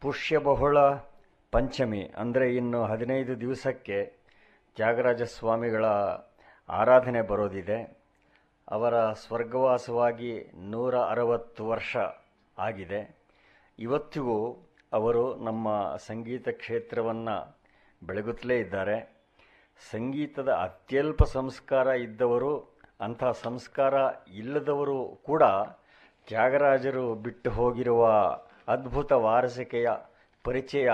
ಪುಷ್ಯಬಹುಳ ಪಂಚಮಿ ಅಂದರೆ ಇನ್ನು ಹದಿನೈದು ದಿವಸಕ್ಕೆ ತ್ಯಾಗರಾಜ ಸ್ವಾಮಿಗಳ ಆರಾಧನೆ ಬರೋದಿದೆ. ಅವರ ಸ್ವರ್ಗವಾಸವಾಗಿ ನೂರ ಅರವತ್ತು ವರ್ಷ ಆಗಿದೆ. ಇವತ್ತಿಗೂ ಅವರು ನಮ್ಮ ಸಂಗೀತ ಕ್ಷೇತ್ರವನ್ನು ಬೆಳಗುತ್ತಲೇ ಇದ್ದಾರೆ. ಸಂಗೀತದ ಅತ್ಯಲ್ಪ ಸಂಸ್ಕಾರ ಇದ್ದವರು, ಅಂಥ ಸಂಸ್ಕಾರ ಇಲ್ಲದವರು ಕೂಡ ತ್ಯಾಗರಾಜರು ಬಿಟ್ಟು ಹೋಗಿರುವ ಅದ್ಭುತ ವಾರಸಿಕೆಯ ಪರಿಚಯ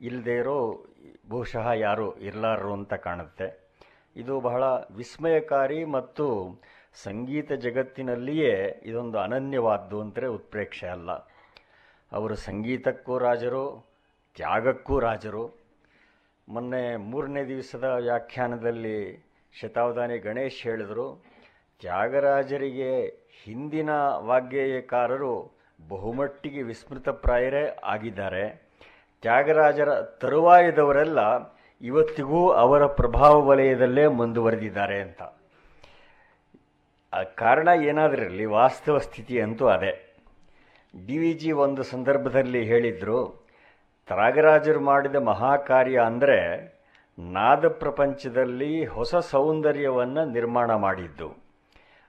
ಇಲ್ಲದೇ ಇರೋ ಬಹುಶಃ ಯಾರು ಇರಲಾರರು ಅಂತ ಕಾಣುತ್ತೆ. ಇದು ಬಹಳ ವಿಸ್ಮಯಕಾರಿ ಮತ್ತು ಸಂಗೀತ ಜಗತ್ತಿನಲ್ಲಿಯೇ ಇದೊಂದು ಅನನ್ಯವಾದ್ದು ಅಂದರೆ ಉತ್ಪ್ರೇಕ್ಷೆ ಅಲ್ಲ. ಅವರು ಸಂಗೀತಕ್ಕೂ ರಾಜರು, ತ್ಯಾಗಕ್ಕೂ ರಾಜರು. ಮೊನ್ನೆ ಮೂರನೇ ದಿವಸದ ವ್ಯಾಖ್ಯಾನದಲ್ಲಿ ಶತಾವಧಾನಿ ಗಣೇಶ್ ಹೇಳಿದರು, ತ್ಯಾಗರಾಜರಿಗೆ ಹಿಂದಿನ ವಾಗ್ಗೇಯಕಾರರು ಬಹುಮಟ್ಟಿಗೆ ವಿಸ್ಮೃತಪ್ರಾಯರೇ ಆಗಿದ್ದಾರೆ. ತ್ಯಾಗರಾಜರ ತರುವಾಯದವರೆಲ್ಲ ಇವತ್ತಿಗೂ ಅವರ ಪ್ರಭಾವ ವಲಯದಲ್ಲೇ ಮುಂದುವರೆದಿದ್ದಾರೆ ಅಂತ. ಆ ಕಾರಣ ಏನಾದರಲ್ಲಿ ವಾಸ್ತವ ಸ್ಥಿತಿ ಅಂತೂ ಅದೇ. ಡಿ ವಿ ಜಿ ಒಂದು ಸಂದರ್ಭದಲ್ಲಿ ಹೇಳಿದರು, ತ್ಯಾಗರಾಜರು ಮಾಡಿದ ಮಹಾಕಾರ್ಯ ಅಂದರೆ ನಾದ ಪ್ರಪಂಚದಲ್ಲಿ ಹೊಸ ಸೌಂದರ್ಯವನ್ನು ನಿರ್ಮಾಣ ಮಾಡಿದ್ದು.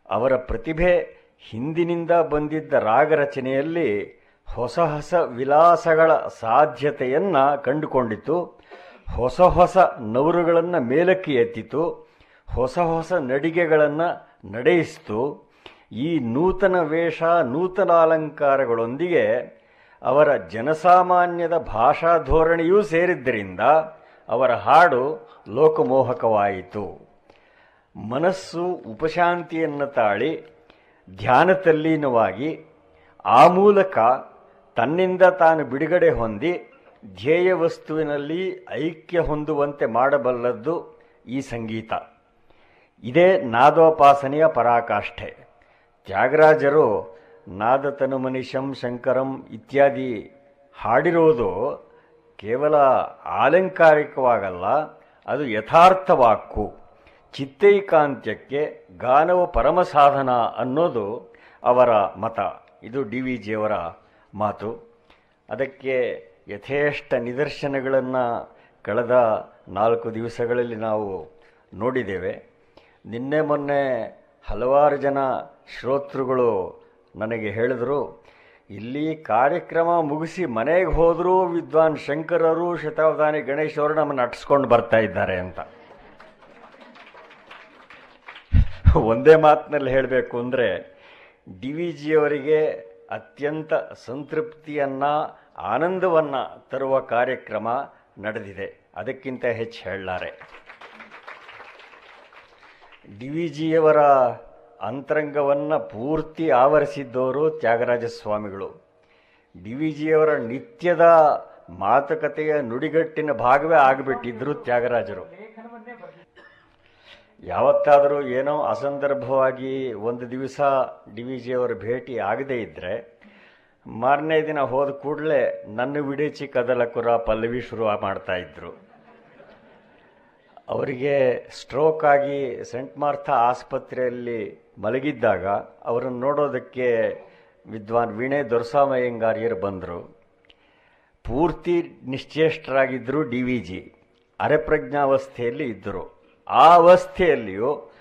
ಅವರ ಪ್ರತಿಭೆ ಹಿಂದಿನಿಂದ ಬಂದಿದ್ದ ರಾಗ ರಚನೆಯಲ್ಲಿ ಹೊಸ ಹೊಸ ವಿಲಾಸಗಳ ಸಾಧ್ಯತೆಯನ್ನು ಕಂಡುಕೊಂಡಿತು. ಹೊಸ ಹೊಸ ನವರುಗಳನ್ನು ಮೇಲಕ್ಕೆ ಎತ್ತಿತು. ಹೊಸ ಹೊಸ ನಡಿಗೆಗಳನ್ನು ನಡೆಯಿಸಿತು. ಈ ನೂತನ ವೇಷ ನೂತನ ಅಲಂಕಾರಗಳೊಂದಿಗೆ ಅವರ ಜನಸಾಮಾನ್ಯದ ಭಾಷಾ ಧೋರಣೆಯೂ ಸೇರಿದ್ದರಿಂದ ಅವರ ಹಾಡು ಲೋಕಮೋಹಕವಾಯಿತು. ಮನಸ್ಸು ಉಪಶಾಂತಿಯನ್ನು ತಾಳಿ ಧ್ಯಾನ ತಲ್ಲೀನವಾಗಿ ಆ ಮೂಲಕ ತನ್ನಿಂದ ತಾನು ಬಿಡುಗಡೆ ಹೊಂದಿ ಧ್ಯೇಯ ವಸ್ತುವಿನಲ್ಲಿ ಐಕ್ಯ ಹೊಂದುವಂತೆ ಮಾಡಬಲ್ಲದ್ದು ಈ ಸಂಗೀತ. ಇದೇ ನಾದೋಪಾಸನೆಯ ಪರಾಕಾಷ್ಠೆ. ತ್ಯಾಗರಾಜರು ನಾದತನುಮನಿಷಂ ಶಂಕರಂ ಇತ್ಯಾದಿ ಹಾಡಿರೋದು ಕೇವಲ ಆಲಂಕಾರಿಕವಾಗಲ್ಲ, ಅದು ಯಥಾರ್ಥ ವಾಕ್ಕು ಚಿತ್ತೈಕಾಂತ್ಯಕ್ಕೆ ಗಾನವ ಪರಮ ಸಾಧನ ಅನ್ನೋದು ಅವರ ಮತ. ಇದು ಡಿ ವಿ ಜಿಯವರ ಮಾತು. ಅದಕ್ಕೆ ಯಥೇಷ್ಟ ನಿದರ್ಶನಗಳನ್ನು ಕಳೆದ ನಾಲ್ಕು ದಿವಸಗಳಲ್ಲಿ ನಾವು ನೋಡಿದ್ದೇವೆ. ನಿನ್ನೆ ಮೊನ್ನೆ ಹಲವಾರು ಜನ ಶ್ರೋತೃಗಳು ನನಗೆ ಹೇಳಿದರು, ಇಲ್ಲಿ ಕಾರ್ಯಕ್ರಮ ಮುಗಿಸಿ ಮನೆಗೆ ಹೋದರೂ ವಿದ್ವಾನ್ ಶಂಕರರು ಶತಾವಧಾನಿ ಗಣೇಶ್ ಅವರು ನಮ್ಮನ್ನು ಅಟ್ಸ್ಕೊಂಡು ಬರ್ತಾ ಇದ್ದಾರೆ ಅಂತ. ಒಂದೇ ಮಾತಿನಲ್ಲಿ ಹೇಳಬೇಕು ಅಂದರೆ ಡಿ ವಿ ಜಿಯವರಿಗೆ ಅತ್ಯಂತ ಸಂತೃಪ್ತಿಯನ್ನು, ಆನಂದವನ್ನು ತರುವ ಕಾರ್ಯಕ್ರಮ ನಡೆದಿದೆ. ಅದಕ್ಕಿಂತ ಹೆಚ್ಚು ಹೇಳಲಾರೆ. ಡಿ ವಿ ಜಿಯವರ ಅಂತರಂಗವನ್ನು ಪೂರ್ತಿ ಆವರಿಸಿದ್ದವರು ತ್ಯಾಗರಾಜ ಸ್ವಾಮಿಗಳು ಡಿ ವಿ ಜಿಯವರ ನಿತ್ಯದ ಮಾತುಕತೆಯ ನುಡಿಗಟ್ಟಿನ ಭಾಗವೇ ಆಗಿಬಿಟ್ಟಿದ್ದರು ತ್ಯಾಗರಾಜರು. ಯಾವತ್ತಾದರೂ ಏನೋ ಅಸಂದರ್ಭವಾಗಿ ಒಂದು ದಿವಸ ಡಿ ವಿ ಜಿಯವರ ಭೇಟಿ ಆಗದೇ ಇದ್ದರೆ ಮಾರನೇ ದಿನ ಹೋದ ಕೂಡಲೇ ನನ್ನ ವಿಡೇಚಿ ಕದಲಕುರ ಪಲ್ಲವಿ ಶುರು ಇದ್ರು. ಅವರಿಗೆ ಸ್ಟ್ರೋಕ್ ಆಗಿ ಸೆಂಟ್ ಮಾರ್ಥ ಆಸ್ಪತ್ರೆಯಲ್ಲಿ ಮಲಗಿದ್ದಾಗ ಅವರನ್ನು ನೋಡೋದಕ್ಕೆ ವಿದ್ವಾನ್ ವೀಣೆ ದೊರಸಾಮಯ್ಯಂಗಾರ್ಯರು ಬಂದರು. ಪೂರ್ತಿ ನಿಶ್ಚೇಷ್ಟರಾಗಿದ್ದರು ಡಿ ವಿ ಜಿ. ಅರೆಪ್ರಜ್ಞಾವಸ್ಥೆಯಲ್ಲಿ ಇದ್ದರು ಆ ಅವಸ್ಥೆಯಲ್ಲಿಯೂ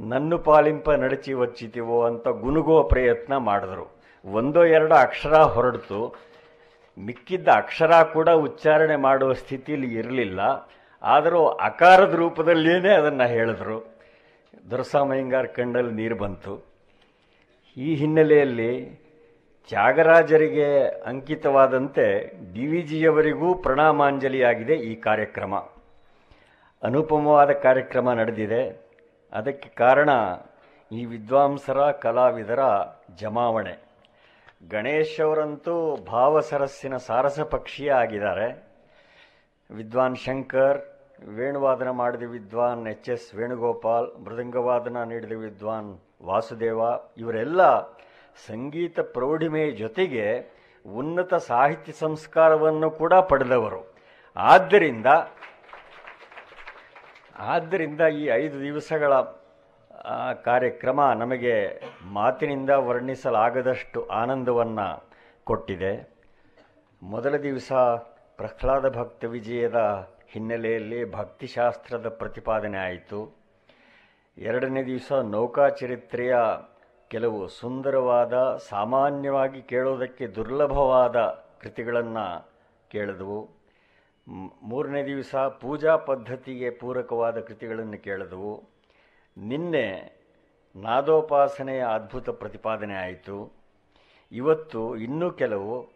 ನನ್ನು ಪಾಲಿಂಪ ನಡಚಿ ವಚ್ಚಿತಿವೋ ಅಂತ ಗುನುಗುವ ಪ್ರಯತ್ನ ಮಾಡಿದ್ರು. ಒಂದೋ ಎರಡು ಅಕ್ಷರ ಹೊರಡ್ತು. ಮಿಕ್ಕಿದ್ದ ಅಕ್ಷರ ಕೂಡ ಉಚ್ಚಾರಣೆ ಮಾಡುವ ಸ್ಥಿತಿಯಲ್ಲಿ ಇರಲಿಲ್ಲ. ಆದರೂ ಅಕಾರದ ರೂಪದಲ್ಲಿಯೇ ಅದನ್ನು ಹೇಳಿದ್ರು. ದೊರಸಾಮಯ್ಯಂಗಾರ್ ಕಣ್ಣಲ್ಲಿ ನೀರು ಬಂತು. ಈ ಹಿನ್ನೆಲೆಯಲ್ಲಿ ತ್ಯಾಗರಾಜರಿಗೆ ಅಂಕಿತವಾದಂತೆ ಡಿ ವಿ ಜಿಯವರಿಗೂ ಪ್ರಣಾಮಾಂಜಲಿಯಾಗಿದೆ ಈ ಕಾರ್ಯಕ್ರಮ. ಅನುಪಮವಾದ ಕಾರ್ಯಕ್ರಮ ನಡೆದಿದೆ. ಅದಕ್ಕೆ ಕಾರಣ ಈ ವಿದ್ವಾಂಸರ, ಕಲಾವಿದರ ಜಮಾವಣೆ. ಗಣೇಶ್ ಅವರಂತೂ ಭಾವಸರಸ್ಸಿನ ಸಾರಸ ಪಕ್ಷಿಯೇ ಆಗಿದ್ದಾರೆ. ವಿದ್ವಾನ್ ಶಂಕರ್, ವೇಣುವಾದನ ಮಾಡಿದ ವಿದ್ವಾನ್ ಎಚ್ ಎಸ್ ವೇಣುಗೋಪಾಲ್, ಮೃದಂಗವಾದನ ನೀಡಿದ ವಿದ್ವಾನ್ ವಾಸುದೇವ, ಇವರೆಲ್ಲ ಸಂಗೀತ ಪ್ರೌಢಿಮೆಯ ಜೊತೆಗೆ ಉನ್ನತ ಸಾಹಿತ್ಯ ಸಂಸ್ಕಾರವನ್ನು ಕೂಡ ಪಡೆದವರು. ಆದ್ದರಿಂದ ಆದ್ದರಿಂದ ಈ ಐದು ದಿವಸಗಳ ಕಾರ್ಯಕ್ರಮ ನಮಗೆ ಮಾತಿನಿಂದ ವರ್ಣಿಸಲಾಗದಷ್ಟು ಆನಂದವನ್ನು ಕೊಟ್ಟಿದೆ. ಮೊದಲ ದಿವಸ ಪ್ರಹ್ಲಾದ ಭಕ್ತ ವಿಜಯದ ಹಿನ್ನೆಲೆಯಲ್ಲಿ ಭಕ್ತಿಶಾಸ್ತ್ರದ ಪ್ರತಿಪಾದನೆ ಆಯಿತು. ಎರಡನೇ ದಿವಸ ನೌಕಾಚರಿತ್ರೆಯ ಕೆಲವು ಸುಂದರವಾದ, ಸಾಮಾನ್ಯವಾಗಿ ಕೇಳೋದಕ್ಕೆ ದುರ್ಲಭವಾದ ಕೃತಿಗಳನ್ನು ಕೇಳಿದವು. ಮೂರನೇ ದಿವಸ ಪೂಜಾ ಪದ್ಧತಿಗೆ ಪೂರಕವಾದ ಕೃತಿಗಳನ್ನು ಕೇಳಿದವು. ನಿನ್ನೆ ನಾದೋಪಾಸನೆಯ ಅದ್ಭುತ ಪ್ರತಿಪಾದನೆ ಆಯಿತು. ಇವತ್ತು ಇನ್ನೂ ಕೆಲವು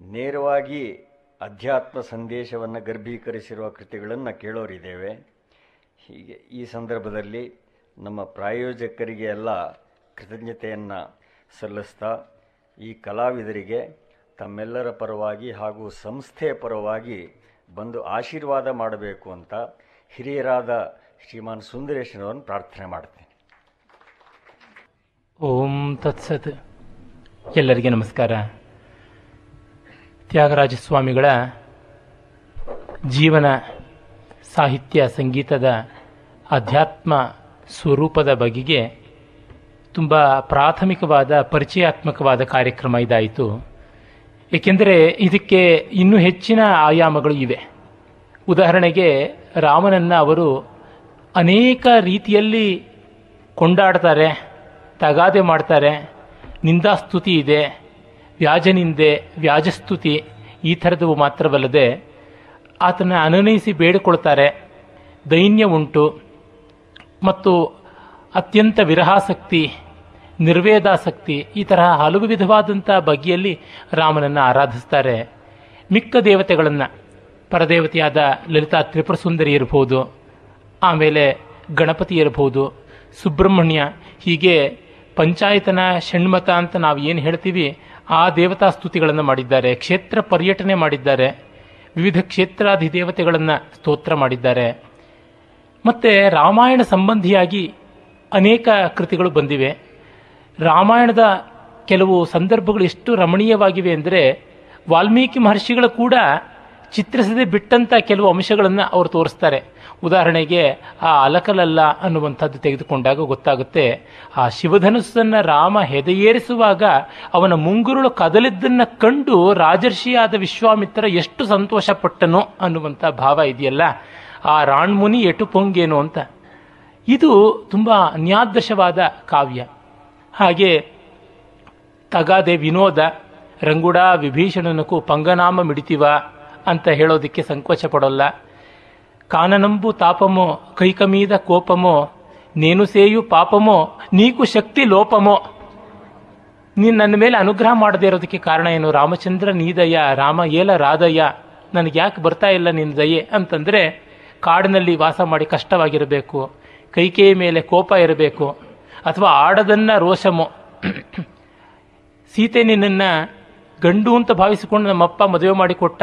ನೇರವಾಗಿ ಅಧ್ಯಾತ್ಮ ಸಂದೇಶವನ್ನು ಗರ್ಭೀಕರಿಸಿರುವ ಕೃತಿಗಳನ್ನು ಕೇಳೋರಿದ್ದೇವೆ. ಹೀಗೆ ಈ ಸಂದರ್ಭದಲ್ಲಿ ನಮ್ಮ ಪ್ರಾಯೋಜಕರಿಗೆ ಎಲ್ಲ ಕೃತಜ್ಞತೆಯನ್ನು ಸಲ್ಲಿಸ್ತಾ ಈ ಕಲಾವಿದರಿಗೆ ತಮ್ಮೆಲ್ಲರ ಪರವಾಗಿ ಹಾಗೂ ಸಂಸ್ಥೆಯ ಪರವಾಗಿ ಬಂದು ಆಶೀರ್ವಾದ ಮಾಡಬೇಕು ಅಂತ ಹಿರಿಯರಾದ ಶ್ರೀಮಾನ್ ಸುಂದರೇಶನವರನ್ನು ಪ್ರಾರ್ಥನೆ ಮಾಡ್ತೇನೆ. ಓಂ ತತ್ಸತ್. ಎಲ್ಲರಿಗೆ ನಮಸ್ಕಾರ. ತ್ಯಾಗರಾಜ ಸ್ವಾಮಿಗಳ ಜೀವನ ಸಾಹಿತ್ಯ ಸಂಗೀತದ ಅಧ್ಯಾತ್ಮ ಸ್ವರೂಪದ ಬಗೆಗೆ ತುಂಬ ಪ್ರಾಥಮಿಕವಾದ, ಪರಿಚಯಾತ್ಮಕವಾದ ಕಾರ್ಯಕ್ರಮ ಇದಾಯಿತು. ಏಕೆಂದರೆ ಇದಕ್ಕೆ ಇನ್ನೂ ಹೆಚ್ಚಿನ ಆಯಾಮಗಳು ಇವೆ. ಉದಾಹರಣೆಗೆ ರಾಮನನ್ನು ಅವರು ಅನೇಕ ರೀತಿಯಲ್ಲಿ ಕೊಂಡಾಡ್ತಾರೆ, ತಗಾದೆ ಮಾಡ್ತಾರೆ. ನಿಂದಾಸ್ತುತಿ ಇದೆ, ವ್ಯಾಜನಿಂದೆ, ವ್ಯಾಜಸ್ತುತಿ, ಈ ಥರದವು ಮಾತ್ರವಲ್ಲದೆ ಆತನ ಅನುನಯಿಸಿ ಬೇಡಿಕೊಳ್ತಾರೆ. ದೈನ್ಯ ಉಂಟು ಮತ್ತು ಅತ್ಯಂತ ವಿರಹಾಸಕ್ತಿ ನಿರ್ವೇದಾಸಕ್ತಿ ಈ ತರಹ ಹಲವು ವಿಧವಾದಂಥ ಬಗೆಯಲ್ಲಿ ರಾಮನನ್ನು ಆರಾಧಿಸ್ತಾರೆ. ಮಿಕ್ಕ ದೇವತೆಗಳನ್ನು, ಪರದೇವತೆಯಾದ ಲಲಿತಾ ತ್ರಿಪುರ ಸುಂದರಿ ಇರಬಹುದು ಆಮೇಲೆ ಗಣಪತಿ ಇರಬಹುದು ಸುಬ್ರಹ್ಮಣ್ಯ, ಹೀಗೆ ಪಂಚಾಯತನ ಷಣ್ಮತ ಅಂತ ನಾವು ಏನು ಹೇಳ್ತೀವಿ, ಆ ದೇವತಾ ಸ್ತುತಿಗಳನ್ನು ಮಾಡಿದ್ದಾರೆ, ಕ್ಷೇತ್ರ ಪರ್ಯಟನೆ ಮಾಡಿದ್ದಾರೆ, ವಿವಿಧ ಕ್ಷೇತ್ರಾಧಿದೇವತೆಗಳನ್ನು ಸ್ತೋತ್ರ ಮಾಡಿದ್ದಾರೆ. ಮತ್ತು ರಾಮಾಯಣ ಸಂಬಂಧಿಯಾಗಿ ಅನೇಕ ಕೃತಿಗಳು ಬಂದಿವೆ. ರಾಮಾಯಣದ ಕೆಲವು ಸಂದರ್ಭಗಳು ಎಷ್ಟು ರಮಣೀಯವಾಗಿವೆ ಅಂದರೆ ವಾಲ್ಮೀಕಿ ಮಹರ್ಷಿಗಳು ಕೂಡ ಚಿತ್ರಿಸದೆ ಬಿಟ್ಟಂಥ ಕೆಲವು ಅಂಶಗಳನ್ನು ಅವರು ತೋರಿಸ್ತಾರೆ. ಉದಾಹರಣೆಗೆ, ಆ ಅಲಕಲಲ್ಲ ಅನ್ನುವಂಥದ್ದು ತೆಗೆದುಕೊಂಡಾಗ ಗೊತ್ತಾಗುತ್ತೆ, ಆ ಶಿವಧನುಸ್ಸನ್ನು ರಾಮ ಹೆದೆಯೇರಿಸುವಾಗ ಅವನ ಮುಂಗುರುಳು ಕದಲಿದ್ದನ್ನು ಕಂಡು ರಾಜರ್ಷಿಯಾದ ವಿಶ್ವಾಮಿತ್ರ ಎಷ್ಟು ಸಂತೋಷಪಟ್ಟನು ಅನ್ನುವಂಥ ಭಾವ ಇದೆಯಲ್ಲ. ಆ ರಾಣ್ಮುನಿ ಎಟು ಪೊಂಗೇನು ಅಂತ. ಇದು ತುಂಬ ಅನ್ಯಾದೃಶವಾದ ಕಾವ್ಯ. ಹಾಗೆ ತಗಾದೆ ವಿನೋದ, ರಂಗುಡ ವಿಭೀಷಣನಕ್ಕೂ ಪಂಗನಾಮ ಮಿಡಿತಿವ ಅಂತ ಹೇಳೋದಕ್ಕೆ ಸಂಕೋಚ ಪಡೋಲ್ಲ. ಕಾನನಂಬು ತಾಪಮೋ, ಕೈಕಮೀದ ಕೋಪಮೋ, ನೇನು ಸೇಯು ಪಾಪಮೋ, ನೀಕು ಶಕ್ತಿ ಲೋಪಮೋ. ನೀನು ನನ್ನ ಮೇಲೆ ಅನುಗ್ರಹ ಮಾಡದೇ ಇರೋದಕ್ಕೆ ಕಾರಣ ಏನು? ರಾಮಚಂದ್ರ ನೀದಯ್ಯ, ರಾಮ ಏಲ ರಾಧಯ್ಯ ನನಗೆ ಯಾಕೆ ಬರ್ತಾ ಇಲ್ಲ ನಿನ್ನ ದಯೆ ಅಂತಂದರೆ ಕಾಡಿನಲ್ಲಿ ವಾಸ ಮಾಡಿ ಕಷ್ಟವಾಗಿರಬೇಕು. ಕೈಕೇಯ ಮೇಲೆ ಕೋಪ ಇರಬೇಕು. ಅಥವಾ ಆಡದನ್ನ ರೋಷಮೋ. ಸೀತೆ ನಿನ್ನನ್ನು ಗಂಡು ಅಂತ ಭಾವಿಸಿಕೊಂಡು ನಮ್ಮಪ್ಪ ಮದುವೆ ಮಾಡಿಕೊಟ್ಟ,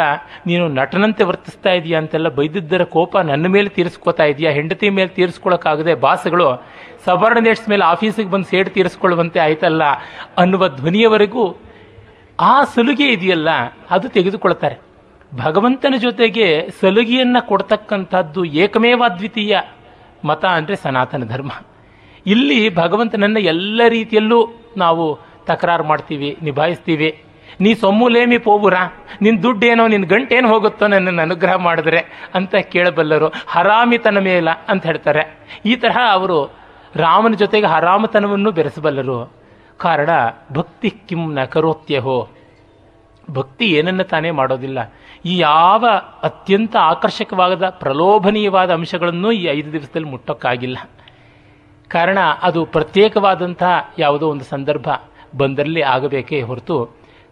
ನೀನು ನಟನಂತೆ ವರ್ತಿಸ್ತಾ ಇದೆಯಾ ಅಂತೆಲ್ಲ ಬೈದಿದ್ದರ ಕೋಪ ನನ್ನ ಮೇಲೆ ತೀರಿಸ್ಕೋತಾ ಇದೆಯಾ? ಹೆಂಡತಿ ಮೇಲೆ ತೀರಿಸ್ಕೊಳ್ಳೋಕ್ಕಾಗದೆ ಬಾಸ್ಗಳು ಸಬಾರ್ಡಿನೇಟ್ಸ್ ಮೇಲೆ ಆಫೀಸಿಗೆ ಬಂದು ಸೇಡು ತೀರಿಸ್ಕೊಳ್ಳುವಂತೆ ಆಯ್ತಲ್ಲ ಅನ್ನುವ ಧ್ವನಿಯವರೆಗೂ ಆ ಸಲುಗೆ ಇದೆಯಲ್ಲ, ಅದು ತೆಗೆದುಕೊಳ್ತಾರೆ. ಭಗವಂತನ ಜೊತೆಗೆ ಸಲುಗೆಯನ್ನು ಕೊಡ್ತಕ್ಕಂಥದ್ದು ಏಕಮೇವಾದ್ವಿತೀಯ ಮತ ಅಂದರೆ ಸನಾತನ ಧರ್ಮ. ಇಲ್ಲಿ ಭಗವಂತನನ್ನು ಎಲ್ಲ ರೀತಿಯಲ್ಲೂ ನಾವು ತಕರಾರು ಮಾಡ್ತೀವಿ, ನಿಭಾಯಿಸ್ತೀವಿ. ನೀ ಸೊಮ್ಮುಲೇಮಿ ಪೋಬುರ ನಿನ್ನ ದುಡ್ಡೇನೋ ನಿನ್ನ ಗಂಟೇನು ಹೋಗುತ್ತೋ ನನ್ನನ್ನು ಅನುಗ್ರಹ ಮಾಡಿದ್ರೆ ಅಂತ ಕೇಳಬಲ್ಲರು, ಹರಾಮಿತನ ಮೇಲ ಅಂತ ಹೇಳ್ತಾರೆ. ಈ ತರಹ ಅವರು ರಾಮನ ಜೊತೆಗೆ ಹರಾಮತನವನ್ನು ಬೆರೆಸಬಲ್ಲರು. ಕಾರಣ, ಭಕ್ತಿ ಕಿಂ ನ ಕರೋತ್ಯಹೋ. ಭಕ್ತಿ ಏನನ್ನ ತಾನೇ ಮಾಡೋದಿಲ್ಲ. ಈ ಯಾವ ಅತ್ಯಂತ ಆಕರ್ಷಕವಾದ ಪ್ರಲೋಭನೀಯವಾದ ಅಂಶಗಳನ್ನು ಈ ಐದು ದಿವಸದಲ್ಲಿ ಮುಟ್ಟೋಕ್ಕಾಗಿಲ್ಲ. ಕಾರಣ ಅದು ಪ್ರತ್ಯೇಕವಾದಂತಹ ಯಾವುದೋ ಒಂದು ಸಂದರ್ಭ ಬಂದರಲ್ಲಿ ಆಗಬೇಕೇ ಹೊರತು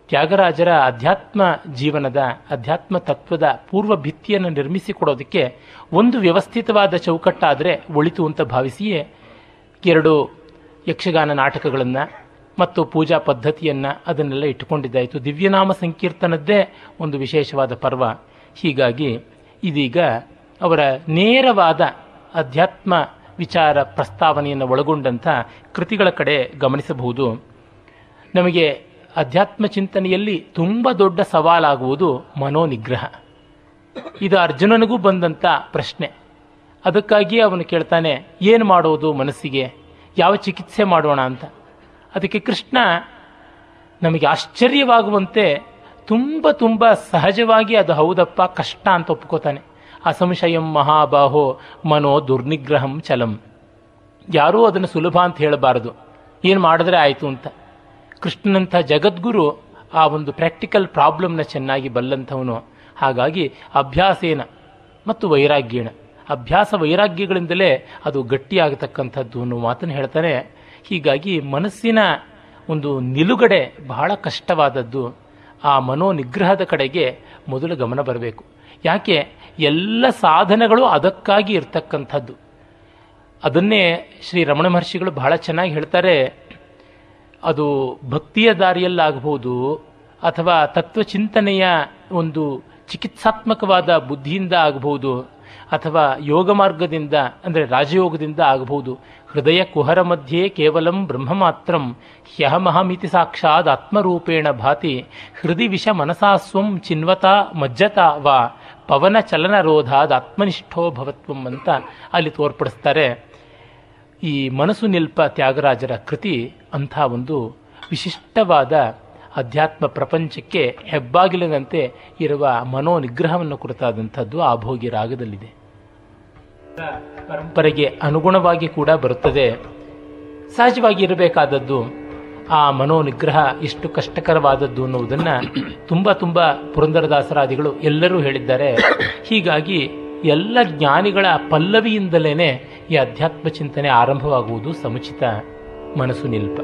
ತ್ಯಾಗರಾಜರ ಅಧ್ಯಾತ್ಮ ಜೀವನದ, ಅಧ್ಯಾತ್ಮ ತತ್ವದ ಪೂರ್ವ ಭಿತ್ತಿಯನ್ನು ನಿರ್ಮಿಸಿಕೊಡೋದಕ್ಕೆ ಒಂದು ವ್ಯವಸ್ಥಿತವಾದ ಚೌಕಟ್ಟಾದರೆ ಒಳಿತು ಅಂತ ಭಾವಿಸಿಯೇ ಎರಡು ಯಕ್ಷಗಾನ ನಾಟಕಗಳನ್ನು ಮತ್ತು ಪೂಜಾ ಪದ್ಧತಿಯನ್ನು ಅದನ್ನೆಲ್ಲ ಇಟ್ಟುಕೊಂಡಿದ್ದಾಯಿತು. ದಿವ್ಯನಾಮ ಸಂಕೀರ್ತನದ್ದೇ ಒಂದು ವಿಶೇಷವಾದ ಪರ್ವ. ಹೀಗಾಗಿ ಇದೀಗ ಅವರ ನೇರವಾದ ಅಧ್ಯಾತ್ಮ ವಿಚಾರ ಪ್ರಸ್ತಾವನೆಯನ್ನು ಒಳಗೊಂಡಂಥ ಕೃತಿಗಳ ಕಡೆ ಗಮನಿಸಬಹುದು. ನಮಗೆ ಅಧ್ಯಾತ್ಮ ಚಿಂತನೆಯಲ್ಲಿ ತುಂಬ ದೊಡ್ಡ ಸವಾಲಾಗುವುದು ಮನೋನಿಗ್ರಹ. ಇದು ಅರ್ಜುನನಿಗೂ ಬಂದಂಥ ಪ್ರಶ್ನೆ. ಅದಕ್ಕಾಗಿ ಅವನು ಕೇಳ್ತಾನೆ, ಏನು ಮಾಡೋದು ಮನಸ್ಸಿಗೆ? ಯಾವ ಚಿಕಿತ್ಸೆ ಮಾಡೋಣ ಅಂತ? ಅದಕ್ಕೆ ಕೃಷ್ಣ, ನಮಗೆ ಆಶ್ಚರ್ಯವಾಗುವಂತೆ ತುಂಬ ತುಂಬ ಸಹಜವಾಗಿ ಅದು ಹೌದಪ್ಪ, ಕಷ್ಟ ಅಂತ ಒಪ್ಕೋತಾನೆ. ಅಸಂಶಯಂ ಮಹಾಬಾಹೋ ಮನೋ ದುರ್ನಿಗ್ರಹಂ ಚಲಂ. ಯಾರೂ ಅದನ್ನು ಸುಲಭ ಅಂತ ಹೇಳಬಾರದು. ಏನು ಮಾಡಿದ್ರೆ ಆಯಿತು ಅಂತ. ಕೃಷ್ಣನಂಥ ಜಗದ್ಗುರು ಆ ಒಂದು ಪ್ರಾಕ್ಟಿಕಲ್ ಪ್ರಾಬ್ಲಮ್ನ ಚೆನ್ನಾಗಿ ಬಲ್ಲಂಥವನು. ಹಾಗಾಗಿ ಅಭ್ಯಾಸೇನ ಮತ್ತು ವೈರಾಗ್ಯೇಣ ಅಭ್ಯಾಸ ವೈರಾಗ್ಯಗಳಿಂದಲೇ ಅದು ಗಟ್ಟಿಯಾಗತಕ್ಕಂಥದ್ದು ಅನ್ನೋ ಮಾತನ್ನು ಹೇಳ್ತಾನೆ ಹೀಗಾಗಿ ಮನಸ್ಸಿನ ಒಂದು ನಿಲುಗಡೆ ಬಹಳ ಕಷ್ಟವಾದದ್ದು ಆ ಮನೋನಿಗ್ರಹದ ಕಡೆಗೆ ಮೊದಲು ಗಮನ ಬರಬೇಕು. ಯಾಕೆ? ಎಲ್ಲ ಸಾಧನಗಳು ಅದಕ್ಕಾಗಿ ಇರ್ತಕ್ಕಂಥದ್ದು. ಅದನ್ನೇ ಶ್ರೀ ರಮಣ ಮಹರ್ಷಿಗಳು ಬಹಳ ಚೆನ್ನಾಗಿ ಹೇಳ್ತಾರೆ, ಅದು ಭಕ್ತಿಯ ದಾರಿಯಲ್ಲಾಗಬಹುದು ಅಥವಾ ತತ್ವಚಿಂತನೆಯ ಒಂದು ಚಿಕಿತ್ಸಾತ್ಮಕವಾದ ಬುದ್ಧಿಯಿಂದ ಆಗಬಹುದು ಅಥವಾ ಯೋಗ ಮಾರ್ಗದಿಂದ, ಅಂದರೆ ರಾಜಯೋಗದಿಂದ ಆಗಬಹುದು. ಹೃದಯ ಕುಹರ ಮಧ್ಯೆ ಕೇವಲಂ ಬ್ರಹ್ಮ ಮಾತ್ರಂ ಹ್ಯಹಮಹಮಿತಿ ಸಾಕ್ಷಾತ್ ಆತ್ಮರೂಪೇಣ ಭಾತಿ ಹೃದಯ ವಿಷ ಮನಸಾಸ್ವಂ ಚಿನ್ವತ ಮಜ್ಜತಾ ವಾ ಪವನ ಚಲನರೋಧಾದ ಆತ್ಮನಿಷ್ಠೋ ಭವತ್ವಂ ಅಂತ ಅಲ್ಲಿ ತೋರ್ಪಡಿಸ್ತಾರೆ. ಈ ಮನಸ್ಸು ನಿಲ್ಪ ತ್ಯಾಗರಾಜರ ಕೃತಿ ಅಂಥ ಒಂದು ವಿಶಿಷ್ಟವಾದ ಅಧ್ಯಾತ್ಮ ಪ್ರಪಂಚಕ್ಕೆ ಹೆಬ್ಬಾಗಿಲಿನಂತೆ ಇರುವ ಮನೋನಿಗ್ರಹವನ್ನು ಕುರಿತಾದಂಥದ್ದು ಆ ಭೋಗಿ ರಾಗದಲ್ಲಿದೆ. ಪರಂಪರೆಗೆ ಅನುಗುಣವಾಗಿ ಕೂಡ ಬರುತ್ತದೆ. ಸಹಜವಾಗಿ ಇರಬೇಕಾದದ್ದು ಆ ಮನೋನಿಗ್ರಹ ಎಷ್ಟು ಕಷ್ಟಕರವಾದದ್ದು ಅನ್ನುವುದನ್ನು ತುಂಬ ತುಂಬ ಪುರಂದರದಾಸರಾದಿಗಳು ಎಲ್ಲರೂ ಹೇಳಿದ್ದಾರೆ. ಹೀಗಾಗಿ ಎಲ್ಲ ಜ್ಞಾನಿಗಳ ಪಲ್ಲವಿಯಿಂದಲೇ ಈ ಅಧ್ಯಾತ್ಮ ಚಿಂತನೆ ಆರಂಭವಾಗುವುದು ಸಮುಚಿತ ಮನಸ್ಸು ನಿಲ್ಪ.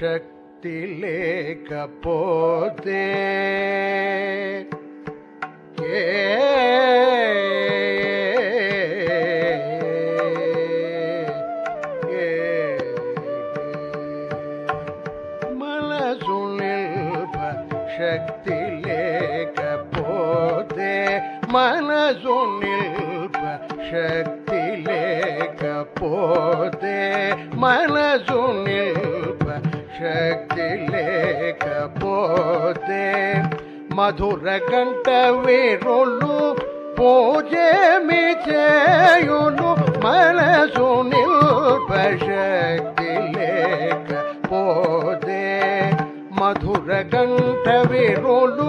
శక్తి లేకపోతే మధుర కంట వీరులు పూజేమి చేయును మనసు నిల్ప శక్తి లేకపోతే మధుర కంఠ వీరులు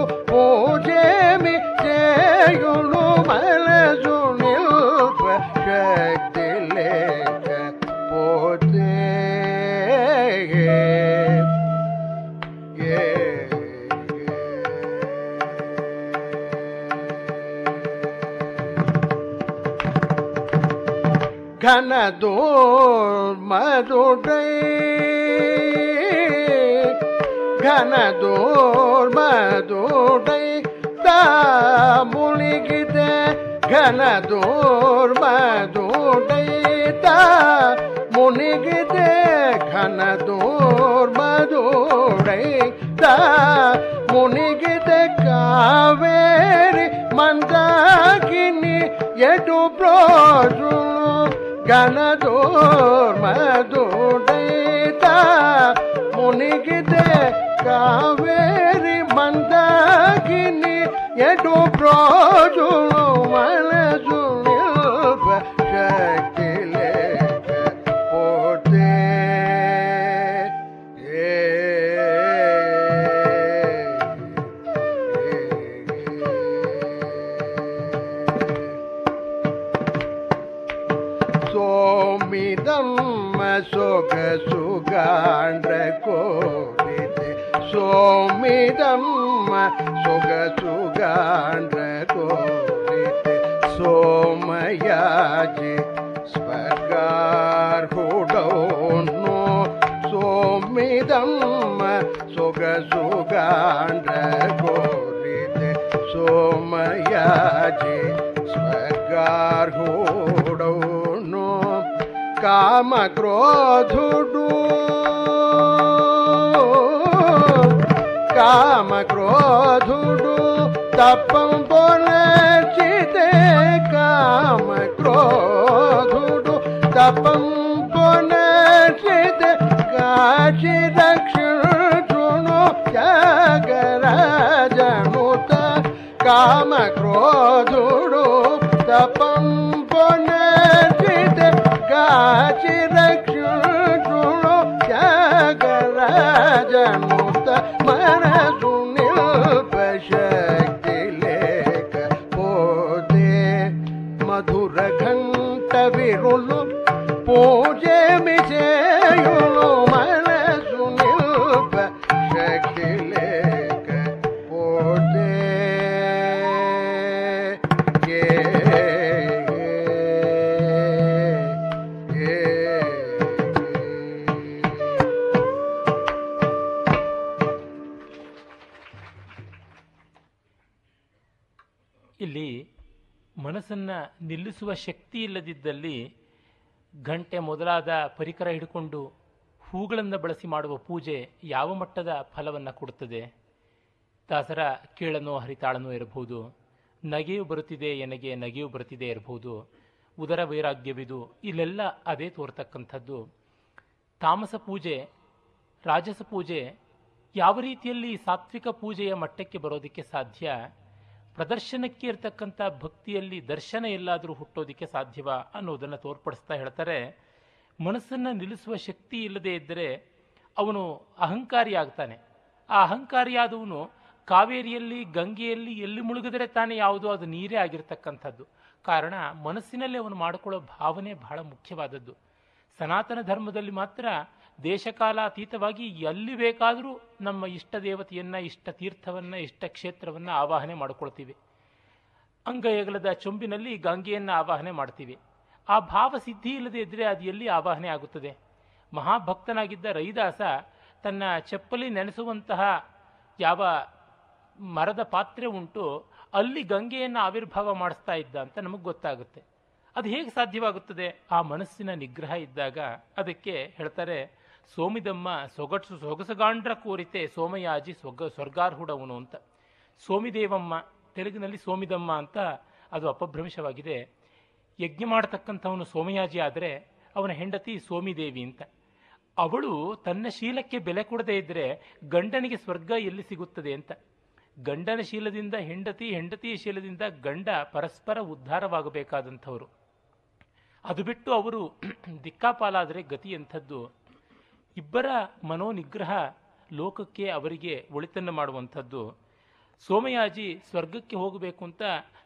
கனதோர்மதோடை தாமுலிகித கனதோர்மதோடை தாமுனிகித கனதோர்மதோடை தாமுனிகித காவேரி மந்தாகினி எடு பிரோஜு கன ಕೋರಿದೆ ಸೋಮಿದಮ್ಮ ಸೊಗ ಸುಗಾಂಡ್ರ ಕೋರಿದೆ ಸೋಮಯಾಜಿ ಸ್ವರ್ಗಾರ್ಹುಡೋನು ಸೋಮಿದಮ್ಮ ಸೊಗ ಸುಗಾಂಡ್ರ ಕೋರಿದೆ काम बोले चिते काम क्रोधुडु धू तपम चिते काशी दक्षिण चुनो जगरा जणो काम क्रोधुडु तप ಪರಿಕರ ಹಿಡ್ಕೊಂಡು ಹೂಗಳನ್ನು ಬಳಸಿ ಮಾಡುವ ಪೂಜೆ ಯಾವ ಮಟ್ಟದ ಫಲವನ್ನು ಕೊಡುತ್ತದೆ? ದಾಸರ ಕೀಳನೋ ಹರಿತಾಳನೋ ಇರಬಹುದು. ನಗೆಯು ಬರುತ್ತಿದೆ ಎನಗೆ ನಗೆಯು ಬರುತ್ತಿದೆ ಇರಬಹುದು. ಉದರ ವೈರಾಗ್ಯವಿದು. ಇಲ್ಲೆಲ್ಲ ಅದೇ ತೋರ್ತಕ್ಕಂಥದ್ದು. ತಾಮಸ ಪೂಜೆ, ರಾಜಸ ಪೂಜೆ ಯಾವ ರೀತಿಯಲ್ಲಿ ಸಾತ್ವಿಕ ಪೂಜೆಯ ಮಟ್ಟಕ್ಕೆ ಬರೋದಕ್ಕೆ ಸಾಧ್ಯ? ಪ್ರದರ್ಶನಕ್ಕೆ ಇರತಕ್ಕಂಥ ಭಕ್ತಿಯಲ್ಲಿ ದರ್ಶನ ಎಲ್ಲಾದರೂ ಹುಟ್ಟೋದಕ್ಕೆ ಸಾಧ್ಯವಾ ಅನ್ನೋದನ್ನು ತೋರ್ಪಡಿಸ್ತಾ ಹೇಳ್ತಾರೆ ಮನಸ್ಸನ್ನು ನಿಲ್ಲಿಸುವ ಶಕ್ತಿ ಇಲ್ಲದೆ ಇದ್ದರೆ ಅವನು ಅಹಂಕಾರಿಯಾಗ್ತಾನೆ ಆ ಅಹಂಕಾರಿಯಾದವನು ಕಾವೇರಿಯಲ್ಲಿ, ಗಂಗೆಯಲ್ಲಿ ಎಲ್ಲಿ ಮುಳುಗಿದರೆ ತಾನೇ ಯಾವುದೋ? ಅದು ನೀರೇ ಆಗಿರ್ತಕ್ಕಂಥದ್ದು. ಕಾರಣ ಮನಸ್ಸಿನಲ್ಲಿ ಅವನು ಮಾಡಿಕೊಳ್ಳೋ ಭಾವನೆ ಬಹಳ ಮುಖ್ಯವಾದದ್ದು. ಸನಾತನ ಧರ್ಮದಲ್ಲಿ ಮಾತ್ರ ದೇಶಕಾಲಾತೀತವಾಗಿ ಎಲ್ಲಿ ಬೇಕಾದರೂ ನಮ್ಮ ಇಷ್ಟ ದೇವತೆಯನ್ನು, ಇಷ್ಟ ತೀರ್ಥವನ್ನು, ಇಷ್ಟ ಕ್ಷೇತ್ರವನ್ನು ಆವಾಹನೆ ಮಾಡಿಕೊಳ್ತೀವಿ. ಅಂಗಯಗಲದ ಚೊಂಬಿನಲ್ಲಿ ಗಂಗೆಯನ್ನು ಆವಾಹನೆ ಮಾಡ್ತೀವಿ. ಆ ಭಾವ ಸಿದ್ಧಿ ಇಲ್ಲದೆ ಇದ್ದರೆ ಅದು ಎಲ್ಲಿ ಆವಾಹನೆ ಆಗುತ್ತದೆ? ಮಹಾಭಕ್ತನಾಗಿದ್ದ ರೈದಾಸ ತನ್ನ ಚಪ್ಪಲಿ ನೆನೆಸುವಂತಹ ಯಾವ ಮರದ ಪಾತ್ರೆ ಉಂಟು, ಅಲ್ಲಿ ಗಂಗೆಯನ್ನು ಆವಿರ್ಭಾವ ಮಾಡಿಸ್ತಾ ಇದ್ದ ಅಂತ ನಮಗೆ ಗೊತ್ತಾಗುತ್ತೆ. ಅದು ಹೇಗೆ ಸಾಧ್ಯವಾಗುತ್ತದೆ? ಆ ಮನಸ್ಸಿನ ನಿಗ್ರಹ ಇದ್ದಾಗ ಅದಕ್ಕೆ ಹೇಳ್ತಾರೆ, ಸೋಮಿದಮ್ಮ ಸೊಗಟ್ಸು ಸೊಗಸಗಾಂಡ್ರ ಕೋರಿತೆ ಸೋಮಯಾಜಿ ಸ್ವಗ, ಸ್ವರ್ಗಾರ್ಹುಡವನು ಅಂತ. ಸೋಮಿದೇವಮ್ಮ, ತೆಲುಗಿನಲ್ಲಿ ಸೋಮಿದಮ್ಮ ಅಂತ ಅದು ಅಪಭ್ರಂಶವಾಗಿದೆ. ಯಜ್ಞ ಮಾಡತಕ್ಕಂಥವನು ಸೋಮಯಾಜಿ ಆದರೆ ಅವನ ಹೆಂಡತಿ ಸೋಮಿದೇವಿ ಅಂತ. ಅವಳು ತನ್ನ ಶೀಲಕ್ಕೆ ಬೆಲೆ ಕೊಡದೇ ಇದ್ದರೆ ಗಂಡನಿಗೆ ಸ್ವರ್ಗ ಎಲ್ಲಿ ಸಿಗುತ್ತದೆ ಅಂತ. ಗಂಡನ ಶೀಲದಿಂದ ಹೆಂಡತಿ, ಹೆಂಡತಿಯ ಶೀಲದಿಂದ ಗಂಡ ಪರಸ್ಪರ ಉದ್ಧಾರವಾಗಬೇಕಾದಂಥವರು. ಅದು ಬಿಟ್ಟು ಅವರು ದಿಕ್ಕಾಪಾಲಾದರೆ ಗತಿ ಎಂಥದ್ದು? ಇಬ್ಬರ ಮನೋನಿಗ್ರಹ ಲೋಕಕ್ಕೆ ಅವರಿಗೆ ಒಳಿತನ್ನು ಮಾಡುವಂಥದ್ದು. ಸೋಮಯಾಜಿ ಸ್ವರ್ಗಕ್ಕೆ ಹೋಗಬೇಕು ಅಂತ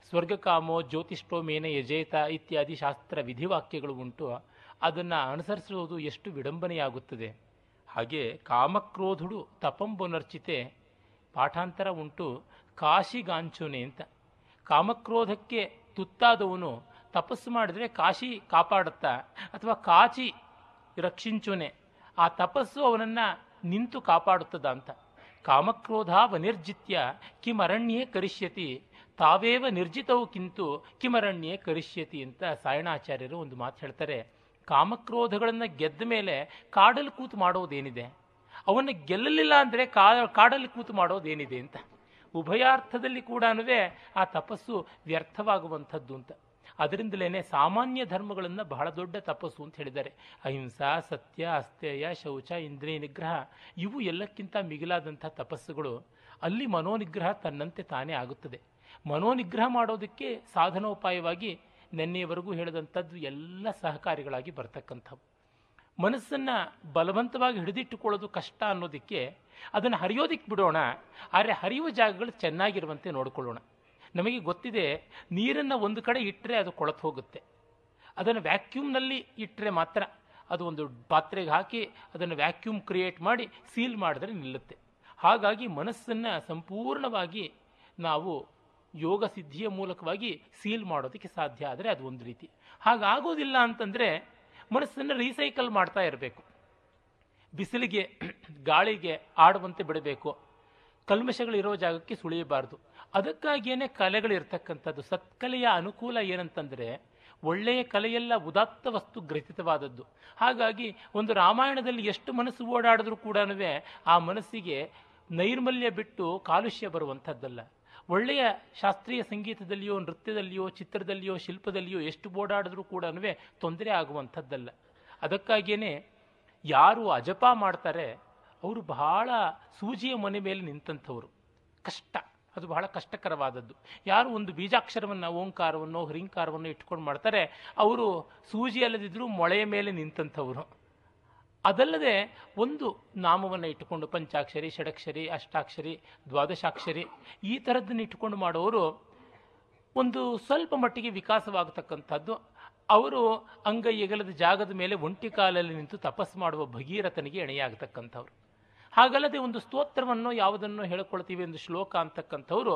ಸ್ವರ್ಗಕಾಮೋ ಜ್ಯೋತಿಷ್ಠೋ ಮೇನ ಯಜೇತ ಇತ್ಯಾದಿ ಶಾಸ್ತ್ರ ವಿಧಿವಾಕ್ಯಗಳು ಉಂಟು. ಅದನ್ನು ಅನುಸರಿಸುವುದು ಎಷ್ಟು ವಿಡಂಬನೆಯಾಗುತ್ತದೆ. ಹಾಗೆ ಕಾಮಕ್ರೋಧುಡು ತಪಂಬುನರ್ಚಿತೆ ಪಾಠಾಂತರ ಉಂಟು. ಕಾಶಿಗಾಂಚುನೆ ಅಂತ. ಕಾಮಕ್ರೋಧಕ್ಕೆ ತುತ್ತಾದವನು ತಪಸ್ಸು ಮಾಡಿದರೆ ಕಾಶಿ ಕಾಪಾಡುತ್ತಾ, ಅಥವಾ ಕಾಚಿ ರಕ್ಷಿಂಚುನೆ, ಆ ತಪಸ್ಸು ಅವನನ್ನು ನಿಂತು ಕಾಪಾಡುತ್ತದ ಅಂತ ಕಾಮಕ್ರೋಧ ವನಿರ್ಜಿತ್ಯ ಕಿಮರಣ್ಯೇ ಕರಿಷ್ಯತಿ. ತಾವೇವ ನಿರ್ಜಿತವು ಕಿಂತು ಕಿಮರಣ್ಯೇ ಕರಿಷ್ಯತಿ ಅಂತ ಸಾಯಣಾಚಾರ್ಯರು ಒಂದು ಮಾತು ಹೇಳ್ತಾರೆ. ಕಾಮಕ್ರೋಧಗಳನ್ನು ಗೆದ್ದ ಮೇಲೆ ಕಾಡಲ್ಲಿ ಕೂತು ಮಾಡೋದೇನಿದೆ? ಅವನ್ನು ಗೆಲ್ಲಲಿಲ್ಲ ಅಂದರೆ ಕಾ, ಕಾಡಲ್ಲಿ ಕೂತು ಮಾಡೋದೇನಿದೆ ಅಂತ. ಉಭಯಾರ್ಥದಲ್ಲಿ ಕೂಡ ಆ ತಪಸ್ಸು ವ್ಯರ್ಥವಾಗುವಂಥದ್ದು ಅಂತ. ಅದರಿಂದಲೇ ಸಾಮಾನ್ಯ ಧರ್ಮಗಳನ್ನು ಬಹಳ ದೊಡ್ಡ ತಪಸ್ಸು ಅಂತ ಹೇಳಿದ್ದಾರೆ. ಅಹಿಂಸಾ, ಸತ್ಯ, ಅಸ್ಥೇಯ, ಶೌಚ, ಇಂದ್ರಿಯ ನಿಗ್ರಹ ಇವು ಎಲ್ಲಕ್ಕಿಂತ ಮಿಗಿಲಾದಂಥ ತಪಸ್ಸುಗಳು. ಅಲ್ಲಿ ಮನೋನಿಗ್ರಹ ತನ್ನಂತೆ ತಾನೇ ಆಗುತ್ತದೆ. ಮನೋನಿಗ್ರಹ ಮಾಡೋದಕ್ಕೆ ಸಾಧನೋಪಾಯವಾಗಿ ನಿನ್ನೆಯವರೆಗೂ ಹೇಳಿದಂಥದ್ದು ಎಲ್ಲ ಸಹಕಾರಿಗಳಾಗಿ ಬರ್ತಕ್ಕಂಥವು. ಮನಸ್ಸನ್ನು ಬಲವಂತವಾಗಿ ಹಿಡಿದಿಟ್ಟುಕೊಳ್ಳೋದು ಕಷ್ಟ ಅನ್ನೋದಕ್ಕೆ ಅದನ್ನು ಹರಿಯೋದಕ್ಕೆ ಬಿಡೋಣ, ಆದರೆ ಹರಿಯುವ ಜಾಗಗಳು ಚೆನ್ನಾಗಿರುವಂತೆ ನೋಡಿಕೊಳ್ಳೋಣ. ನಮಗೆ ಗೊತ್ತಿದೆ, ನೀರನ್ನು ಒಂದು ಕಡೆ ಇಟ್ಟರೆ ಅದು ಕೊಳತು ಹೋಗುತ್ತೆ. ಅದನ್ನು ವ್ಯಾಕ್ಯೂಮ್ನಲ್ಲಿ ಇಟ್ಟರೆ ಮಾತ್ರ ಅದು ಒಂದು ಪಾತ್ರೆಗೆ ಹಾಕಿ ಅದನ್ನು ವ್ಯಾಕ್ಯೂಮ್ ಕ್ರಿಯೇಟ್ ಮಾಡಿ ಸೀಲ್ ಮಾಡಿದ್ರೆ ನಿಲ್ಲುತ್ತೆ. ಹಾಗಾಗಿ ಮನಸ್ಸನ್ನು ಸಂಪೂರ್ಣವಾಗಿ ನಾವು ಯೋಗ ಸಿದ್ಧಿಯ ಮೂಲಕವಾಗಿ ಸೀಲ್ ಮಾಡೋದಕ್ಕೆ ಸಾಧ್ಯ ಆದರೆ ಅದು ಒಂದು ರೀತಿ. ಹಾಗಾಗೋದಿಲ್ಲ ಅಂತಂದರೆ ಮನಸ್ಸನ್ನು ರೀಸೈಕಲ್ ಮಾಡ್ತಾ ಇರಬೇಕು. ಬಿಸಿಲಿಗೆ, ಗಾಳಿಗೆ ಆಡುವಂತೆ ಬಿಡಬೇಕು. ಕಲ್ಮಶಗಳಿರೋ ಜಾಗಕ್ಕೆ ಸುಳಿಯಬಾರ್ದು. ಅದಕ್ಕಾಗಿಯೇ ಕಲೆಗಳಿರ್ತಕ್ಕಂಥದ್ದು, ಸತ್ಕಲೆಯ ಅನುಕೂಲ ಏನಂತಂದರೆ ಒಳ್ಳೆಯ ಕಲೆಯೆಲ್ಲ ಉದಾತ್ತ ವಸ್ತು ಗ್ರಹಿತವಾದದ್ದು ಹಾಗಾಗಿ ಒಂದು ರಾಮಾಯಣದಲ್ಲಿ ಎಷ್ಟು ಮನಸ್ಸು ಓಡಾಡಿದ್ರೂ ಕೂಡ ಆ ಮನಸ್ಸಿಗೆ ನೈರ್ಮಲ್ಯ ಬಿಟ್ಟು ಕಾಲುಷ್ಯ ಬರುವಂಥದ್ದಲ್ಲ. ಒಳ್ಳೆಯ ಶಾಸ್ತ್ರೀಯ ಸಂಗೀತದಲ್ಲಿಯೋ, ನೃತ್ಯದಲ್ಲಿಯೋ, ಚಿತ್ರದಲ್ಲಿಯೋ, ಶಿಲ್ಪದಲ್ಲಿಯೋ ಎಷ್ಟು ಓಡಾಡಿದ್ರೂ ಕೂಡ ತೊಂದರೆ ಆಗುವಂಥದ್ದಲ್ಲ. ಅದಕ್ಕಾಗಿಯೇ ಯಾರು ಅಜಪ ಮಾಡ್ತಾರೆ, ಅವರು ಬಹಳ ಸೂಜಿಯ ಮನೆ ಮೇಲೆ ನಿಂತಂಥವರು. ಕಷ್ಟ. ಅದು ಬಹಳ ಕಷ್ಟಕರವಾದದ್ದು. ಯಾರು ಒಂದು ಬೀಜಾಕ್ಷರವನ್ನು, ಓಂಕಾರವನ್ನು ಹ್ರಿಂಕಾರವನ್ನು ಇಟ್ಕೊಂಡು ಮಾಡ್ತಾರೆ, ಅವರು ಸೂಜಿ ಅಲ್ಲದಿದ್ದರೂ ಮೊಳೆಯ ಮೇಲೆ ನಿಂತಂಥವ್ರು. ಅದಲ್ಲದೆ ಒಂದು ನಾಮವನ್ನು ಇಟ್ಟುಕೊಂಡು ಪಂಚಾಕ್ಷರಿ, ಷಡಕ್ಷರಿ, ಅಷ್ಟಾಕ್ಷರಿ, ದ್ವಾದಶಾಕ್ಷರಿ ಈ ಥರದ್ದನ್ನು ಇಟ್ಟುಕೊಂಡು ಮಾಡೋರು ಒಂದು ಸ್ವಲ್ಪ ಮಟ್ಟಿಗೆ ವಿಕಾಸವಾಗತಕ್ಕಂಥದ್ದು. ಅವರು ಅಂಗ ಎಗಲದ ಜಾಗದ ಮೇಲೆ ಒಂಟಿ ಕಾಲಲ್ಲಿ ನಿಂತು ತಪಸ್ಸು ಮಾಡುವ ಭಗೀರಥನಿಗೆ ಎಣೆಯಾಗತಕ್ಕಂಥವ್ರು. ಹಾಗಲ್ಲದೆ ಒಂದು ಸ್ತೋತ್ರವನ್ನು ಯಾವುದನ್ನು ಹೇಳ್ಕೊಳ್ತೀವಿ ಒಂದು ಶ್ಲೋಕ ಅಂತಕ್ಕಂಥವ್ರು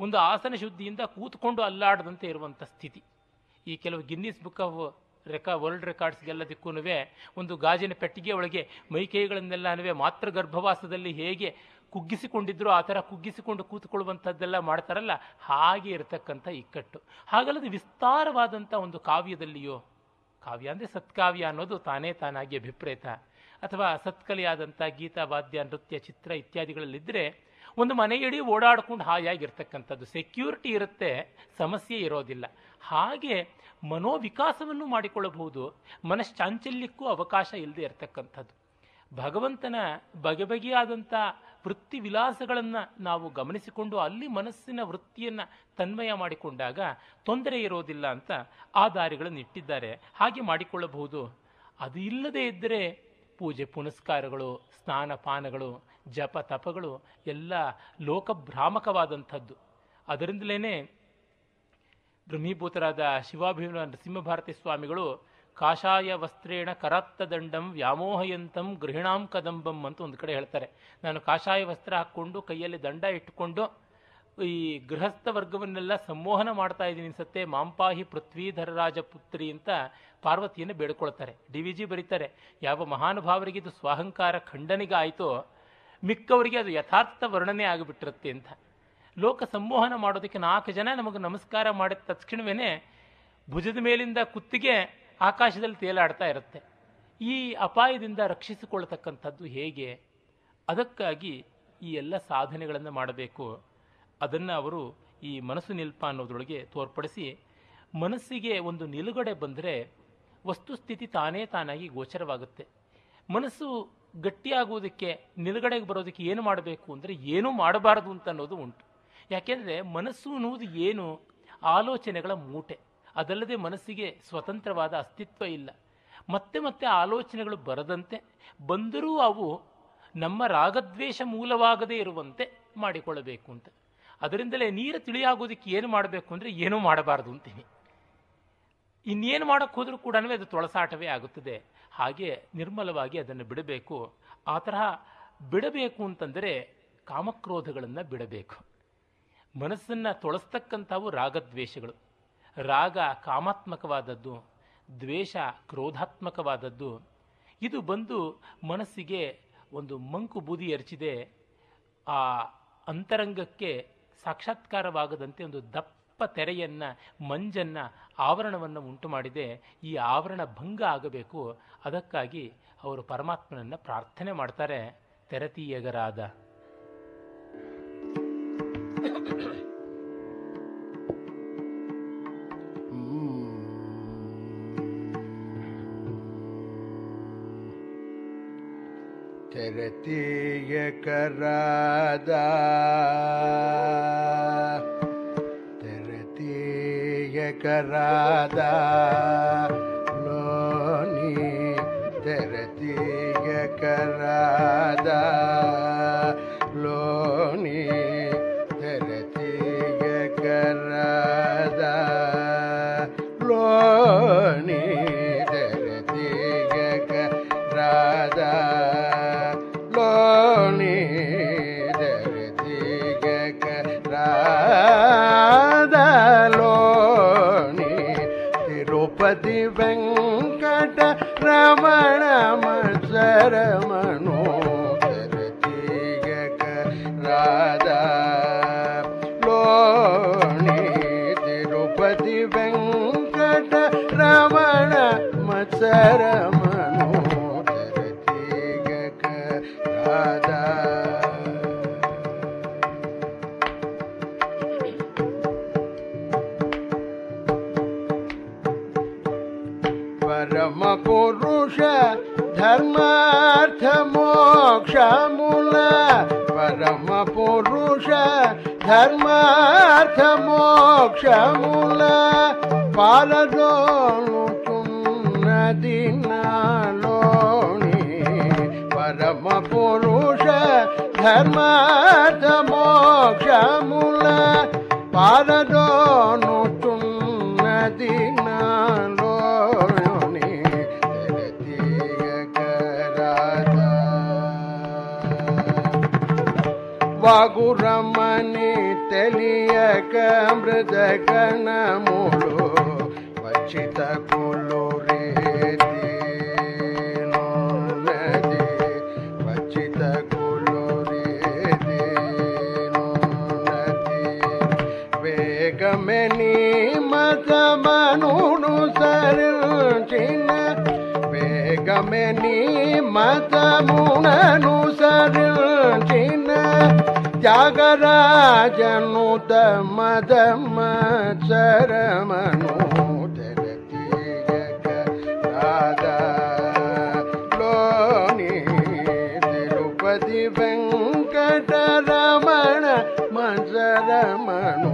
ಒಂದು ಆಸನ ಶುದ್ಧಿಯಿಂದ ಕೂತ್ಕೊಂಡು ಅಲ್ಲಾಡದಂತೆ ಇರುವಂಥ ಸ್ಥಿತಿ. ಈ ಕೆಲವು ಗಿನ್ನಿಸ್ ಬುಕ್ ರೆಕಾ ವರ್ಲ್ಡ್ ರೆಕಾರ್ಡ್ಸ್ಗೆಲ್ಲದಕ್ಕೂ ಒಂದು ಗಾಜಿನ ಪೆಟ್ಟಿಗೆ ಒಳಗೆ ಮೈಕೈಗಳನ್ನೆಲ್ಲನೂ ಮಾತ್ರ ಗರ್ಭವಾಸದಲ್ಲಿ ಹೇಗೆ ಕುಗ್ಗಿಸಿಕೊಂಡಿದ್ರು ಆ ಥರ ಕುಗ್ಗಿಸಿಕೊಂಡು ಕೂತ್ಕೊಳ್ಳುವಂಥದ್ದೆಲ್ಲ ಮಾಡ್ತಾರಲ್ಲ, ಹಾಗೆ ಇರತಕ್ಕಂಥ ಇಕ್ಕಟ್ಟು ಹಾಗಲ್ಲದೆ ವಿಸ್ತಾರವಾದಂಥ ಒಂದು ಕಾವ್ಯದಲ್ಲಿಯೋ, ಕಾವ್ಯ ಅಂದರೆ ಸತ್ಕಾವ್ಯ ಅನ್ನೋದು ತಾನೇ ತಾನಾಗಿ ಅಭಿಪ್ರೇತ, ಅಥವಾ ಸತ್ಕಲೆಯಾದಂಥ ಗೀತ, ವಾದ್ಯ, ನೃತ್ಯ, ಚಿತ್ರ ಇತ್ಯಾದಿಗಳಲ್ಲಿದ್ದರೆ ಒಂದು ಮನೆಯಡಿ ಓಡಾಡ್ಕೊಂಡು ಹಾಯಾಗಿರ್ತಕ್ಕಂಥದ್ದು. ಸೆಕ್ಯೂರಿಟಿ ಇರುತ್ತೆ, ಸಮಸ್ಯೆ ಇರೋದಿಲ್ಲ. ಹಾಗೆ ಮನೋವಿಕಾಸವನ್ನು ಮಾಡಿಕೊಳ್ಳಬಹುದು, ಮನಶ್ಚಾಂಚಲ್ಯಕ್ಕೂ ಅವಕಾಶ ಇಲ್ಲದೆ ಇರತಕ್ಕಂಥದ್ದು. ಭಗವಂತನ ಬಗೆ ಬಗೆಯಾದಂಥ ವೃತ್ತಿ ವಿಲಾಸಗಳನ್ನು ನಾವು ಗಮನಿಸಿಕೊಂಡು ಅಲ್ಲಿ ಮನಸ್ಸಿನ ವೃತ್ತಿಯನ್ನು ತನ್ಮಯ ಮಾಡಿಕೊಂಡಾಗ ತೊಂದರೆ ಇರೋದಿಲ್ಲ ಅಂತ ಆ ದಾರಿಗಳನ್ನು ಇಟ್ಟಿದ್ದಾರೆ. ಹಾಗೆ ಮಾಡಿಕೊಳ್ಳಬಹುದು. ಅದು ಇಲ್ಲದೇ ಇದ್ದರೆ ಪೂಜೆ ಪುನಸ್ಕಾರಗಳು ಸ್ನಾನ ಪಾನಗಳು ಜಪ ತಪಗಳು ಎಲ್ಲ ಲೋಕಭ್ರಾಮಕವಾದಂಥದ್ದು. ಅದರಿಂದಲೇ ಬ್ರಹ್ಮೀಭೂತರಾದ ಶಿವಾಭಿಮ ನರಸಿಂಹಭಾರತಿ ಸ್ವಾಮಿಗಳು ಕಾಷಾಯ ವಸ್ತ್ರೇಣ ಕರತ್ತ ದಂಡಂ ವ್ಯಾಮೋಹಯಂತಂ ಗೃಹಿಣಾಂ ಕದಂಬಂ ಅಂತ ಒಂದು ಕಡೆ ಹೇಳ್ತಾರೆ. ನಾನು ಕಾಷಾಯ ವಸ್ತ್ರ ಹಾಕ್ಕೊಂಡು ಕೈಯಲ್ಲಿ ದಂಡ ಇಟ್ಟುಕೊಂಡು ಈ ಗೃಹಸ್ಥ ವರ್ಗವನ್ನೆಲ್ಲ ಸಂಮೋಹನ ಮಾಡ್ತಾ ಇದ್ದೀನಿ ಸತ್ತೆ ಮಾಂಪಾಹಿ ಪೃಥ್ವೀಧರರಾಜ ಪುತ್ರಿ ಅಂತ ಪಾರ್ವತಿಯನ್ನು ಬೇಡ್ಕೊಳ್ತಾರೆ. ಡಿ ವಿ ಜಿ ಬರೀತಾರೆ, ಯಾವ ಮಹಾನುಭಾವರಿಗೆ ಇದು ಸ್ವಾಹಂಕಾರ ಖಂಡನಿಗೆ ಆಯಿತೋ ಮಿಕ್ಕವರಿಗೆ ಅದು ಯಥಾರ್ಥ ವರ್ಣನೆ ಆಗಿಬಿಟ್ಟಿರುತ್ತೆ ಅಂತ. ಲೋಕ ಸಂಮೋಹನ ಮಾಡೋದಕ್ಕೆ ನಾಲ್ಕು ಜನ ನಮಗೆ ನಮಸ್ಕಾರ ಮಾಡಿದ ತಕ್ಷಣವೇ ಭುಜದ ಮೇಲಿಂದ ಕುತ್ತಿಗೆ ಆಕಾಶದಲ್ಲಿ ತೇಲಾಡ್ತಾ ಇರುತ್ತೆ. ಈ ಅಪಾಯದಿಂದ ರಕ್ಷಿಸಿಕೊಳ್ತಕ್ಕಂಥದ್ದು ಹೇಗೆ? ಅದಕ್ಕಾಗಿ ಈ ಎಲ್ಲ ಸಾಧನೆಗಳನ್ನು ಮಾಡಬೇಕು. ಅದನ್ನು ಅವರು ಈ ಮನಸ್ಸು ನಿಲ್ಪ ಅನ್ನೋದ್ರೊಳಗೆ ತೋರ್ಪಡಿಸಿ ಮನಸ್ಸಿಗೆ ಒಂದು ನಿಲುಗಡೆ ಬಂದರೆ ವಸ್ತುಸ್ಥಿತಿ ತಾನೇ ತಾನಾಗಿ ಗೋಚರವಾಗುತ್ತೆ. ಮನಸ್ಸು ಗಟ್ಟಿಯಾಗುವುದಕ್ಕೆ, ನಿಲುಗಡೆಗೆ ಬರೋದಕ್ಕೆ ಏನು ಮಾಡಬೇಕು ಅಂದರೆ ಏನೂ ಮಾಡಬಾರದು ಅಂತ ಅನ್ನೋದು ಉಂಟು. ಯಾಕೆಂದರೆ ಮನಸ್ಸು ಅನ್ನುವುದು ಏನು? ಆಲೋಚನೆಗಳ ಮೂಟೆ. ಅದಲ್ಲದೆ ಮನಸ್ಸಿಗೆ ಸ್ವತಂತ್ರವಾದ ಅಸ್ತಿತ್ವ ಇಲ್ಲ. ಮತ್ತೆ ಮತ್ತೆ ಆಲೋಚನೆಗಳು ಬರದಂತೆ, ಬಂದರೂ ಅವು ನಮ್ಮ ರಾಗದ್ವೇಷ ಮೂಲವಾಗದೇ ಇರುವಂತೆ ಮಾಡಿಕೊಳ್ಳಬೇಕು ಅಂತ. ಅದರಿಂದಲೇ ನೀರು ತಿಳಿಯಾಗೋದಕ್ಕೆ ಏನು ಮಾಡಬೇಕು ಅಂದರೆ ಏನೂ ಮಾಡಬಾರದು ಅಂತೀನಿ. ಇನ್ನೇನು ಮಾಡೋಕ್ಕೆ ಹೋದರೂ ಕೂಡ ಅದು ತೊಳಸಾಟವೇ ಆಗುತ್ತದೆ. ಹಾಗೆ ನಿರ್ಮಲವಾಗಿ ಅದನ್ನು ಬಿಡಬೇಕು. ಆ ತರಹ ಬಿಡಬೇಕು ಅಂತಂದರೆ ಕಾಮಕ್ರೋಧಗಳನ್ನು ಬಿಡಬೇಕು. ಮನಸ್ಸನ್ನು ತೊಳಸ್ತಕ್ಕಂಥವು ರಾಗದ್ವೇಷಗಳು. ರಾಗ ಕಾಮಾತ್ಮಕವಾದದ್ದು, ದ್ವೇಷ ಕ್ರೋಧಾತ್ಮಕವಾದದ್ದು. ಇದು ಬಂದು ಮನಸ್ಸಿಗೆ ಒಂದು ಮಂಕು ಬೂದಿ ಎರಚಿದೆ. ಆ ಅಂತರಂಗಕ್ಕೆ ಸಾಕ್ಷಾತ್ಕಾರವಾಗದಂತೆ ಒಂದು ದಪ್ಪ ತೆರೆಯನ್ನು, ಮಂಜನ್ನು, ಆವರಣವನ್ನು ಉಂಟು ಮಾಡಿದೆ. ಈ ಆವರಣ ಭಂಗ ಆಗಬೇಕು. ಅದಕ್ಕಾಗಿ ಅವರು ಪರಮಾತ್ಮನನ್ನು ಪ್ರಾರ್ಥನೆ ಮಾಡ್ತಾರೆ. ತೆರತೀಯಗರಾದ. ತೆರತೀಯ ಕರಾದ करादा लोनि तर्तिग करादा ಧರ್ಮಾರ್ಥ ಮೋಕ್ಷ ಮೂಲ ಪಾಲದೋನು ತುನ್ನದಿ ನಾಲೋಣಿ ಪರಮ ಪುರುಷ ಧರ್ಮಾರ್ಥ ಮೋಕ್ಷ ಮೂಲ ಪಾಲದೋನು వేగమెని మతమనును సరించిన వేగమెని మతమునను సరించిన త్యాగరాజను మదమ చరమను తెరతీయక రాధా లోని తిరుపతి వెంకటరమణ మంజరమణు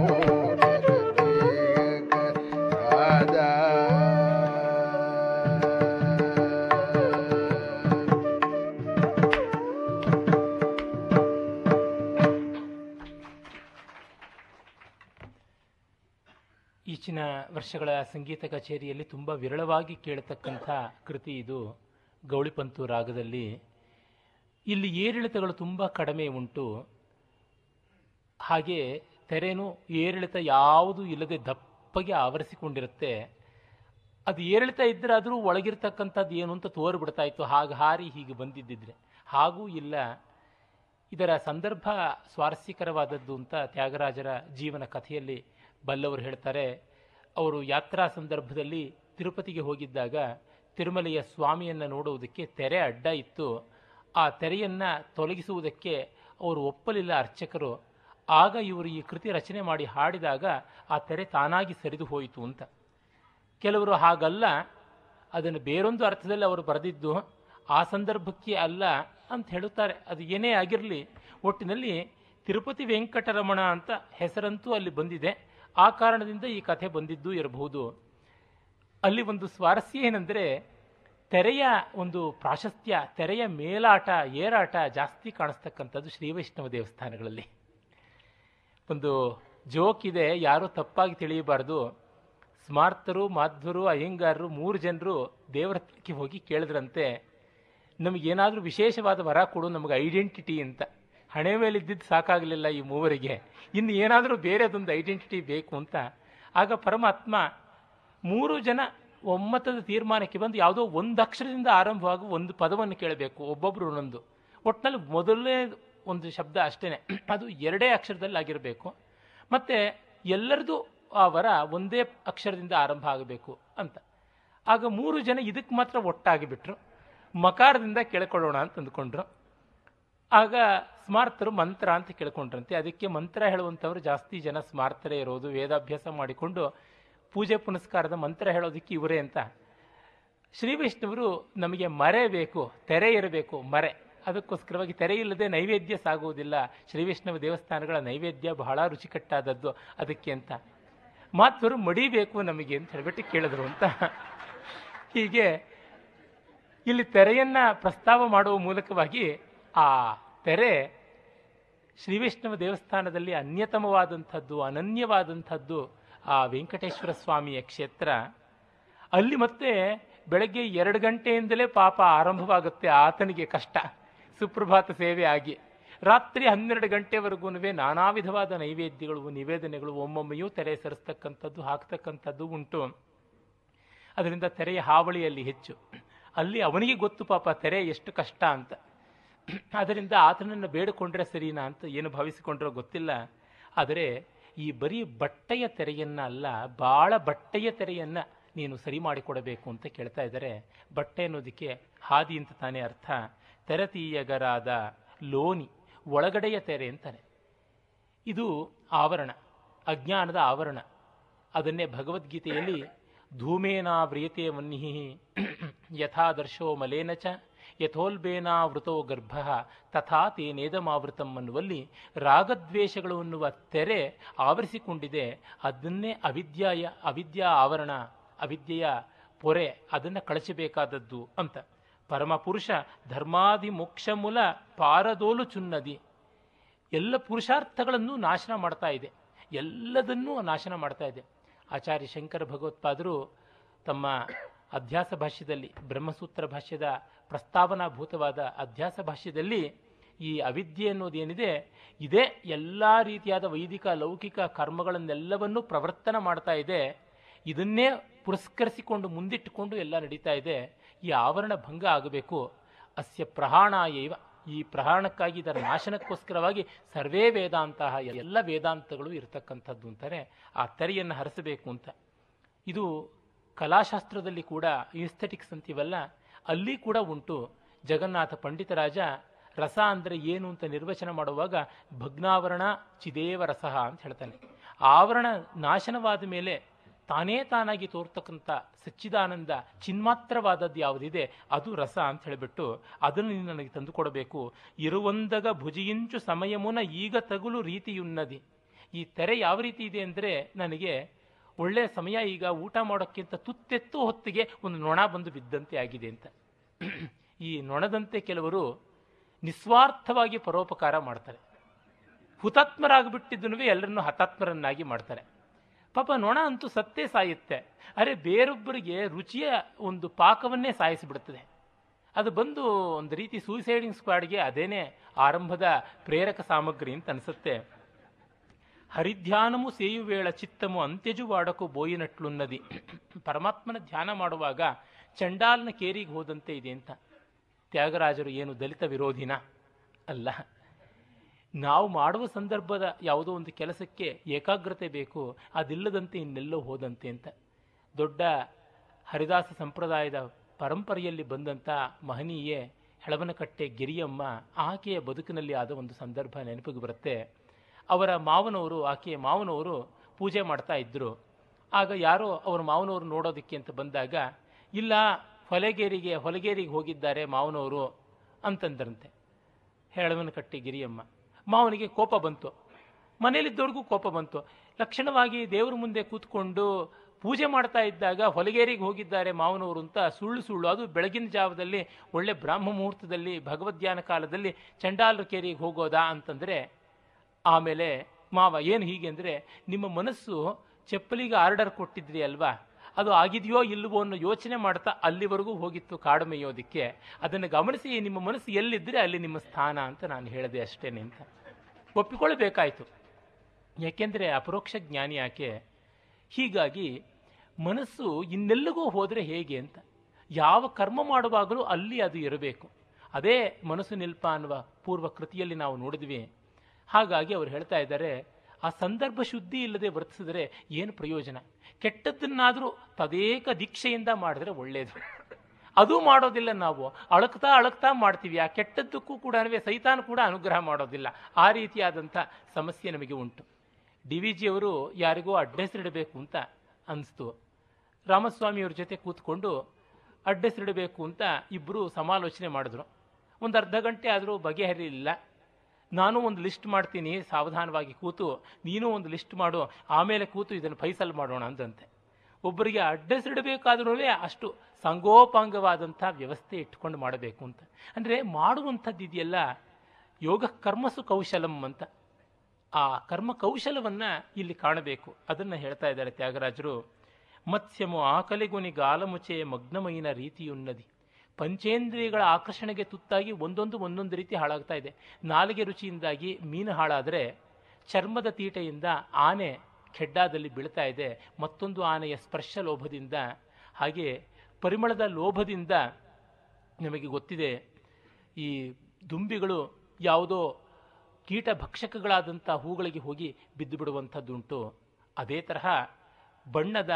ಈಚಿನ ವರ್ಷಗಳ ಸಂಗೀತ ಕಚೇರಿಯಲ್ಲಿ ತುಂಬ ವಿರಳವಾಗಿ ಕೇಳತಕ್ಕಂಥ ಕೃತಿ ಇದು. ಗೌಳಿಪಂತು ರಾಗದಲ್ಲಿ. ಇಲ್ಲಿ ಏರಿಳಿತಗಳು ತುಂಬ ಕಡಿಮೆ ಉಂಟು. ಹಾಗೆ ತೆರೆನೂ ಏರಿಳಿತ ಯಾವುದೂ ಇಲ್ಲದೆ ದಪ್ಪಗೆ ಆವರಿಸಿಕೊಂಡಿರುತ್ತೆ. ಅದು ಏರಿಳಿತ ಇದ್ದರೆ ಆದರೂ ಒಳಗಿರ್ತಕ್ಕಂಥದ್ದು ಏನು ಅಂತ ತೋರಿಬಿಡ್ತಾ ಇತ್ತು. ಹಾಗೆ ಹಾರಿ ಹೀಗೆ ಬಂದಿದ್ದಿದ್ರೆ. ಹಾಗೂ ಇಲ್ಲ ಇದರ ಸಂದರ್ಭ ಸ್ವಾರಸ್ಯಕರವಾದದ್ದು ಅಂತ ತ್ಯಾಗರಾಜರ ಜೀವನ ಕಥೆಯಲ್ಲಿ ಬಲ್ಲವರು ಹೇಳ್ತಾರೆ. ಅವರು ಯಾತ್ರಾ ಸಂದರ್ಭದಲ್ಲಿ ತಿರುಪತಿಗೆ ಹೋಗಿದ್ದಾಗ ತಿರುಮಲೆಯ ಸ್ವಾಮಿಯನ್ನು ನೋಡುವುದಕ್ಕೆ ತೆರೆ ಅಡ್ಡ ಇತ್ತು. ಆ ತೆರೆಯನ್ನು ತೊಲಗಿಸುವುದಕ್ಕೆ ಅವರು ಒಪ್ಪಲಿಲ್ಲ ಅರ್ಚಕರು. ಆಗ ಇವರು ಈ ಕೃತಿ ರಚನೆ ಮಾಡಿ ಹಾಡಿದಾಗ ಆ ತೆರೆ ತಾನಾಗಿ ಸರಿದು ಹೋಯಿತು ಅಂತ. ಕೆಲವರು ಹಾಗಲ್ಲ, ಅದನ್ನು ಬೇರೊಂದು ಅರ್ಥದಲ್ಲಿ ಅವರು ಬರೆದಿದ್ದು, ಆ ಸಂದರ್ಭಕ್ಕೆ ಅಲ್ಲ ಅಂತ ಹೇಳುತ್ತಾರೆ. ಅದು ಏನೇ ಆಗಿರಲಿ, ಒಟ್ಟಿನಲ್ಲಿ ತಿರುಪತಿ ವೆಂಕಟರಮಣ ಅಂತ ಹೆಸರಂತೂ ಅಲ್ಲಿ ಬಂದಿದೆ. ಆ ಕಾರಣದಿಂದ ಈ ಕಥೆ ಬಂದಿದ್ದು ಇರಬಹುದು. ಅಲ್ಲಿ ಒಂದು ಸ್ವಾರಸ್ಯ ಏನೆಂದರೆ, ತೆರೆಯ ಒಂದು ಪ್ರಾಶಸ್ತ್ಯ, ತೆರೆಯ ಮೇಲಾಟ, ಏರಾಟ ಜಾಸ್ತಿ ಕಾಣಿಸ್ತಕ್ಕಂಥದ್ದು ಶ್ರೀವೈಷ್ಣವ ದೇವಸ್ಥಾನಗಳಲ್ಲಿ. ಒಂದು ಜೋಕ್ ಇದೆ, ಯಾರೂ ತಪ್ಪಾಗಿ ತಿಳಿಯಬಾರ್ದು. ಸ್ಮಾರ್ತರು, ಮಾಧ್ವರು ಅಯ್ಯಂಗಾರರು ಮೂರು ಜನರು ದೇವರ ಹತ್ರಕ್ಕೆ ಹೋಗಿ ಕೇಳಿದ್ರಂತೆ, ನಮಗೇನಾದರೂ ವಿಶೇಷವಾದ ವರ ಕೊಡು, ನಮಗೆ ಐಡೆಂಟಿಟಿ ಅಂತ. ಹಣೆ ಮೇಲೆ ಇದ್ದಿದ್ದು ಸಾಕಾಗಲಿಲ್ಲ ಈ ಮೂವರಿಗೆ. ಇನ್ನು ಏನಾದರೂ ಬೇರೆದೊಂದು ಐಡೆಂಟಿಟಿ ಬೇಕು ಅಂತ. ಆಗ ಪರಮಾತ್ಮ ಮೂರು ಜನ ಒಮ್ಮತದ ತೀರ್ಮಾನಕ್ಕೆ ಬಂದು ಯಾವುದೋ ಒಂದು ಅಕ್ಷರದಿಂದ ಆರಂಭವಾಗುವ ಒಂದು ಪದವನ್ನು ಕೇಳಬೇಕು ಒಬ್ಬೊಬ್ಬರು ಒಂದೊಂದು. ಒಟ್ಟಿನಲ್ಲಿ ಮೊದಲನೇ ಒಂದು ಶಬ್ದ ಅಷ್ಟೇ ಅದು ಎರಡೇ ಅಕ್ಷರದಲ್ಲಿ ಆಗಿರಬೇಕು. ಮತ್ತು ಎಲ್ಲರದು ಆ ವರ ಒಂದೇ ಅಕ್ಷರದಿಂದ ಆರಂಭ ಆಗಬೇಕು ಅಂತ. ಆಗ ಮೂರು ಜನ ಇದಕ್ಕೆ ಮಾತ್ರ ಒಟ್ಟಾಗಿಬಿಟ್ರು. ಮಕಾರದಿಂದ ಕೇಳ್ಕೊಳ್ಳೋಣ ಅಂತ ಅಂದ್ಕೊಂಡ್ರು. ಆಗ ಸ್ಮಾರ್ತರು ಮಂತ್ರ ಅಂತ ಕೇಳ್ಕೊಂಡ್ರಂತೆ. ಅದಕ್ಕೆ ಮಂತ್ರ ಹೇಳುವಂಥವ್ರು ಜಾಸ್ತಿ ಜನ ಸ್ಮಾರ್ತರೇ ಇರೋದು. ವೇದಾಭ್ಯಾಸ ಮಾಡಿಕೊಂಡು ಪೂಜೆ ಪುನಸ್ಕಾರದ ಮಂತ್ರ ಹೇಳೋದಕ್ಕೆ ಇವರೇ ಅಂತ. ಶ್ರೀ ವಿಷ್ಣುವರು ನಮಗೆ ಮರೆ ಬೇಕು, ತೆರೆ ಇರಬೇಕು, ಮರೆ. ಅದಕ್ಕೋಸ್ಕರವಾಗಿ ತೆರೆ ಇಲ್ಲದೆ ನೈವೇದ್ಯ ಸಾಗುವುದಿಲ್ಲ. ಶ್ರೀ ವಿಷ್ಣುವ ದೇವಸ್ಥಾನಗಳ ನೈವೇದ್ಯ ಬಹಳ ರುಚಿಕಟ್ಟಾದದ್ದು ಅದಕ್ಕೆ ಅಂತ. ಮಾತ್ವರು ಮಡಿಬೇಕು ನಮಗೆ ಅಂತ ಹೇಳ್ಬಿಟ್ಟು ಕೇಳಿದ್ರು ಅಂತ. ಹೀಗೆ ಇಲ್ಲಿ ತೆರೆಯನ್ನು ಪ್ರಸ್ತಾವ ಮಾಡುವ ಮೂಲಕವಾಗಿ ಆ ತೆರೆ ಶ್ರೀ ವೈಷ್ಣವ ದೇವಸ್ಥಾನದಲ್ಲಿ ಅನ್ಯತಮವಾದಂಥದ್ದು, ಅನನ್ಯವಾದಂಥದ್ದು ಆ ವೆಂಕಟೇಶ್ವರ ಸ್ವಾಮಿಯ ಕ್ಷೇತ್ರ. ಅಲ್ಲಿ ಮತ್ತೆ ಬೆಳಗ್ಗೆ ಎರಡು ಗಂಟೆಯಿಂದಲೇ ಪಾಪ ಆರಂಭವಾಗುತ್ತೆ ಆತನಿಗೆ ಕಷ್ಟ, ಸುಪ್ರಭಾತ ಸೇವೆ ಆಗಿ. ರಾತ್ರಿ ಹನ್ನೆರಡು ಗಂಟೆವರೆಗೂ ನಾನಾ ವಿಧವಾದ ನೈವೇದ್ಯಗಳು, ನಿವೇದನೆಗಳು ಒಮ್ಮೊಮ್ಮೆಯೂ ತೆರೆ ಸರಿಸ್ತಕ್ಕಂಥದ್ದು, ಹಾಕ್ತಕ್ಕಂಥದ್ದು ಉಂಟು. ಅದರಿಂದ ತೆರೆಯ ಹಾವಳಿಯಲ್ಲಿ ಹೆಚ್ಚು. ಅಲ್ಲಿ ಅವನಿಗೆ ಗೊತ್ತು ಪಾಪ, ತೆರೆ ಎಷ್ಟು ಕಷ್ಟ ಅಂತ. ಅದರಿಂದ ಆತನನ್ನು ಬೇಡಿಕೊಂಡ್ರೆ ಸರಿನಾ ಅಂತ ಏನು ಭಾವಿಸಿಕೊಂಡ್ರೋ ಗೊತ್ತಿಲ್ಲ. ಆದರೆ ಈ ಬರೀ ಬಟ್ಟೆಯ ತೆರೆಯನ್ನ ಅಲ್ಲ, ಬಾಳ ಬಟ್ಟೆಯ ತೆರೆಯನ್ನು ನೀನು ಸರಿ ಮಾಡಿಕೊಡಬೇಕು ಅಂತ ಕೇಳ್ತಾ ಇದ್ದಾರೆ. ಬಟ್ಟೆ ಅನ್ನೋದಕ್ಕೆ ಹಾದಿ ಅಂತ ತಾನೇ ಅರ್ಥ. ತೆರತೀಯಗರಾದ ಲೋನಿ ಒಳಗಡೆಯ ತೆರೆ ಅಂತಾನೆ ಇದು ಆವರಣ, ಅಜ್ಞಾನದ ಆವರಣ. ಅದನ್ನೇ ಭಗವದ್ಗೀತೆಯಲ್ಲಿ ಧೂಮೇನಾವ್ರಿಯತೆ ವನ್ನಿ ಯಥಾದರ್ಶೋ ಮಲೇನ ಚ ಯಥೋಲ್ಬೇನಾವೃತೋ ಗರ್ಭ ತಥಾ ತೇನೇದಮಾವೃತಂ ಅನ್ನುವಲ್ಲಿ ರಾಗದ್ವೇಷಗಳು ಅನ್ನುವ ತೆರೆ ಆವರಿಸಿಕೊಂಡಿದೆ. ಅದನ್ನೇ ಅವಿದ್ಯಾಯ, ಅವಿದ್ಯಾ ಆವರಣ, ಅವಿದ್ಯೆಯ ಪೊರೆ, ಅದನ್ನು ಕಳಚಬೇಕಾದದ್ದು ಅಂತ. ಪರಮಪುರುಷ ಧರ್ಮಾದಿ ಮೋಕ್ಷ ಮೂಲ ಪಾರದೋಲು ಚುನ್ನದಿ. ಎಲ್ಲ ಪುರುಷಾರ್ಥಗಳನ್ನು ನಾಶನ ಮಾಡ್ತಾ ಇದೆ. ಎಲ್ಲದನ್ನೂ ನಾಶನ ಮಾಡ್ತಾ ಇದೆ. ಆಚಾರ್ಯ ಶಂಕರ ಭಗವತ್ಪಾದರು ತಮ್ಮ ಅಧ್ಯಾಸ ಭಾಷ್ಯದಲ್ಲಿ, ಬ್ರಹ್ಮಸೂತ್ರ ಭಾಷ್ಯದ ಪ್ರಸ್ತಾವನಾಭೂತವಾದ ಅಧ್ಯಾಸ ಭಾಷ್ಯದಲ್ಲಿ ಈ ಅವಿದ್ಯೆ ಅನ್ನೋದೇನಿದೆ ಇದೇ ಎಲ್ಲ ರೀತಿಯಾದ ವೈದಿಕ ಲೌಕಿಕ ಕರ್ಮಗಳನ್ನೆಲ್ಲವನ್ನೂ ಪ್ರವರ್ತನ ಮಾಡ್ತಾ ಇದೆ. ಇದನ್ನೇ ಪುರಸ್ಕರಿಸಿಕೊಂಡು ಮುಂದಿಟ್ಟುಕೊಂಡು ಎಲ್ಲ ನಡೀತಾ ಇದೆ. ಈ ಆವರಣ ಭಂಗ ಆಗಬೇಕು. ಅಸ್ಯ ಪ್ರಹಾಣಾಯೈವ. ಈ ಪ್ರಹಾಣಕ್ಕಾಗಿ ಇದರ ನಾಶನಕ್ಕೋಸ್ಕರವಾಗಿ ಸರ್ವೇ ವೇದಾಂತ ಎಲ್ಲ ವೇದಾಂತಗಳು ಇರತಕ್ಕಂಥದ್ದು ಅಂತಾರೆ ಆ ತೆರೆಯನ್ನು ಹರಿಸಬೇಕು ಅಂತ. ಇದು ಕಲಾಶಾಸ್ತ್ರದಲ್ಲಿ ಕೂಡ ಇಸ್ಥೆಟಿಕ್ಸ್ ಅಂತೀವಲ್ಲ, ಅಲ್ಲಿ ಕೂಡ ಉಂಟು. ಜಗನ್ನಾಥ ಪಂಡಿತರಾಜ ರಸ ಅಂದರೆ ಏನು ಅಂತ ನಿರ್ವಚನ ಮಾಡುವಾಗ ಭಗ್ನಾವರಣ ಚಿದೇವ ರಸ ಅಂತ ಹೇಳ್ತಾನೆ. ಆವರಣ ನಾಶನವಾದ ಮೇಲೆ ತಾನೇ ತಾನಾಗಿ ತೋರ್ತಕ್ಕಂಥ ಸಚ್ಚಿದಾನಂದ ಚಿನ್ಮಾತ್ರವಾದದ್ದು ಯಾವುದಿದೆ, ಅದು ರಸ ಅಂತ ಹೇಳಿಬಿಟ್ಟು ಅದನ್ನು ನೀನು ನನಗೆ ತಂದುಕೊಡಬೇಕು. ಇರುವಂದಗ ಭುಜಿಯಿಂಚು ಸಮಯಮುನ ಈಗ ತಗುಲು ರೀತಿಯುನ್ನದಿ. ಈ ತೆರೆ ಯಾವ ರೀತಿ ಇದೆ ಅಂದರೆ ನನಗೆ ಒಳ್ಳೆಯ ಸಮಯ ಈಗ ಊಟ ಮಾಡೋಕ್ಕಿಂತ ತುತ್ತೆತ್ತು ಹೊತ್ತಿಗೆ ಒಂದು ನೊಣ ಬಂದು ಬಿದ್ದಂತೆ ಆಗಿದೆ ಅಂತ. ಈ ನೊಣದಂತೆ ಕೆಲವರು ನಿಸ್ವಾರ್ಥವಾಗಿ ಪರೋಪಕಾರ ಮಾಡ್ತಾರೆ. ಹುತಾತ್ಮರಾಗಿಬಿಟ್ಟಿದ್ದನ್ನು ಎಲ್ಲರನ್ನು ಹತಾತ್ಮರನ್ನಾಗಿ ಮಾಡ್ತಾರೆ. ಪಾಪ ನೊಣ ಅಂತೂ ಸತ್ತೇ ಸಾಯುತ್ತೆ. ಅರೆ ಬೇರೊಬ್ಬರಿಗೆ ರುಚಿಯ ಒಂದು ಪಾಕವನ್ನೇ ಸಾಯಿಸಿಬಿಡ್ತದೆ. ಅದು ಬಂದು ಒಂದು ರೀತಿ ಸೂಸೈಡಿಂಗ್ ಸ್ಕ್ವಾಡ್ಗೆ ಅದೇನೇ ಆರಂಭದ ಪ್ರೇರಕ ಸಾಮಗ್ರಿ ಅಂತ ಅನಿಸುತ್ತೆ. ಹರಿಧ್ಯಾನಮು ಸೇಯುವೇಳ ಚಿತ್ತಮು ಅಂತ್ಯಜು ವಾಡಕು ಬೋಯಿನಟ್ಲುನ್ನದಿ. ಪರಮಾತ್ಮನ ಧ್ಯಾನ ಮಾಡುವಾಗ ಚಂಡಾಲ್ನ ಕೇರಿಗೆ ಹೋದಂತೆ ಇದೆ ಅಂತ. ತ್ಯಾಗರಾಜರು ಏನು ದಲಿತ ವಿರೋಧಿನ? ಅಲ್ಲ. ನಾವು ಮಾಡುವ ಸಂದರ್ಭದ ಯಾವುದೋ ಒಂದು ಕೆಲಸಕ್ಕೆ ಏಕಾಗ್ರತೆ ಬೇಕು, ಅದಿಲ್ಲದಂತೆ ಇನ್ನೆಲ್ಲೋ ಹೋದಂತೆ ಅಂತ. ದೊಡ್ಡ ಹರಿದಾಸ ಸಂಪ್ರದಾಯದ ಪರಂಪರೆಯಲ್ಲಿ ಬಂದಂಥ ಮಹನೀಯೆ, ಹೆಳವನಕಟ್ಟೆ ಗಿರಿಯಮ್ಮ, ಆಕೆಯ ಬದುಕಿನಲ್ಲಿ ಆದ ಒಂದು ಸಂದರ್ಭ ನೆನಪಿಗೆ ಬರುತ್ತೆ. ಅವರ ಮಾವನವರು, ಆಕೆಯ ಮಾವನವರು ಪೂಜೆ ಮಾಡ್ತಾ ಇದ್ದರು ಆಗ ಯಾರೋ ಅವರ ಮಾವನವರು ನೋಡೋದಕ್ಕೆ ಅಂತ ಬಂದಾಗ, ಇಲ್ಲ, ಹೊಲಗೇರಿಗೆ ಹೊಲಗೇರಿಗೆ ಹೋಗಿದ್ದಾರೆ ಮಾವನವರು ಅಂತಂದ್ರಂತೆ. ಹೇಳವನಕಟ್ಟಿ ಗಿರಿಯಮ್ಮ, ಮಾವನಿಗೆ ಕೋಪ ಬಂತು. ಮನೇಲಿದ್ದವ್ರಿಗೂ ಕೋಪ ಬಂತು. ಲಕ್ಷಣವಾಗಿ ದೇವರ ಮುಂದೆ ಕೂತ್ಕೊಂಡು ಪೂಜೆ ಮಾಡ್ತಾ ಇದ್ದಾಗ ಹೊಲಗೇರಿಗೆ ಹೋಗಿದ್ದಾರೆ ಮಾವನವರು ಅಂತ ಸುಳ್ಳು ಸುಳ್ಳು. ಅದು ಬೆಳಗಿನ ಜಾವದಲ್ಲಿ ಒಳ್ಳೆ ಬ್ರಾಹ್ಮ ಮುಹೂರ್ತದಲ್ಲಿ ಭಗವದ್ಧ್ಯಾನ ಕಾಲದಲ್ಲಿ ಚಂಡಾಲರ ಕೇರಿಗೆ ಹೋಗೋದಾ ಅಂತಂದರೆ ಆಮೇಲೆ, ಮಾವ, ಏನು ಹೀಗೆ ಅಂದರೆ, ನಿಮ್ಮ ಮನಸ್ಸು ಚಪ್ಪಲಿಗೆ ಆರ್ಡರ್ ಕೊಟ್ಟಿದ್ರಿ ಅಲ್ವಾ? ಅದು ಆಗಿದೆಯೋ ಇಲ್ಲವೋ ಅನ್ನೋ ಯೋಚನೆ ಮಾಡ್ತಾ ಅಲ್ಲಿವರೆಗೂ ಹೋಗಿತ್ತು ಕಾಡು ಮೇಯೋದಕ್ಕೆ ಅದನ್ನು ಗಮನಿಸಿ, ನಿಮ್ಮ ಮನಸ್ಸು ಎಲ್ಲಿದ್ದರೆ ಅಲ್ಲಿ ನಿಮ್ಮ ಸ್ಥಾನ ಅಂತ ನಾನು ಹೇಳಿದೆ ಅಷ್ಟೇನೆ ಅಂತ. ಒಪ್ಪಿಕೊಳ್ಳಬೇಕಾಯಿತು. ಯಾಕೆಂದರೆ ಅಪರೋಕ್ಷ ಜ್ಞಾನಿ ಯಾಕೆ ಹೀಗಾಗಿ ಮನಸ್ಸು ಇನ್ನೆಲ್ಲಿಗೂ ಹೋದರೆ ಹೇಗೆ ಅಂತ. ಯಾವ ಕರ್ಮ ಮಾಡುವಾಗಲೂ ಅಲ್ಲಿ ಅದು ಇರಬೇಕು. ಅದೇ ಮನಸ್ಸು ನಿಲ್ಪ ಅನ್ನುವ ಪೂರ್ವ ಕೃತಿಯಲ್ಲಿ ನಾವು ನೋಡಿದ್ವಿ. ಹಾಗಾಗಿ ಅವರು ಹೇಳ್ತಾ ಇದ್ದಾರೆ, ಆ ಸಂದರ್ಭ ಶುದ್ಧಿ ಇಲ್ಲದೆ ವರ್ತಿಸಿದರೆ ಏನು ಪ್ರಯೋಜನ? ಕೆಟ್ಟದ್ದನ್ನಾದರೂ ತದೇಕ ದೀಕ್ಷೆಯಿಂದ ಮಾಡಿದ್ರೆ ಒಳ್ಳೆಯದು ಅದು ಮಾಡೋದಿಲ್ಲ ನಾವು. ಅಳಕ್ತಾ ಅಳಕ್ತಾ ಮಾಡ್ತೀವಿ. ಆ ಕೆಟ್ಟದ್ದಕ್ಕೂ ಕೂಡ ಸೈತಾನು ಕೂಡ ಅನುಗ್ರಹ ಮಾಡೋದಿಲ್ಲ. ಆ ರೀತಿಯಾದಂಥ ಸಮಸ್ಯೆ ನಮಗೆ ಉಂಟು. ಡಿ ವಿ ಜಿಯವರು ಯಾರಿಗೂ ಅಡ್ರೆಸ್ ಇಡಬೇಕು ಅಂತ ಅನಿಸ್ತು. ರಾಮಸ್ವಾಮಿಯವ್ರ ಜೊತೆ ಕೂತ್ಕೊಂಡು ಅಡ್ರೆಸ್ರಿಡಬೇಕು ಅಂತ ಇಬ್ಬರು ಸಮಾಲೋಚನೆ ಮಾಡಿದ್ರು. ಒಂದು ಅರ್ಧ ಗಂಟೆ ಆದರೂ ಬಗೆಹರಿಲಿಲ್ಲ. ನಾನು ಒಂದು ಲಿಸ್ಟ್ ಮಾಡ್ತೀನಿ, ಸಾವಧಾನವಾಗಿ ಕೂತು, ನೀನು ಒಂದು ಲಿಸ್ಟ್ ಮಾಡು, ಆಮೇಲೆ ಕೂತು ಇದನ್ನು ಫೈಸಲ್ ಮಾಡೋಣ ಅಂದಂತೆ. ಒಬ್ಬರಿಗೆ ಅಡ್ರೆಸ್ ಇಡಬೇಕಾದ್ರೂ ಅಷ್ಟು ಸಂಗೋಪಾಂಗವಾದಂಥ ವ್ಯವಸ್ಥೆ ಇಟ್ಕೊಂಡು ಮಾಡಬೇಕು ಅಂತ. ಅಂದರೆ ಮಾಡುವಂಥದ್ದು ಇದೆಯಲ್ಲ, ಯೋಗ ಕರ್ಮಸು ಕೌಶಲಂ ಅಂತ. ಆ ಕರ್ಮ ಕೌಶಲವನ್ನು ಇಲ್ಲಿ ಕಾಣಬೇಕು. ಅದನ್ನು ಹೇಳ್ತಾ ಇದ್ದಾರೆ ತ್ಯಾಗರಾಜರು. ಮತ್ಸ್ಯಮು ಮಗ್ನಮಯಿನ ಮಗ್ನಮೈನ ರೀತಿಯುನ್ನದಿ. ಪಂಚೇಂದ್ರಿಯಗಳ ಆಕರ್ಷಣೆಗೆ ತುತ್ತಾಗಿ ಒಂದೊಂದು ಒಂದೊಂದು ರೀತಿ ಹಾಳಾಗ್ತಾ ಇದೆ. ನಾಲಿಗೆ ರುಚಿಯಿಂದಾಗಿ ಮೀನು ಹಾಳಾದರೆ ಚರ್ಮದ ತೀಟೆಯಿಂದ ಆನೆ ಖೆಡ್ಡಾದಲ್ಲಿ ಬೀಳ್ತಾ ಇದೆ. ಮತ್ತೊಂದು ಆನೆಯ ಸ್ಪರ್ಶ ಲೋಭದಿಂದ, ಹಾಗೆ ಪರಿಮಳದ ಲೋಭದಿಂದ ನಮಗೆ ಗೊತ್ತಿದೆ, ಈ ದುಂಬಿಗಳು ಯಾವುದೋ ಕೀಟ ಭಕ್ಷಕಗಳಾದಂಥ ಹೂಗಳಿಗೆ ಹೋಗಿ ಬಿದ್ದು ಬಿಡುವಂಥದ್ದುಂಟು. ಅದೇ ತರಹ ಬಣ್ಣದ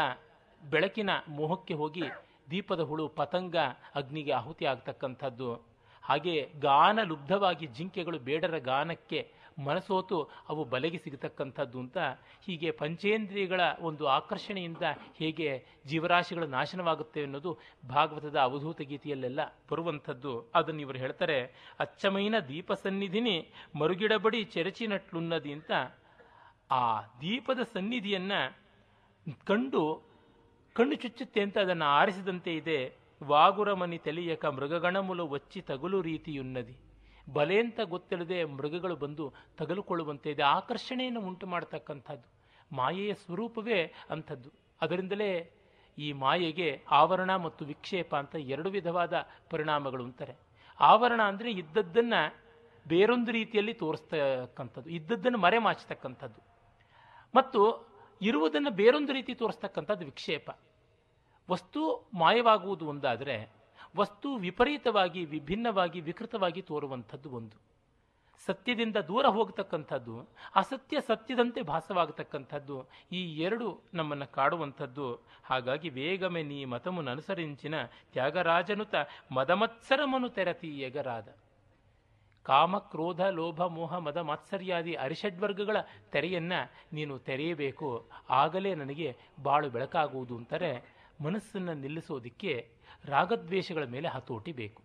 ಬೆಳಕಿನ ಮೋಹಕ್ಕೆ ಹೋಗಿ ದೀಪದ ಹುಳು ಪತಂಗ ಅಗ್ನಿಗೆ ಆಹುತಿ ಆಗ್ತಕ್ಕಂಥದ್ದು. ಹಾಗೆ ಗಾನ ಲುಬ್ಧವಾಗಿ ಜಿಂಕೆಗಳು ಬೇಡರ ಗಾನಕ್ಕೆ ಮನಸೋತು ಅವು ಬಲೆಗೆ ಸಿಗತಕ್ಕಂಥದ್ದು ಅಂತ ಹೀಗೆ ಪಂಚೇಂದ್ರಿಯಗಳ ಒಂದು ಆಕರ್ಷಣೆಯಿಂದ ಹೇಗೆ ಜೀವರಾಶಿಗಳು ನಾಶನವಾಗುತ್ತೆ ಅನ್ನೋದು ಭಾಗವತದ ಅವಧೂತ ಗೀತೆಯಲ್ಲೆಲ್ಲ ಬರುವಂಥದ್ದು. ಅದನ್ನು ಇವರು ಹೇಳ್ತಾರೆ, ಅಚ್ಚಮೈನ ದೀಪ ಸನ್ನಿಧಿನಿ ಮರುಗಿಡಬಡಿ ಚೆರಚಿನಟ್ಲುನ್ನದಿ ಅಂತ ಆ ದೀಪದ ಸನ್ನಿಧಿಯನ್ನು ಕಂಡು ಕಣ್ಣು ಚುಚ್ಚುತ್ತೆ ಅಂತ ಅದನ್ನು ಆರಿಸಿದಂತೆ ಇದೆ. ವಾಗುರಮನಿ ತೆಲಿಯಕ ಮೃಗಗಣಮುಲು ಒಚ್ಚಿ ತಗುಲು ರೀತಿಯುನ್ನದಿ ಬಲೆ ಅಂತ ಗೊತ್ತಿಲ್ಲದೆ ಮೃಗಗಳು ಬಂದು ತಗಲುಕೊಳ್ಳುವಂತೆ ಇದೆ. ಆಕರ್ಷಣೆಯನ್ನು ಉಂಟು ಮಾಡತಕ್ಕಂಥದ್ದು. ಮಾಯೆಯ ಸ್ವರೂಪವೇ ಅಂಥದ್ದು. ಅದರಿಂದಲೇ ಈ ಮಾಯೆಗೆ ಆವರಣ ಮತ್ತು ವಿಕ್ಷೇಪ ಅಂತ ಎರಡು ವಿಧವಾದ ಪರಿಣಾಮಗಳು ಅಂತಾರೆ. ಆವರಣ ಅಂದರೆ ಇದ್ದದ್ದನ್ನು ಬೇರೊಂದು ರೀತಿಯಲ್ಲಿ ತೋರಿಸ್ತಕ್ಕಂಥದ್ದು. ಇದ್ದದ್ದನ್ನು ಮರೆಮಾಚತಕ್ಕಂಥದ್ದು. ಮತ್ತು ಇರುವುದನ್ನು ಬೇರೊಂದು ರೀತಿ ತೋರಿಸ್ತಕ್ಕಂಥದ್ದು ವಿಕ್ಷೇಪ. ವಸ್ತು ಮಾಯವಾಗುವುದು ಒಂದಾದರೆ ವಸ್ತು ವಿಪರೀತವಾಗಿ, ವಿಭಿನ್ನವಾಗಿ, ವಿಕೃತವಾಗಿ ತೋರುವಂಥದ್ದು ಒಂದು. ಸತ್ಯದಿಂದ ದೂರ ಹೋಗತಕ್ಕಂಥದ್ದು, ಅಸತ್ಯ ಸತ್ಯದಂತೆ ಭಾಸವಾಗತಕ್ಕಂಥದ್ದು ಈ ಎರಡು ನಮ್ಮನ್ನು ಕಾಡುವಂಥದ್ದು. ಹಾಗಾಗಿ ವೇಗಮೆ ನೀ ಮತಮುನ ಅನುಸರಿಂಚಿನ ತ್ಯಾಗರಾಜನುತ ಮದಮತ್ಸರಮನು ತೆರತಿ ಎಗರಾದ ಕಾಮ, ಕ್ರೋಧ, ಲೋಭ, ಮೋಹ, ಮದ ಮಾತ್ಸರ್ಯಾದಿ ಅರಿಷಡ್ವರ್ಗಗಳ ತೆರೆಯನ್ನು ನೀನು ತೆರೆಯಬೇಕು. ಆಗಲೇ ನನಗೆ ಬಾಳು ಬೆಳಕಾಗುವುದು ಅಂತಾರೆ. ಮನಸ್ಸನ್ನು ನಿಲ್ಲಿಸೋದಕ್ಕೆ ರಾಗದ್ವೇಷಗಳ ಮೇಲೆ ಹತೋಟಿ ಬೇಕು.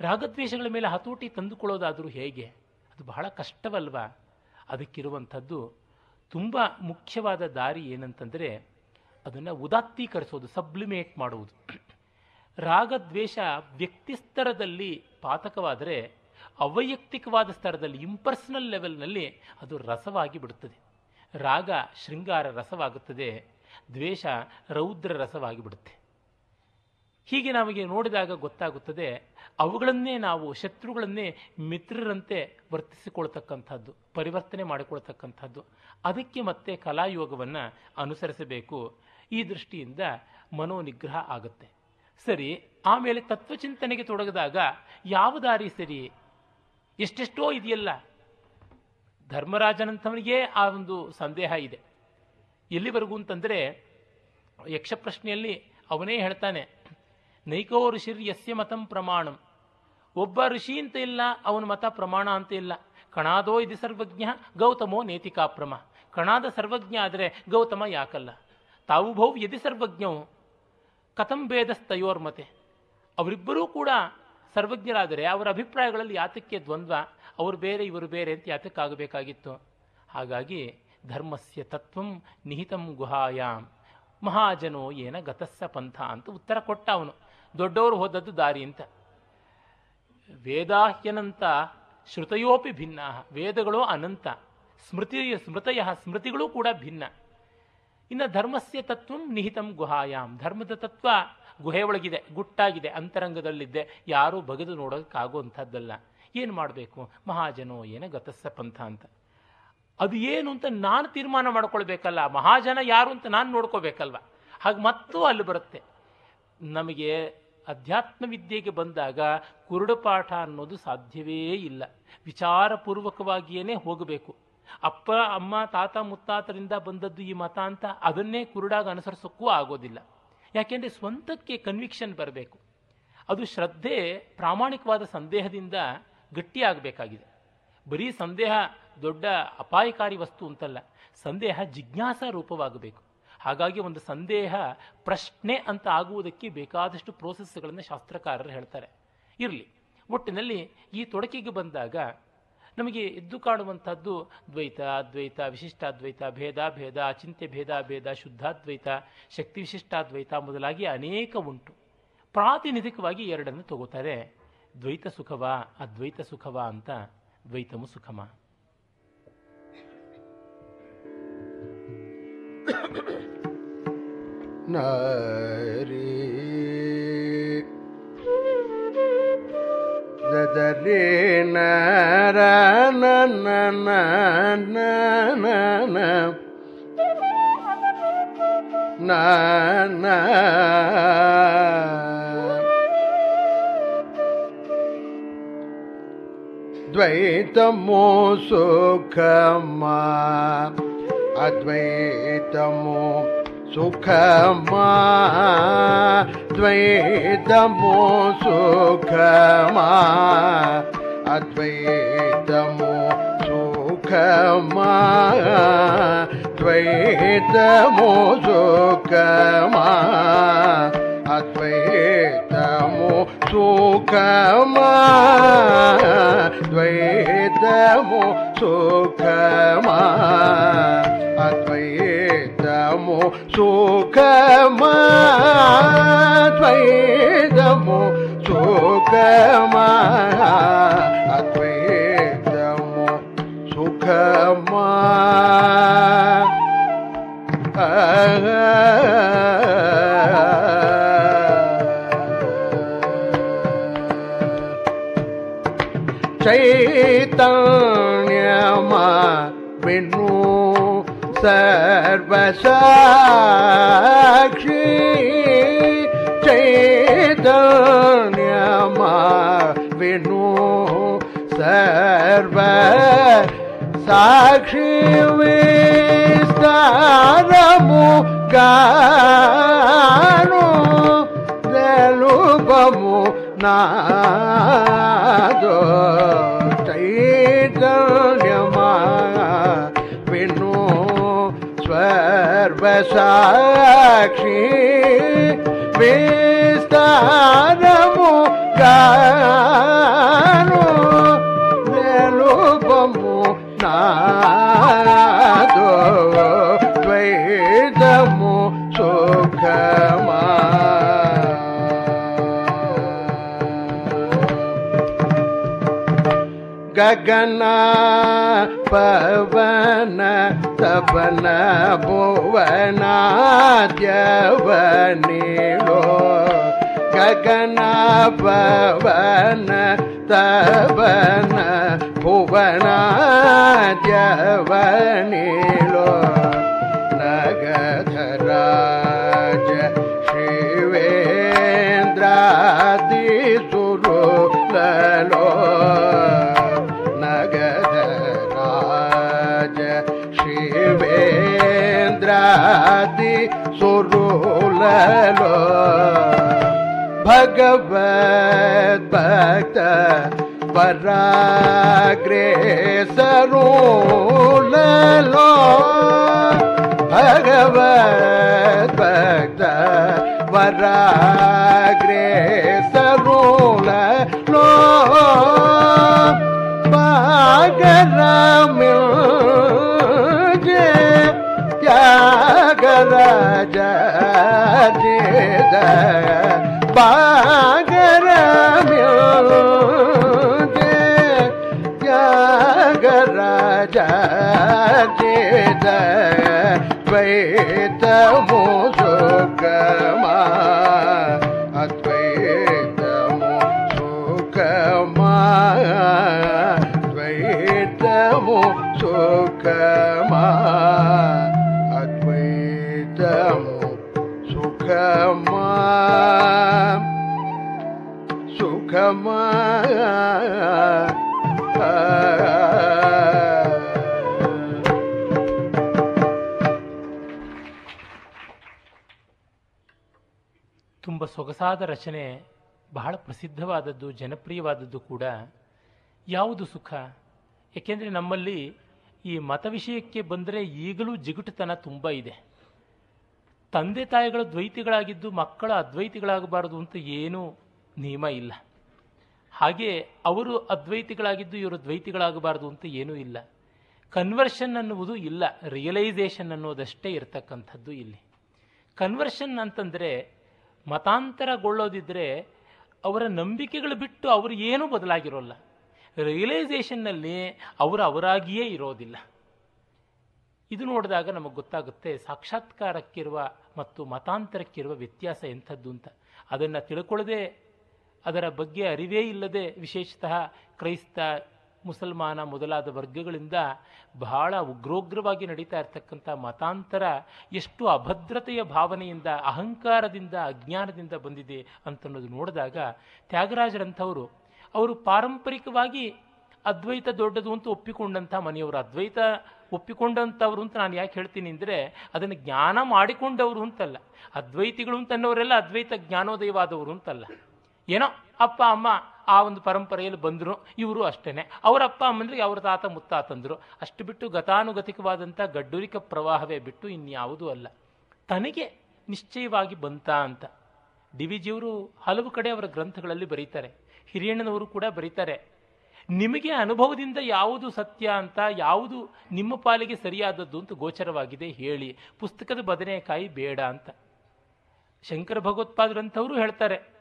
ರಾಗದ್ವೇಷಗಳ ಮೇಲೆ ಹತೋಟಿ ತಂದುಕೊಳ್ಳೋದಾದರೂ ಹೇಗೆ? ಅದು ಬಹಳ ಕಷ್ಟವಲ್ವಾ? ಅದಕ್ಕಿರುವಂಥದ್ದು ತುಂಬ ಮುಖ್ಯವಾದ ದಾರಿ ಏನಂತಂದರೆ ಅದನ್ನು ಉದಾತ್ತೀಕರಿಸೋದು, ಸಬ್ಲಿಮೇಟ್ ಮಾಡುವುದು. ರಾಗದ್ವೇಷ ವ್ಯಕ್ತಿ ಸ್ತರದಲ್ಲಿ ಪಾತಕವಾದರೆ ಅವೈಯಕ್ತಿಕವಾದ ಸ್ತರದಲ್ಲಿ ಇಂಪರ್ಸನಲ್ ಲೆವೆಲ್ನಲ್ಲಿ ಅದು ರಸವಾಗಿ ಬಿಡುತ್ತದೆ. ರಾಗ ಶೃಂಗಾರ ರಸವಾಗುತ್ತದೆ, ದ್ವೇಷ ರೌದ್ರ ರಸವಾಗಿ ಬಿಡುತ್ತೆ. ಹೀಗೆ ನಮಗೆ ನೋಡಿದಾಗ ಗೊತ್ತಾಗುತ್ತದೆ, ಅವುಗಳನ್ನೇ ನಾವು ಶತ್ರುಗಳನ್ನೇ ಮಿತ್ರರಂತೆ ವರ್ತಿಸಿಕೊಳ್ತಕ್ಕಂಥದ್ದು, ಪರಿವರ್ತನೆ ಮಾಡಿಕೊಳ್ತಕ್ಕಂಥದ್ದು. ಅದಕ್ಕೆ ಮತ್ತೆ ಕಲಾಯೋಗವನ್ನು ಅನುಸರಿಸಬೇಕು. ಈ ದೃಷ್ಟಿಯಿಂದ ಮನೋನಿಗ್ರಹ ಆಗುತ್ತೆ. ಸರಿ, ಆಮೇಲೆ ತತ್ವಚಿಂತನೆಗೆ ತೊಡಗಿದಾಗ ಯಾವ ದಾರಿ ಸರಿ? ಎಷ್ಟೆಷ್ಟೋ ಇದೆಯಲ್ಲ. ಧರ್ಮರಾಜನಂಥವನಿಗೆ ಆ ಒಂದು ಸಂದೇಹ ಇದೆ. ಎಲ್ಲಿವರೆಗೂ ಅಂತಂದರೆ, ಯಕ್ಷಪ್ರಶ್ನೆಯಲ್ಲಿ ಅವನೇ ಹೇಳ್ತಾನೆ, ನೈಕೋ ಋಷಿರ್ ಯಸ್ಯ ಮತಂ ಪ್ರಮಾಣಂ. ಒಬ್ಬ ಋಷಿ ಅಂತ ಇಲ್ಲ, ಅವನ ಮತ ಪ್ರಮಾಣ ಅಂತ ಇಲ್ಲ. ಕಣಾದೋ ಇದು ಸರ್ವಜ್ಞ, ಗೌತಮೋ ನೇತಿಕಾಪ್ರಮ. ಕಣಾದ ಸರ್ವಜ್ಞ ಆದರೆ ಗೌತಮ ಯಾಕಲ್ಲ? ತಾವು ಭೌ ಯದಿ ಸರ್ವಜ್ಞವು. ಕಥಂ ಭೇದಸ್ತಯೋರ್ಮತೆ ಅವರಿಬ್ಬರೂ ಕೂಡ ಸರ್ವಜ್ಞರಾದರೆ ಅವರ ಅಭಿಪ್ರಾಯಗಳಲ್ಲಿ ಯಾತಕ್ಕೆ ದ್ವಂದ್ವ, ಅವರು ಬೇರೆ, ಇವರು ಬೇರೆ ಅಂತ ಯಾತಕ್ಕಾಗಬೇಕಾಗಿತ್ತು. ಹಾಗಾಗಿ ಧರ್ಮಸ್ಯ ತತ್ವಂ ನಿಹಿತಂ ಗುಹಾಯಾಮ್ ಮಹಾಜನೋ ಏನ ಗತಸ್ಸ ಪಂಥ ಅಂತ ಉತ್ತರ ಕೊಟ್ಟ ಅವನು ದೊಡ್ಡವರು ಹೋದದ್ದು ದಾರಿ ಅಂತ. ವೇದಾಹ್ಯನಂತ ಶ್ರುತಯೋಪಿ ಭಿನ್ನ, ವೇದಗಳು ಅನಂತ. ಸ್ಮೃತಿ, ಸ್ಮೃತಯ ಸ್ಮೃತಿಗಳು ಕೂಡ ಭಿನ್ನ. ಇನ್ನು ಧರ್ಮಸ್ಯ ತತ್ವಂ ನಿಹಿತಂ ಗುಹಾಯಾಮ್ ಧರ್ಮದ ತತ್ವ ಗುಹೆ ಒಳಗಿದೆ, ಗುಟ್ಟಾಗಿದೆ, ಅಂತರಂಗದಲ್ಲಿದ್ದೆ. ಯಾರೂ ಬಗೆದು ನೋಡೋಕ್ಕಾಗುವಂಥದ್ದಲ್ಲ. ಏನು ಮಾಡಬೇಕು? ಮಹಾಜನೋ ಏನ ಗತಸ್ಸ ಪಂಥ ಅಂತ. ಅದು ಏನು ಅಂತ ನಾನು ತೀರ್ಮಾನ ಮಾಡ್ಕೊಳ್ಬೇಕಲ್ಲ. ಮಹಾಜನ ಯಾರು ಅಂತ ನಾನು ನೋಡ್ಕೋಬೇಕಲ್ವ? ಹಾಗೆ ಮತ್ತೂ ಅಲ್ಲಿ ಬರುತ್ತೆ. ನಮಗೆ ಅಧ್ಯಾತ್ಮ ವಿದ್ಯೆಗೆ ಬಂದಾಗ ಕುರುಡು ಪಾಠ ಅನ್ನೋದು ಸಾಧ್ಯವೇ ಇಲ್ಲ. ವಿಚಾರಪೂರ್ವಕವಾಗಿಯೇ ಹೋಗಬೇಕು. ಅಪ್ಪ, ಅಮ್ಮ, ತಾತ, ಮುತ್ತಾತರಿಂದ ಬಂದದ್ದು ಈ ಮತ ಅಂತ ಅದನ್ನೇ ಕುರುಡಾಗಿ ಅನುಸರಿಸೋಕ್ಕೂ ಆಗೋದಿಲ್ಲ. ಯಾಕೆಂದರೆ ಸ್ವಂತಕ್ಕೆ ಕನ್ವಿಕ್ಷನ್ ಬರಬೇಕು. ಅದು ಶ್ರದ್ಧೆ, ಪ್ರಾಮಾಣಿಕವಾದ ಸಂದೇಹದಿಂದ ಗಟ್ಟಿಯಾಗಬೇಕಾಗಿದೆ. ಬರೀ ಸಂದೇಹ ದೊಡ್ಡ ಅಪಾಯಕಾರಿ ವಸ್ತು ಅಂತಲ್ಲ, ಸಂದೇಹ ಜಿಜ್ಞಾಸಾ ರೂಪವಾಗಬೇಕು. ಹಾಗಾಗಿ ಒಂದು ಸಂದೇಹ ಪ್ರಶ್ನೆ ಅಂತ ಆಗುವುದಕ್ಕೆ ಬೇಕಾದಷ್ಟು ಪ್ರೋಸೆಸ್ಗಳನ್ನು ಶಾಸ್ತ್ರಕಾರರು ಹೇಳ್ತಾರೆ. ಇರಲಿ, ಒಟ್ಟಿನಲ್ಲಿ ಈ ತೊಡಕಿಗೆ ಬಂದಾಗ ನಮಗೆ ಎದ್ದು ಕಾಣುವಂಥದ್ದು ದ್ವೈತ, ಅದ್ವೈತ, ವಿಶಿಷ್ಟಾದ್ವೈತ, ಭೇದ ಭೇದ ಅಚಿಂತ್ಯ ಭೇದ ಭೇದ, ಶುದ್ಧಾದ್ವೈತ, ಶಕ್ತಿ ವಿಶಿಷ್ಟಾದ್ವೈತ ಮೊದಲಾಗಿ ಅನೇಕ ಉಂಟು. ಪ್ರಾತಿನಿಧಿಕವಾಗಿ ಎರಡನ್ನು ತಗೋತಾರೆ. ದ್ವೈತ ಸುಖವಾ, ಅದ್ವೈತ ಸುಖವಾ ಅಂತ ದ್ವೈತಮು ಸುಖಮ. ನರಿ ದದರಿ ನರ ನನ ನನ ನನ சுகமா துவைதமோ சுகமா அத்வைதமோ சுகமா துவைதமோ சுகமா அத்வைதமோ சுகமா துவைதமோ சுகமா அத்வைத ದ್ವೈತಮೋ ಸುಖಮಾ ಅದ್ವೈತಮೋ ಸುಖಮಾ ದ್ವೈತಮೋ ಸುಖಮಾ ಅದ್ವೈತಮೋ ಸುಖಮಾ ಚೈತನ್ಯಮ ವಿಣ್ಣು ಸರ್ವಸಾಕ್ಷಿ சாட்சி செய்தன்யமாவினோ சர்வ சாட்சி விஸ்தாரமு கானோ லலுபமு நாதோ సర్వసాక్షి విస్తారము గాను నిలుపము నాదో ద్వైతము సుఖమా గగనా పవ ತಪನ ಭುವನ ದ್ಯವನಿಲೋ ಗಗನ ಪವನ ತಪನ ಭುವನ भगवत भक्त पराग्रेसरो लो भगवत भक्त परा ದ್ವೈತಮೋ ಸುಖಮಾ ಅದ್ವೈತಮೋ ಸುಖಮಾ ದ್ವೈತಮೋ ಸುಖಮಾ ಅದ್ವೈತಮೋ ಸುಖಮಾ ಸುಖಮಾ ಸೊಗಸಾದ ರಚನೆ ಬಹಳ ಪ್ರಸಿದ್ಧವಾದದ್ದು, ಜನಪ್ರಿಯವಾದದ್ದು ಕೂಡ ಯಾವುದು ಸುಖ? ಏಕೆಂದರೆ ನಮ್ಮಲ್ಲಿ ಈ ಮತ ವಿಷಯಕ್ಕೆ ಬಂದರೆ ಈಗಲೂ ಜಿಗುಟುತನ ತುಂಬ ಇದೆ. ತಂದೆ ತಾಯಿಗಳು ದ್ವೈತಿಗಳಾಗಿದ್ದು ಮಕ್ಕಳ ಅದ್ವೈತಿಗಳಾಗಬಾರದು ಅಂತ ಏನೂ ನಿಯಮ ಇಲ್ಲ. ಹಾಗೆ ಅವರು ಅದ್ವೈತಿಗಳಾಗಿದ್ದು ಇವರು ದ್ವೈತಿಗಳಾಗಬಾರದು ಅಂತ ಏನೂ ಇಲ್ಲ. ಕನ್ವರ್ಷನ್ ಅನ್ನುವುದು ಇಲ್ಲ, ರಿಯಲೈಸೇಷನ್ ಅನ್ನೋದಷ್ಟೇ ಇರತಕ್ಕಂಥದ್ದು ಇಲ್ಲಿ. ಕನ್ವರ್ಷನ್ ಅಂತಂದರೆ ಮತಾಂತರಗೊಳ್ಳೋದಿದ್ರೆ ಅವರ ನಂಬಿಕೆಗಳು ಬಿಟ್ಟು ಅವರು ಏನೂ ಬದಲಾಗಿರೋಲ್ಲ. ರಿಯಲೈಸೇಷನ್ನಲ್ಲಿ ಅವರು ಅವರಾಗಿಯೇ ಇರೋದಿಲ್ಲ. ಇದು ನೋಡಿದಾಗ ನಮಗೆ ಗೊತ್ತಾಗುತ್ತೆ ಸಾಕ್ಷಾತ್ಕಾರಕ್ಕಿರುವ ಮತ್ತು ಮತಾಂತರಕ್ಕಿರುವ ವ್ಯತ್ಯಾಸ ಎಂಥದ್ದು ಅಂತ. ಅದನ್ನು ತಿಳ್ಕೊಳ್ಳದೆ ಅದರ ಬಗ್ಗೆ ಅರಿವೇ ಇಲ್ಲದೆ ವಿಶೇಷತಃ ಕ್ರೈಸ್ತ ಮುಸಲ್ಮಾನ ಮೊದಲಾದ ವರ್ಗಗಳಿಂದ ಬಹಳ ಉಗ್ರೋಗ್ರವಾಗಿ ನಡೀತಾ ಇರತಕ್ಕಂಥ ಮತಾಂತರ ಎಷ್ಟು ಅಭದ್ರತೆಯ ಭಾವನೆಯಿಂದ, ಅಹಂಕಾರದಿಂದ, ಅಜ್ಞಾನದಿಂದ ಬಂದಿದೆ ಅಂತನ್ನೋದು ನೋಡಿದಾಗ ತ್ಯಾಗರಾಜರಂಥವರು ಅವರು ಪಾರಂಪರಿಕವಾಗಿ ಅದ್ವೈತ ದೊಡ್ಡದು ಅಂತ ಒಪ್ಪಿಕೊಂಡಂಥ ಮನೆಯವರು, ಅದ್ವೈತ ಒಪ್ಪಿಕೊಂಡಂಥವ್ರು ಅಂತ ನಾನು ಯಾಕೆ ಹೇಳ್ತೀನಿ ಅಂದರೆ ಅದನ್ನು ಜ್ಞಾನ ಮಾಡಿಕೊಂಡವರು ಅಂತಲ್ಲ. ಅದ್ವೈತಿಗಳು ಅಂತನ್ನೋರೆಲ್ಲ ಅದ್ವೈತ ಜ್ಞಾನೋದಯವಾದವರು ಅಂತಲ್ಲ. ಏನೋ ಅಪ್ಪ, ಅಮ್ಮ ಆ ಒಂದು ಪರಂಪರೆಯಲ್ಲಿ ಬಂದರು, ಇವರು ಅಷ್ಟೇ ಅವರ ಅಪ್ಪ ಅಮ್ಮಂದ್ರಿಗೆ ಅವ್ರ ತಾತ ಮುತ್ತಾತಂದರು. ಅಷ್ಟು ಬಿಟ್ಟು ಗತಾನುಗತಿಕವಾದಂಥ ಗಡ್ಡುರಿಕ ಪ್ರವಾಹವೇ ಬಿಟ್ಟು ಇನ್ಯಾವುದೂ ಅಲ್ಲ. ತನಗೆ ನಿಶ್ಚಯವಾಗಿ ಬಂತ ಅಂತ. ಡಿ ವಿ ಜಿಯವರು ಹಲವು ಕಡೆ ಅವರ ಗ್ರಂಥಗಳಲ್ಲಿ ಬರೀತಾರೆ. ಹಿರಿಯಣ್ಣನವರು ಕೂಡ ಬರೀತಾರೆ. ನಿಮಗೆ ಅನುಭವದಿಂದ ಯಾವುದು ಸತ್ಯ ಅಂತ, ಯಾವುದು ನಿಮ್ಮ ಪಾಲಿಗೆ ಸರಿಯಾದದ್ದು ಅಂತ ಗೋಚರವಾಗಿದೆ ಹೇಳಿ. ಪುಸ್ತಕದ ಬದನೆಕಾಯಿ ಬೇಡ ಅಂತ. ಶಂಕರ ಭಗವತ್ಪಾದರಂಥವರು ಹೇಳ್ತಾರೆ.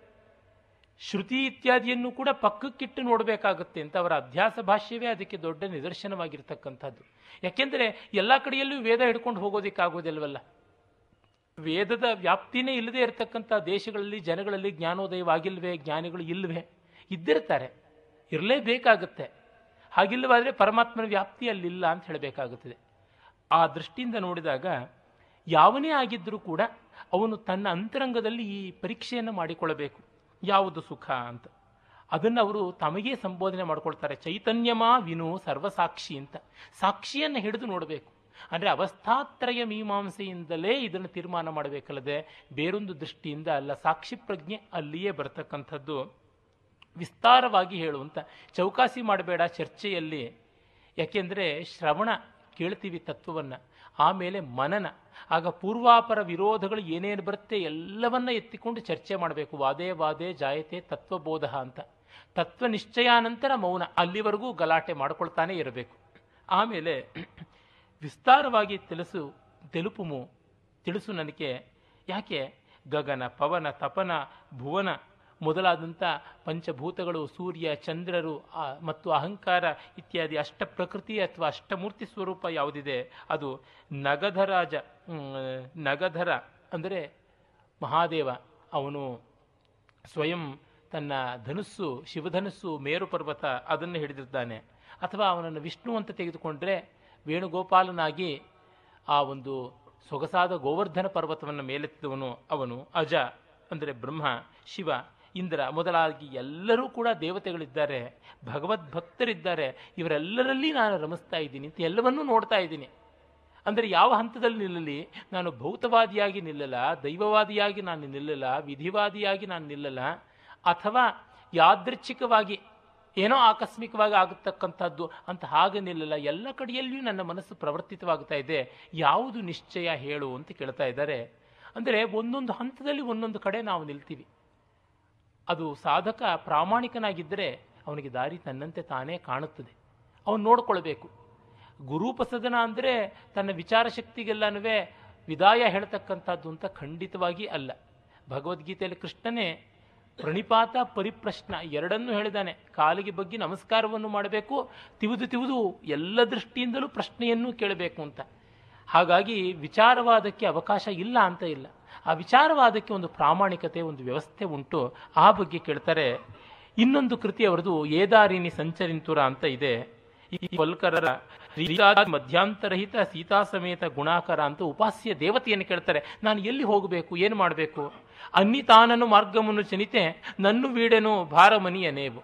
ಶ್ರುತಿ ಇತ್ಯಾದಿಯನ್ನು ಕೂಡ ಪಕ್ಕಕ್ಕಿಟ್ಟು ನೋಡಬೇಕಾಗುತ್ತೆ ಅಂತ ಅವರ ಅಧ್ಯಾಸ ಭಾಷ್ಯವೇ ಅದಕ್ಕೆ ದೊಡ್ಡ ನಿದರ್ಶನವಾಗಿರ್ತಕ್ಕಂಥದ್ದು. ಯಾಕೆಂದರೆ ಎಲ್ಲ ಕಡೆಯಲ್ಲೂ ವೇದ ಹಿಡ್ಕೊಂಡು ಹೋಗೋದಕ್ಕಾಗೋದಿಲ್ವಲ್ಲ ವೇದದ ವ್ಯಾಪ್ತಿನೇ ಇಲ್ಲದೆ ಇರತಕ್ಕಂಥ ದೇಶಗಳಲ್ಲಿ, ಜನಗಳಲ್ಲಿ ಜ್ಞಾನೋದಯವಾಗಿಲ್ವೇ, ಜ್ಞಾನಿಗಳು ಇಲ್ವೇ? ಇದ್ದಿರ್ತಾರೆ. ಇರಲೇಬೇಕಾಗುತ್ತೆ. ಹಾಗಿಲ್ಲವಾದರೆ ಪರಮಾತ್ಮನ ವ್ಯಾಪ್ತಿ ಅಲ್ಲಿಲ್ಲ ಅಂತ ಹೇಳಬೇಕಾಗುತ್ತದೆ. ಆ ದೃಷ್ಟಿಯಿಂದ ನೋಡಿದಾಗ ಯಾವನೇ ಆಗಿದ್ದರೂ ಕೂಡ ಅವನು ತನ್ನ ಅಂತರಂಗದಲ್ಲಿ ಈ ಪರೀಕ್ಷೆಯನ್ನು ಮಾಡಿಕೊಳ್ಳಬೇಕು. ಯಾವುದು ಸುಖ ಅಂತ. ಅದನ್ನು ಅವರು ತಮಗೇ ಸಂಬೋಧನೆ ಮಾಡ್ಕೊಳ್ತಾರೆ. ಚೈತನ್ಯಮಾ ವಿನು ಸರ್ವಸಾಕ್ಷಿ ಅಂತ. ಸಾಕ್ಷಿಯನ್ನು ಹಿಡಿದು ನೋಡಬೇಕು. ಅಂದರೆ ಅವಸ್ಥಾತ್ರಯ ಮೀಮಾಂಸೆಯಿಂದಲೇ ಇದನ್ನು ತೀರ್ಮಾನ ಮಾಡಬೇಕಲ್ಲದೆ ಬೇರೊಂದು ದೃಷ್ಟಿಯಿಂದ ಅಲ್ಲ, ಸಾಕ್ಷಿ ಪ್ರಜ್ಞೆ ಅಲ್ಲಿಯೇ ಬರತಕ್ಕಂಥದ್ದು. ವಿಸ್ತಾರವಾಗಿ ಹೇಳುವಂತ ಚೌಕಾಸಿ ಮಾಡಬೇಡ ಚರ್ಚೆಯಲ್ಲಿ. ಯಾಕೆಂದರೆ ಶ್ರವಣ ಕೇಳ್ತೀವಿ ತತ್ವವನ್ನು. ಆಮೇಲೆ ಮನನ. ಆಗ ಪೂರ್ವಾಪರ ವಿರೋಧಗಳು ಏನೇನು ಬರುತ್ತೆ ಎಲ್ಲವನ್ನ ಎತ್ತಿಕೊಂಡು ಚರ್ಚೆ ಮಾಡಬೇಕು. ವಾದೇ ವಾದೇ ಜಾಯತೆ ತತ್ವಬೋಧ ಅಂತ. ತತ್ವ ನಿಶ್ಚಯಾನಂತರ ಮೌನ. ಅಲ್ಲಿವರೆಗೂ ಗಲಾಟೆ ಮಾಡಿಕೊಳ್ತಾನೆ ಇರಬೇಕು. ಆಮೇಲೆ ವಿಸ್ತಾರವಾಗಿ ತಿಳಿಸು, ತೆಲುಪುಮು, ತಿಳಿಸು ನನಗೆ. ಯಾಕೆ? ಗಗನ, ಪವನ, ತಪನ, ಭುವನ. ಮೊದಲಾದಂಥ ಪಂಚಭೂತಗಳು, ಸೂರ್ಯ, ಚಂದ್ರರು ಮತ್ತು ಅಹಂಕಾರ ಇತ್ಯಾದಿ ಅಷ್ಟ ಪ್ರಕೃತಿ ಅಥವಾ ಅಷ್ಟಮೂರ್ತಿ ಸ್ವರೂಪ ಯಾವುದಿದೆ? ಅದು ನಗಧರಾಜ ನಗಧರ ಅಂದರೆ ಮಹಾದೇವ. ಅವನು ಸ್ವಯಂ ತನ್ನ ಧನುಸ್ಸು, ಶಿವಧನುಸ್ಸು ಮೇರು ಪರ್ವತ ಅದನ್ನು ಹಿಡಿದಿರ್ತಾನೆ ಅಥವಾ ಅವನನ್ನು ವಿಷ್ಣು ಅಂತ ತೆಗೆದುಕೊಂಡ್ರೆ ವೇಣುಗೋಪಾಲನಾಗಿ ಆ ಒಂದು ಸೊಗಸಾದ ಗೋವರ್ಧನ ಪರ್ವತವನ್ನು ಮೇಲೆತ್ತಿದವನು ಅವನು ಅಜ, ಅಂದರೆ ಬ್ರಹ್ಮ, ಶಿವ. ಇಂದ್ರ ಮೊದಲಾಗಿ ಎಲ್ಲರೂ ಕೂಡ ದೇವತೆಗಳಿದ್ದಾರೆ ಭಗವದ್ಭಕ್ತರಿದ್ದಾರೆ ಇವರೆಲ್ಲರಲ್ಲಿ ನಾನು ರಮಿಸ್ತಾ ಇದ್ದೀನಿ ಅಂತ ಎಲ್ಲವನ್ನೂ ನೋಡ್ತಾ ಇದ್ದೀನಿ. ಅಂದರೆ ಯಾವ ಹಂತದಲ್ಲಿ ನಿಲ್ಲಲಿ? ನಾನು ಭೌತವಾದಿಯಾಗಿ ನಿಲ್ಲಲ್ಲ, ದೈವವಾದಿಯಾಗಿ ನಾನು ನಿಲ್ಲಲ್ಲ, ವಿಧಿವಾದಿಯಾಗಿ ನಾನು ನಿಲ್ಲಲ್ಲ, ಅಥವಾ ಯಾದೃಚ್ಛಿಕವಾಗಿ ಏನೋ ಆಕಸ್ಮಿಕವಾಗಿ ಆಗತಕ್ಕಂಥದ್ದು ಅಂತ ಹಾಗೆ ನಿಲ್ಲಲ್ಲ, ಎಲ್ಲ ಕಡೆಯಲ್ಲಿಯೂ ನನ್ನ ಮನಸ್ಸು ಪ್ರವರ್ತಿತವಾಗ್ತಾ ಇದೆ, ಯಾವುದು ನಿಶ್ಚಯ ಹೇಳು ಅಂತ ಕೇಳ್ತಾ ಇದ್ದಾರೆ. ಅಂದರೆ ಒಂದೊಂದು ಹಂತದಲ್ಲಿ ಒಂದೊಂದು ಕಡೆ ನಾವು ನಿಲ್ತೀವಿ. ಅದು ಸಾಧಕ ಪ್ರಾಮಾಣಿಕನಾಗಿದ್ದರೆ ಅವನಿಗೆ ದಾರಿ ತನ್ನಂತೆ ತಾನೇ ಕಾಣುತ್ತದೆ. ಅವನು ನೋಡಿಕೊಳ್ಬೇಕು. ಗುರುಪಸದನ ಅಂದರೆ ತನ್ನ ವಿಚಾರ ಶಕ್ತಿಗೆಲ್ಲನೂ ವಿದಾಯ ಹೇಳ್ತಕ್ಕಂಥದ್ದು ಅಂತ ಖಂಡಿತವಾಗಿ ಅಲ್ಲ. ಭಗವದ್ಗೀತೆಯಲ್ಲಿ ಕೃಷ್ಣನೇ ಪ್ರಣಿಪಾತ ಪರಿಪ್ರಶ್ನ ಎರಡನ್ನೂ ಹೇಳಿದಾನೆ. ಕಾಲಿಗೆ ಬಗ್ಗೆ ನಮಸ್ಕಾರವನ್ನು ಮಾಡಬೇಕು, ತಿವಿದು ತಿವಿದು ಎಲ್ಲ ದೃಷ್ಟಿಯಿಂದಲೂ ಪ್ರಶ್ನೆಯನ್ನು ಕೇಳಬೇಕು ಅಂತ. ಹಾಗಾಗಿ ವಿಚಾರವಾದಕ್ಕೆ ಅವಕಾಶ ಇಲ್ಲ ಅಂತ ಇಲ್ಲ. ಆ ವಿಚಾರವಾದಕ್ಕೆ ಒಂದು ಪ್ರಾಮಾಣಿಕತೆ, ಒಂದು ವ್ಯವಸ್ಥೆ ಉಂಟು. ಆ ಬಗ್ಗೆ ಕೇಳ್ತಾರೆ, ಇನ್ನೊಂದು ಕೃತಿ ಅವರದು ಏದಾರಿನಿ ಸಂಚರಿಂತುರ ಅಂತ ಇದೆ. ಈ ವಲ್ಕರರ ಮಧ್ಯಾಂತರಹಿತ ಸೀತಾ ಸಮೇತ ಗುಣಾಕರ ಅಂತ ಉಪಾಸ್ಯ ದೇವತೆಯನ್ನು ಕೇಳ್ತಾರೆ. ನಾನು ಎಲ್ಲಿ ಹೋಗಬೇಕು? ಏನು ಮಾಡಬೇಕು? ಅನ್ನಿ ತಾನನು ಮಾರ್ಗವನ್ನು ಚನಿತೆ, ನನ್ನ ವೀಡೆನು ಭಾರಮನಿಯನೇವು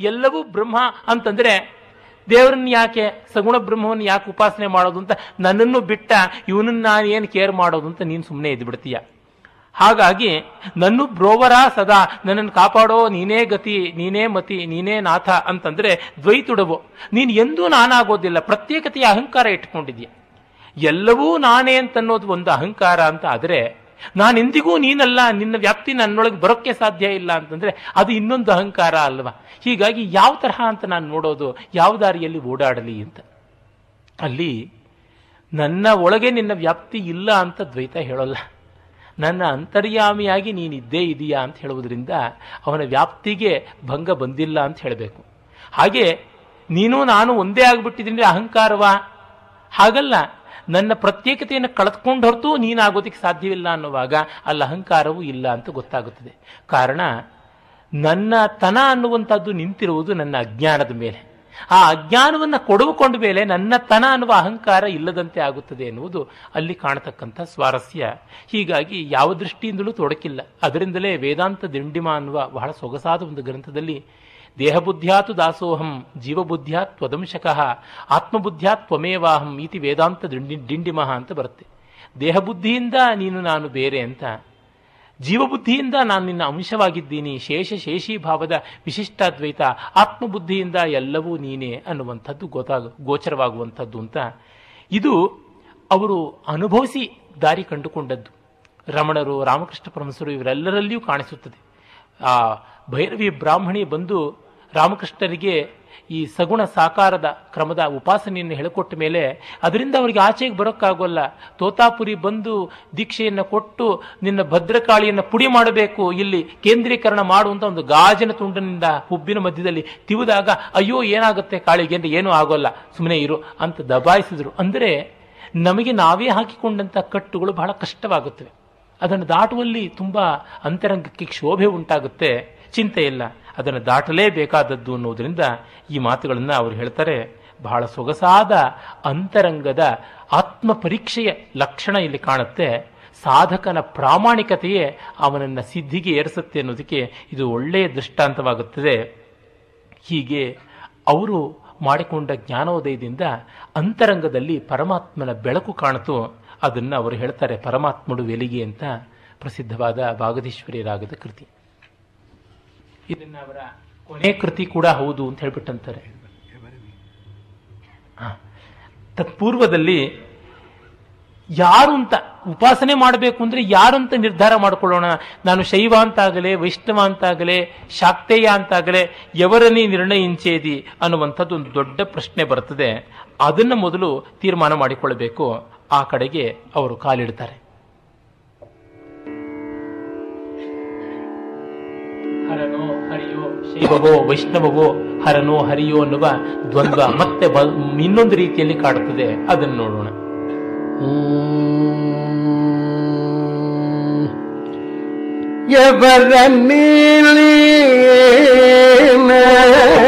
ಎಲ್ಲವೂ ಬ್ರಹ್ಮ ಅಂತಂದ್ರೆ ದೇವರನ್ನ ಯಾಕೆ, ಸಗುಣ ಬ್ರಹ್ಮವನ್ನು ಯಾಕೆ ಉಪಾಸನೆ ಮಾಡೋದು ಅಂತ ನನ್ನನ್ನು ಬಿಟ್ಟ ಇವನನ್ನು ನಾನು ಏನು ಕೇರ್ ಮಾಡೋದು ಅಂತ ನೀನು ಸುಮ್ಮನೆ ಇದ್ದು ಬಿಡ್ತೀಯ ಹಾಗಾಗಿ ನನ್ನ ಬ್ರೋವರ ಸದಾ, ನನ್ನನ್ನು ಕಾಪಾಡೋ ನೀನೇ ಗತಿ, ನೀನೇ ಮತಿ, ನೀನೇ ನಾಥ ಅಂತಂದ್ರೆ ದ್ವೈತುಡವು. ನೀನು ಎಂದೂ ನಾನಾಗೋದಿಲ್ಲ, ಪ್ರತ್ಯೇಕತೆಯ ಅಹಂಕಾರ ಇಟ್ಕೊಂಡಿದ್ಯಾ ಎಲ್ಲವೂ ನಾನೇ ಅಂತನ್ನೋದು ಒಂದು ಅಹಂಕಾರ ಅಂತ ಆದರೆ ನಾನೆಂದಿಗೂ ನೀನಲ್ಲ, ನಿನ್ನ ವ್ಯಾಪ್ತಿ ನನ್ನೊಳಗೆ ಬರೋಕ್ಕೆ ಸಾಧ್ಯ ಇಲ್ಲ ಅಂತಂದ್ರೆ ಅದು ಇನ್ನೊಂದು ಅಹಂಕಾರ ಅಲ್ವಾ? ಹೀಗಾಗಿ ಯಾವ ತರಹ ಅಂತ ನಾನು ನೋಡೋದು, ಯಾವ ದಾರಿಯಲ್ಲಿ ಓಡಾಡಲಿ ಅಂತ. ಅಲ್ಲಿ ನನ್ನ ಒಳಗೆ ನಿನ್ನ ವ್ಯಾಪ್ತಿ ಇಲ್ಲ ಅಂತ ದ್ವೈತ ಹೇಳೋಲ್ಲ. ನನ್ನ ಅಂತರ್ಯಾಮಿಯಾಗಿ ನೀನಿದ್ದೇ ಇದೆಯಾ ಅಂತ ಹೇಳುವುದರಿಂದ ಅವನ ವ್ಯಾಪ್ತಿಗೆ ಭಂಗ ಬಂದಿಲ್ಲ ಅಂತ ಹೇಳಬೇಕು. ಹಾಗೆ ನೀನು ನಾನು ಒಂದೇ ಆಗಿಬಿಟ್ಟಿದ್ದೀನಿ, ಅಹಂಕಾರವಾ? ಹಾಗಲ್ಲ. ನನ್ನ ಪ್ರತ್ಯೇಕತೆಯನ್ನು ಕಳೆದುಕೊಂಡು ಹೊರತು ನೀನಾಗೋದಕ್ಕೆ ಸಾಧ್ಯವಿಲ್ಲ ಅನ್ನುವಾಗ ಅಲ್ಲಿ, ಅಹಂಕಾರವೂ ಇಲ್ಲ ಅಂತ ಗೊತ್ತಾಗುತ್ತದೆ. ಕಾರಣ, ನನ್ನ ತನ ಅನ್ನುವಂಥದ್ದು ನಿಂತಿರುವುದು ನನ್ನ ಅಜ್ಞಾನದ ಮೇಲೆ. ಆ ಅಜ್ಞಾನವನ್ನು ಕೊಡುವುಕೊಂಡ ಮೇಲೆ ನನ್ನ ತನ ಅನ್ನುವ ಅಹಂಕಾರ ಇಲ್ಲದಂತೆ ಆಗುತ್ತದೆ ಎನ್ನುವುದು ಅಲ್ಲಿ ಕಾಣತಕ್ಕಂಥ ಸ್ವಾರಸ್ಯ. ಹೀಗಾಗಿ ಯಾವ ದೃಷ್ಟಿಯಿಂದಲೂ ತೊಡಕಿಲ್ಲ. ಅದರಿಂದಲೇ ವೇದಾಂತ ದಿಂಡಿಮ ಅನ್ನುವ ಬಹಳ ಸೊಗಸಾದ ಒಂದು ಗ್ರಂಥದಲ್ಲಿ ದೇಹಬುದ್ಧ್ಯಾತು ದಾಸೋಹಂ ಜೀವಬುದ್ಧ್ಯಾತ್ ತ್ವದಂಶಕಃ, ಆತ್ಮಬುದ್ಧ್ಯಾತ್ ತ್ವಮೇವಾಹಂ ಇತಿ ವೇದಾಂತ ದಿಂಡಿ ಡಿಂಡಿಮಃ ಅಂತ ಬರುತ್ತೆ. ದೇಹಬುದ್ಧಿಯಿಂದ ನೀನು ನಾನು ಬೇರೆ ಅಂತ, ಜೀವಬುದ್ಧಿಯಿಂದ ನಾನು ನಿನ್ನ ಅಂಶವಾಗಿದ್ದೀನಿ, ಶೇಷ ಶೇಷಿ ಭಾವದ ವಿಶಿಷ್ಟಾದ್ವೈತ, ಆತ್ಮಬುದ್ಧಿಯಿಂದ ಎಲ್ಲವೂ ನೀನೇ ಅನ್ನುವಂಥದ್ದು ಗೊತ್ತಾಗ, ಗೋಚರವಾಗುವಂಥದ್ದು ಅಂತ. ಇದು ಅವರು ಅನುಭವಿಸಿ ದಾರಿ ಕಂಡುಕೊಂಡದ್ದು. ರಮಣರು, ರಾಮಕೃಷ್ಣ ಪರಮಸರು ಇವರೆಲ್ಲರಲ್ಲಿಯೂ ಕಾಣಿಸುತ್ತದೆ. ಆ ಭೈರವಿ ಬ್ರಾಹ್ಮಣಿ ಬಂದು ರಾಮಕೃಷ್ಣರಿಗೆ ಈ ಸಗುಣ ಸಾಕಾರದ ಕ್ರಮದ ಉಪಾಸನೆಯನ್ನು ಹೇಳಿಕೊಟ್ಟ ಮೇಲೆ ಅದರಿಂದ ಅವರಿಗೆ ಆಚೆಗೆ ಬರೋಕ್ಕಾಗೋಲ್ಲ. ತೋತಾಪುರಿ ಬಂದು ದೀಕ್ಷೆಯನ್ನು ಕೊಟ್ಟು ನಿನ್ನ ಭದ್ರಕಾಳಿಯನ್ನು ಪುಡಿ ಮಾಡಬೇಕು, ಇಲ್ಲಿ ಕೇಂದ್ರೀಕರಣ ಮಾಡುವಂಥ ಒಂದು ಗಾಜಿನ ತುಂಡನಿಂದ ಹುಬ್ಬಿನ ಮಧ್ಯದಲ್ಲಿ ತಿವಿದಾಗ, ಅಯ್ಯೋ, ಏನಾಗುತ್ತೆ ಕಾಳಿಗೆ ಅಂದರೆ ಏನೂ ಆಗೋಲ್ಲ. ಸುಮ್ಮನೆ ಇರು ಅಂತ ದಬಾಯಿಸಿದ್ರು. ಅಂದರೆ ನಮಗೆ ನಾವೇ ಹಾಕಿಕೊಂಡಂಥ ಕಟ್ಟುಗಳು ಬಹಳ ಕಷ್ಟವಾಗುತ್ತವೆ. ಅದನ್ನು ದಾಟುವಲ್ಲಿ ತುಂಬ ಅಂತರಂಗಕ್ಕೆ ಕ್ಷೋಭೆ ಉಂಟಾಗುತ್ತೆ. ಚಿಂತೆ ಇಲ್ಲ. ಅದನ್ನು ದಾಟಲೇಬೇಕಾದದ್ದು ಅನ್ನೋದರಿಂದ ಈ ಮಾತುಗಳನ್ನು ಅವರು ಹೇಳ್ತಾರೆ, ಬಹಳ ಸೊಗಸಾದ ಅಂತರಂಗದ ಆತ್ಮ ಪರೀಕ್ಷೆಯ ಲಕ್ಷಣ ಇಲ್ಲಿ ಕಾಣುತ್ತೆ. ಸಾಧಕನ ಪ್ರಾಮಾಣಿಕತೆಯೇ ಅವನನ್ನು ಸಿದ್ಧಿಗೆ ಏರಿಸುತ್ತೆ ಅನ್ನೋದಕ್ಕೆ ಇದು ಒಳ್ಳೆಯ ದೃಷ್ಟಾಂತವಾಗುತ್ತದೆ. ಹೀಗೆ ಅವರು ಮಾಡಿಕೊಂಡ ಜ್ಞಾನೋದಯದಿಂದ ಅಂತರಂಗದಲ್ಲಿ ಪರಮಾತ್ಮನ ಬೆಳಕು ಕಾಣಿತು ಅದನ್ನು ಅವರು ಹೇಳ್ತಾರೆ, ಪರಮಾತ್ಮಡು ವೆಲಿಗೆ ಅಂತ ಪ್ರಸಿದ್ಧವಾದ ಭಾಗದೀಶ್ವರಿ ರಾಗದ ಕೃತಿ. ಇದನ್ನ ಅವರ ಕೊನೆ ಕೃತಿ ಕೂಡ ಹೌದು ಅಂತ ಹೇಳ್ಬಿಟ್ಟಂತಾರೆ. ತತ್ಪೂರ್ವದಲ್ಲಿ ಯಾರು ಅಂತ ಉಪಾಸನೆ ಮಾಡಬೇಕು ಅಂದ್ರೆ ಯಾರು ಅಂತ ನಿರ್ಧಾರ ಮಾಡಿಕೊಳ್ಳೋಣ. ನಾನು ಶೈವ ಅಂತಾಗಲೇ, ವೈಷ್ಣವ ಅಂತಾಗಲೇ, ಶಾಕ್ತೇಯ ಅಂತಾಗಲೇ ಎವರನೇ ನಿರ್ಣಯಿಂಚೇದಿ ಅನ್ನುವಂಥದ್ದು ಒಂದು ದೊಡ್ಡ ಪ್ರಶ್ನೆ ಬರ್ತದೆ. ಅದನ್ನ ಮೊದಲು ತೀರ್ಮಾನ ಮಾಡಿಕೊಳ್ಳಬೇಕು. ಆ ಕಡೆಗೆ ಅವರು ಕಾಲಿಡ್ತಾರೆ. ಹರನೋ. ಶೈವವೋ, ವೈಷ್ಣವವೋ, ಹರನೋ, ಹರಿಯೋ ಅನ್ನುವ ದ್ವಂದ್ವ ಮತ್ತೆ ಇನ್ನೊಂದು ರೀತಿಯಲ್ಲಿ ಕಾಡುತ್ತದೆ. ಅದನ್ನು ನೋಡೋಣ. ಎವರ ನೀಲಿ ನರಗ್ವರ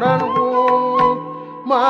மூடர்வும் மா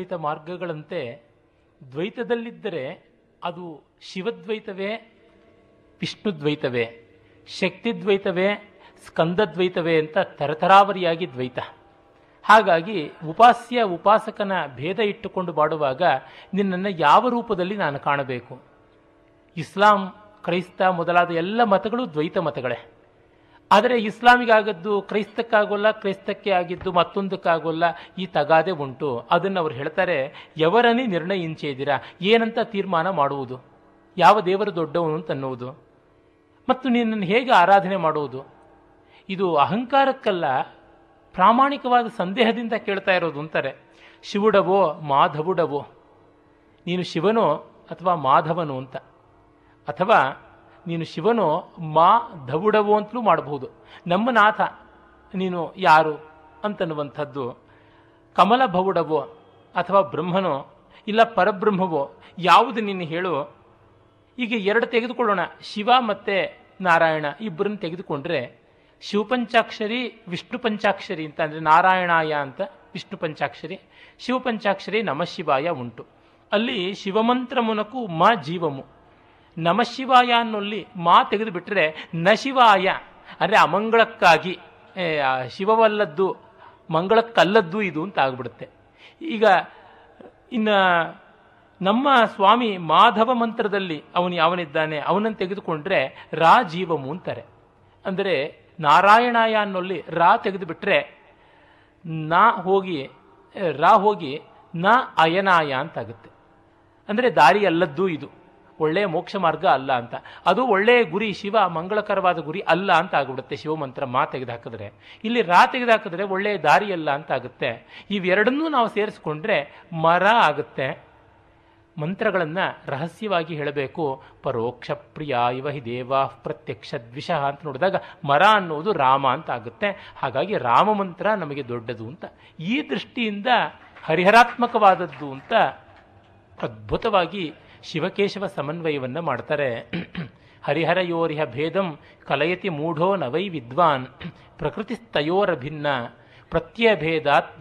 ದ್ವೈತಾದ್ವೈತ ಮಾರ್ಗಗಳಂತೆ ದ್ವೈತದಲ್ಲಿದ್ದರೆ ಅದು ಶಿವದ್ವೈತವೇ ವಿಷ್ಣುದ್ವೈತವೇ ಶಕ್ತಿದ್ವೈತವೇ ಸ್ಕಂದದ್ವೈತವೇ ಅಂತ ತರತರಾವರಿಯಾಗಿ ದ್ವೈತ. ಹಾಗಾಗಿ ಉಪಾಸ್ಯ, ಉಪಾಸಕನ ಭೇದ ಇಟ್ಟುಕೊಂಡು ಬಾಡುವಾಗ ನಿನ್ನನ್ನು ಯಾವ ರೂಪದಲ್ಲಿ ನಾನು ಕಾಣಬೇಕು? ಇಸ್ಲಾಂ, ಕ್ರೈಸ್ತ ಮೊದಲಾದ ಎಲ್ಲ ಮತಗಳು ದ್ವೈತ ಮತಗಳೇ. ಆದರೆ ಇಸ್ಲಾಮಿಗಾಗದ್ದು ಕ್ರೈಸ್ತಕ್ಕಾಗೋಲ್ಲ, ಕ್ರೈಸ್ತಕ್ಕೆ ಆಗಿದ್ದು ಮತ್ತೊಂದಕ್ಕಾಗೋಲ್ಲ ಈ ತಗಾದೆ ಉಂಟು. ಅದನ್ನು ಅವ್ರು ಹೇಳ್ತಾರೆ ಎವರನ್ನೇ ನಿರ್ಣಯ ಇಂಚೆ ಇದ್ದೀರಾ ಏನಂತ ತೀರ್ಮಾನ ಮಾಡುವುದು? ಯಾವ ದೇವರು ದೊಡ್ಡವನು ಅಂತ ಅನ್ನುವುದು. ಮತ್ತು ನಿನ್ನನ್ನು ಹೇಗೆ ಆರಾಧನೆ ಮಾಡುವುದು? ಇದು ಅಹಂಕಾರಕ್ಕಲ್ಲ, ಪ್ರಾಮಾಣಿಕವಾದ ಸಂದೇಹದಿಂದ ಕೇಳ್ತಾ ಇರೋದು ಅಂತಾರೆ. ಶಿವುಡವೋ, ಮಾಧವುಡವೋ? ನೀನು ಶಿವನೋ ಅಥವಾ ಮಾಧವನು? ಅಂತ. ಅಥವಾ ನೀನು ಶಿವನು, ಮಾ ಧವುಡವು ಅಂತಲೂ ಮಾಡಬಹುದು. ನಮ್ಮ ನಾಥ ನೀನು ಯಾರು ಅಂತನ್ನುವಂಥದ್ದು. ಕಮಲ ಭವುಡವೋ ಅಥವಾ ಬ್ರಹ್ಮನೋ, ಇಲ್ಲ ಪರಬ್ರಹ್ಮವೋ, ಯಾವುದು ನೀನು ಹೇಳು. ಈಗ ಎರಡು ತೆಗೆದುಕೊಳ್ಳೋಣ. ಶಿವ ಮತ್ತು ನಾರಾಯಣ ಇಬ್ಬರನ್ನು ತೆಗೆದುಕೊಂಡ್ರೆ ಶಿವಪಂಚಾಕ್ಷರಿ ವಿಷ್ಣು ಪಂಚಾಕ್ಷರಿ ಅಂತ ಅಂದರೆ ನಾರಾಯಣಾಯ ಅಂತ ವಿಷ್ಣು ಪಂಚಾಕ್ಷರಿ ಶಿವಪಂಚಾಕ್ಷರಿ ನಮಶಿವಾಯ ಉಂಟು. ಅಲ್ಲಿ ಶಿವಮಂತ್ರ ಮುನಕು ಮ ಜೀವಮು. ನಮಶಿವಾಯ ಅನ್ನೋಲ್ಲಿ ಮಾ ತೆಗೆದು ಬಿಟ್ಟರೆ ನಶಿವಾಯ ಅಂದರೆ ಅಮಂಗಳಕ್ಕಾಗಿ ಶಿವವಲ್ಲದ್ದು, ಮಂಗಳಕ್ಕಲ್ಲದ್ದು ಇದು ಅಂತ ಆಗ್ಬಿಡುತ್ತೆ. ಈಗ, ಇನ್ನು ನಮ್ಮ ಸ್ವಾಮಿ ಮಾಧವ ಮಂತ್ರದಲ್ಲಿ ಅವನು ಯಾವನಿದ್ದಾನೆ, ಅವನನ್ನು ತೆಗೆದುಕೊಂಡ್ರೆ ರಾ ಜೀವಮು ಅಂತಾರೆ. ಅಂದರೆ ನಾರಾಯಣಾಯ ಅನ್ನೋಲ್ಲಿ ರಾ ತೆಗೆದುಬಿಟ್ರೆ ನಾ ಹೋಗಿ, ರಾ ಹೋಗಿ ನ ಅಯನಾಯ ಅಂತಾಗುತ್ತೆ ಅಂದರೆ ದಾರಿ ಅಲ್ಲದ್ದು ಇದು. ಒಳ್ಳೆಯ ಮೋಕ್ಷ ಮಾರ್ಗ ಅಲ್ಲ ಅಂತ. ಅದು ಒಳ್ಳೆಯ ಗುರಿ, ಶಿವ ಮಂಗಳಕರವಾದ ಗುರಿ ಅಲ್ಲ ಅಂತ ಆಗಿಬಿಡುತ್ತೆ. ಶಿವಮಂತ್ರ ಮಾ ತೆಗೆದುಹಾಕಿದ್ರೆ. ಇಲ್ಲಿ ರಾ ತೆಗೆದುಹಾಕಿದ್ರೆ ಒಳ್ಳೆಯ ದಾರಿ ಅಲ್ಲ ಅಂತ ಆಗುತ್ತೆ. ಇವೆರಡನ್ನೂ ನಾವು ಸೇರಿಸ್ಕೊಂಡ್ರೆ ಮರ ಆಗುತ್ತೆ. ಮಂತ್ರಗಳನ್ನು ರಹಸ್ಯವಾಗಿ ಹೇಳಬೇಕು. ಪರೋಕ್ಷ ಪ್ರಿಯ ಇವ ಹಿ ದೇವಾ ಪ್ರತ್ಯಕ್ಷ ದ್ವಿಷ ಅಂತ ನೋಡಿದಾಗ ಮರ ಅನ್ನೋದು ರಾಮ ಅಂತ ಆಗುತ್ತೆ. ಹಾಗಾಗಿ ರಾಮ ಮಂತ್ರ ನಮಗೆ ದೊಡ್ಡದು ಅಂತ. ಈ ದೃಷ್ಟಿಯಿಂದ ಹರಿಹರಾತ್ಮಕವಾದದ್ದು ಅಂತ ಅದ್ಭುತವಾಗಿ ಶಿವಕೇಶವ ಸಮನ್ವಯವನ್ನು ಮಾಡ್ತಾರೆ. ಹರಿಹರಯೋರಿಹ ಭೇದಂ ಕಲಯತಿ ಮೂಢೋ ನವೈ ವಿದ್ವಾನ್. ಪ್ರಕೃತಿಸ್ತಯೋರಭಿನ್ನ ಪ್ರತ್ಯಭೇದಾತ್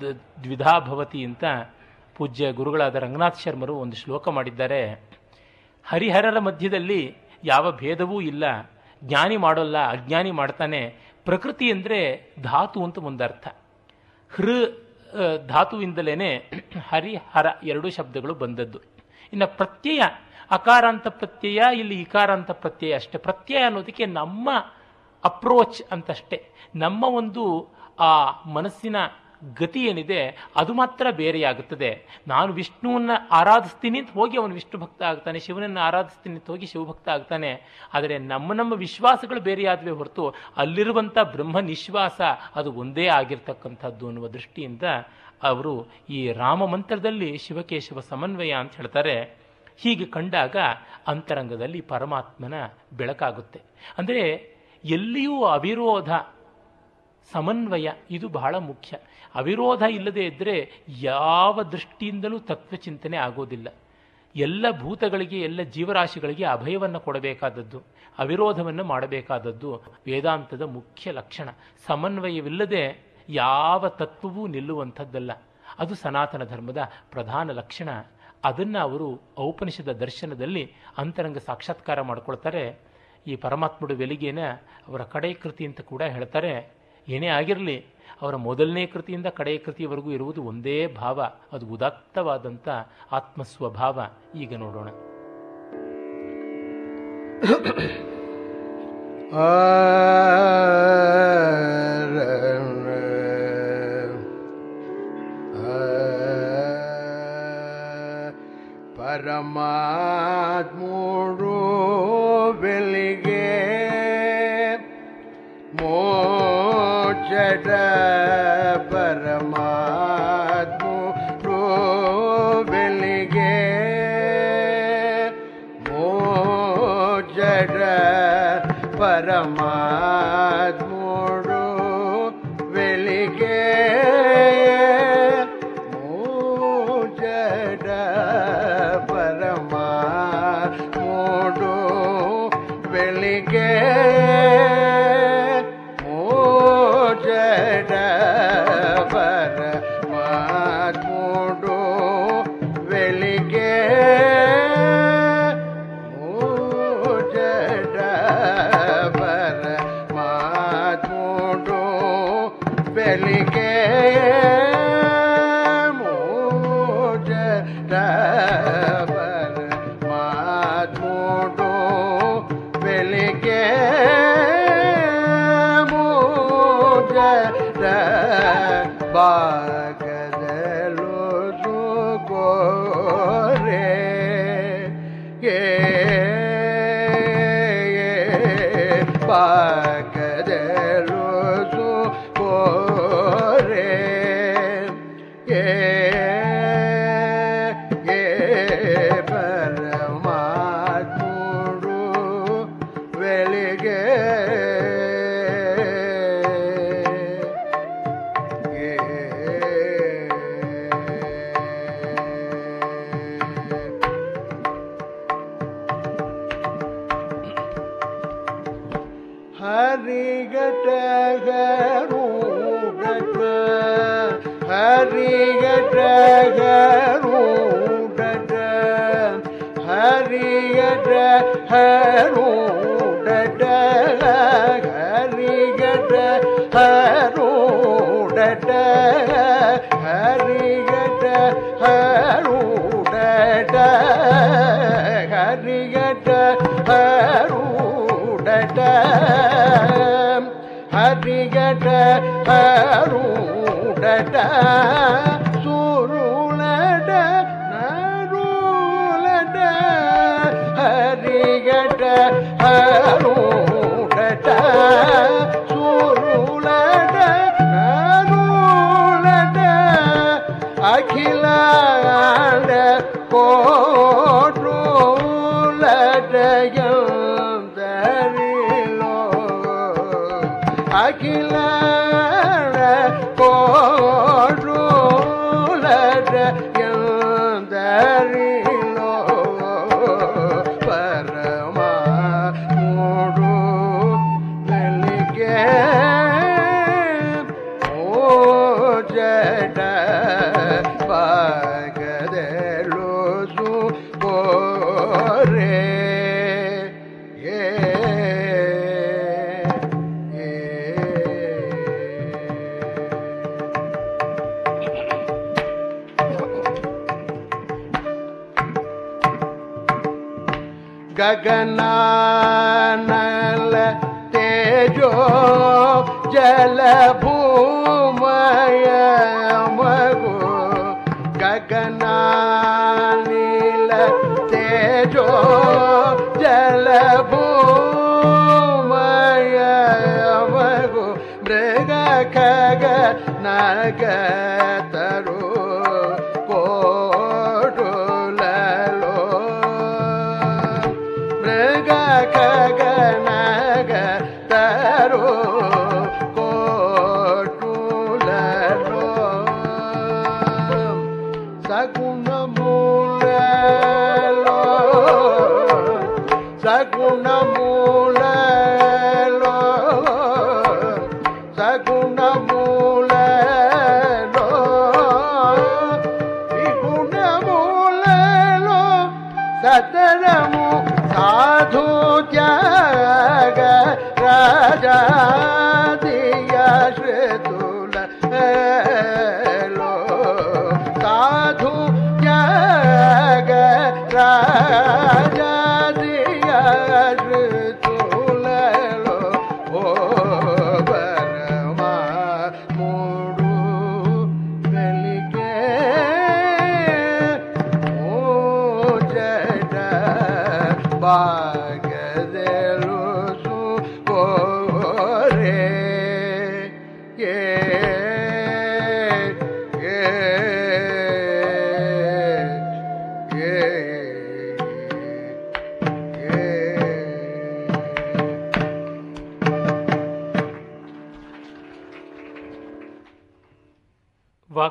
ದ್ವಿಧಾ ಭವತಿ ಅಂತ ಪೂಜ್ಯ ಗುರುಗಳಾದ ರಂಗನಾಥ್ ಶರ್ಮರು ಒಂದು ಶ್ಲೋಕ ಮಾಡಿದ್ದಾರೆ. ಹರಿಹರರ ಮಧ್ಯದಲ್ಲಿ ಯಾವ ಭೇದವೂ ಇಲ್ಲ. ಜ್ಞಾನಿ ಮಾಡೋಲ್ಲ, ಅಜ್ಞಾನಿ ಮಾಡ್ತಾನೆ. ಪ್ರಕೃತಿ ಅಂದರೆ ಧಾತು ಅಂತ ಒಂದರ್ಥ ಹೃ ಧಾತುವಿಂದಲೇ ಹರಿಹರ ಎರಡು ಶಬ್ದಗಳು ಬಂದದ್ದು. ಇನ್ನು ಪ್ರತ್ಯಯ, ಅಕಾರಾಂತ ಪ್ರತ್ಯಯ, ಇಲ್ಲಿ ಇಕಾರಾಂತ ಪ್ರತ್ಯಯ ಅಷ್ಟೇ. ಪ್ರತ್ಯಯ ಅನ್ನೋದಕ್ಕೆ ನಮ್ಮ ಅಪ್ರೋಚ್ ಅಂತಷ್ಟೇ. ನಮ್ಮ ಒಂದು, ಆ ಮನಸ್ಸಿನ ಗತಿ ಏನಿದೆ, ಅದು ಮಾತ್ರ ಬೇರೆಯಾಗುತ್ತದೆ. ನಾನು ವಿಷ್ಣುವನ್ನ ಆರಾಧಿಸ್ತೀನಿ ಅಂತ ಹೋಗಿ ಅವನು ವಿಷ್ಣು ಭಕ್ತ ಆಗ್ತಾನೆ, ಶಿವನನ್ನು ಆರಾಧಿಸ್ತೀನಿ ಅಂತ ಹೋಗಿ ಶಿವಭಕ್ತ ಆಗ್ತಾನೆ. ಆದರೆ ನಮ್ಮ ನಮ್ಮ ವಿಶ್ವಾಸಗಳು ಬೇರೆಯಾದವೇ ಹೊರತು ಅಲ್ಲಿರುವಂಥ ಬ್ರಹ್ಮ ನಿಶ್ವಾಸ ಅದು ಒಂದೇ ಆಗಿರ್ತಕ್ಕಂಥದ್ದು ಅನ್ನುವ ದೃಷ್ಟಿಯಿಂದ ಅವರು ಈ ರಾಮ ಮಂತ್ರದಲ್ಲಿ ಶಿವಕೇಶವ ಸಮನ್ವಯ ಅಂತ ಹೇಳ್ತಾರೆ. ಹೀಗೆ ಕಂಡಾಗ ಅಂತರಂಗದಲ್ಲಿ ಪರಮಾತ್ಮನ ಬೆಳಕಾಗುತ್ತೆ. ಅಂದರೆ ಎಲ್ಲಿಯೂ ಅವಿರೋಧ ಸಮನ್ವಯ, ಇದು ಬಹಳ ಮುಖ್ಯ. ಅವಿರೋಧ ಇಲ್ಲದೆ ಇದ್ದರೆ ಯಾವ ದೃಷ್ಟಿಯಿಂದಲೂ ತತ್ವಚಿಂತನೆ ಆಗೋದಿಲ್ಲ. ಎಲ್ಲ ಭೂತಗಳಿಗೆ, ಎಲ್ಲ ಜೀವರಾಶಿಗಳಿಗೆ ಅಭಯವನ್ನು ಕೊಡಬೇಕಾದದ್ದು, ಅವಿರೋಧವನ್ನು ಮಾಡಬೇಕಾದದ್ದು ವೇದಾಂತದ ಮುಖ್ಯ ಲಕ್ಷಣ. ಸಮನ್ವಯವಿಲ್ಲದೆ ಯಾವ ತತ್ವವೂ ನಿಲ್ಲುವಂಥದ್ದಲ್ಲ. ಅದು ಸನಾತನ ಧರ್ಮದ ಪ್ರಧಾನ ಲಕ್ಷಣ. ಅದನ್ನು ಅವರು ಔಪನಿಷದ ದರ್ಶನದಲ್ಲಿ ಅಂತರಂಗ ಸಾಕ್ಷಾತ್ಕಾರ ಮಾಡ್ಕೊಳ್ತಾರೆ. ಈ ಪರಮಾತ್ಮುಡು ವೆಲಿಗೆನ ಅವರ ಕಡೆಯ ಕೃತಿ ಅಂತ ಕೂಡ ಹೇಳ್ತಾರೆ. ಏನೇ ಆಗಿರಲಿ, ಅವರ ಮೊದಲನೇ ಕೃತಿಯಿಂದ ಕಡೆಯ ಕೃತಿಯವರೆಗೂ ಇರುವುದು ಒಂದೇ ಭಾವ. ಅದು ಉದಾತ್ತವಾದಂಥ ಆತ್ಮಸ್ವಭಾವ. ಈಗ ನೋಡೋಣ. ಪರಮಾತ್ಮೂಡು ಬೆಳಿಗ್ಗೆ ಮೋಚಟ ಪರಮಾತ್ಮೂರು ಬೆಳಿಗ್ಗೆ ಮೋಚಟ ಪರಮಾತ್ಮೂಡು ನಗ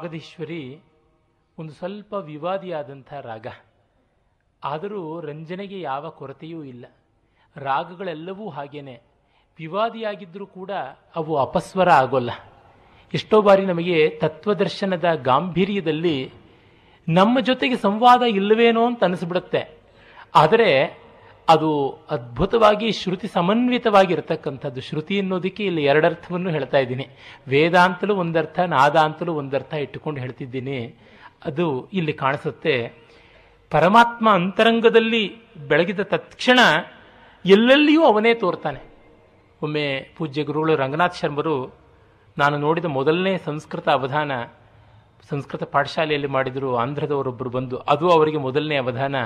ವಾಗದೀಶ್ವರಿ ಒಂದು ಸ್ವಲ್ಪ ವಿವಾದಿಯಾದಂಥ ರಾಗ. ಆದರೂ ರಂಜನೆಗೆ ಯಾವ ಕೊರತೆಯೂ ಇಲ್ಲ. ರಾಗಗಳೆಲ್ಲವೂ ಹಾಗೇನೆ. ವಿವಾದಿಯಾಗಿದ್ದರೂ ಕೂಡ ಅವು ಅಪಸ್ವರ ಆಗೋಲ್ಲ. ಎಷ್ಟೋ ಬಾರಿ ನಮಗೆ ತತ್ವದರ್ಶನದ ಗಾಂಭೀರ್ಯದಲ್ಲಿ ನಮ್ಮ ಜೊತೆಗೆ ಸಂವಾದ ಇಲ್ಲವೇನೋ ಅಂತ ಅನಿಸ್ಬಿಡುತ್ತೆ. ಆದರೆ ಅದು ಅದ್ಭುತವಾಗಿ ಶ್ರುತಿ ಸಮನ್ವಿತವಾಗಿರ್ತಕ್ಕಂಥದ್ದು. ಶ್ರುತಿ ಅನ್ನೋದಕ್ಕೆ ಇಲ್ಲಿ ಎರಡರ್ಥವನ್ನು ಹೇಳ್ತಾ ಇದ್ದೀನಿ. ವೇದ ಅಂತಲೂ ಒಂದರ್ಥ ನಾದ ಅಂತಲೂ ಒಂದರ್ಥ ಇಟ್ಟುಕೊಂಡು ಹೇಳ್ತಿದ್ದೀನಿ. ಅದು ಇಲ್ಲಿ ಕಾಣಿಸುತ್ತೆ. ಪರಮಾತ್ಮ ಅಂತರಂಗದಲ್ಲಿ ಬೆಳಗಿದ ತತ್ಕ್ಷಣ ಎಲ್ಲೆಲ್ಲಿಯೂ ಅವನೇ ತೋರ್ತಾನೆ. ಒಮ್ಮೆ ಪೂಜ್ಯ ಗುರುಗಳು ರಂಗನಾಥ್ ಶರ್ಮರು ನಾನು ನೋಡಿದ ಮೊದಲನೇ ಸಂಸ್ಕೃತ ಅವಧಾನ, ಸಂಸ್ಕೃತ ಪಾಠಶಾಲೆಯಲ್ಲಿ ಮಾಡಿದರು ಆಂಧ್ರದವರೊಬ್ಬರು ಬಂದು, ಅದು ಅವರಿಗೆ ಮೊದಲನೇ ಅವಧಾನ.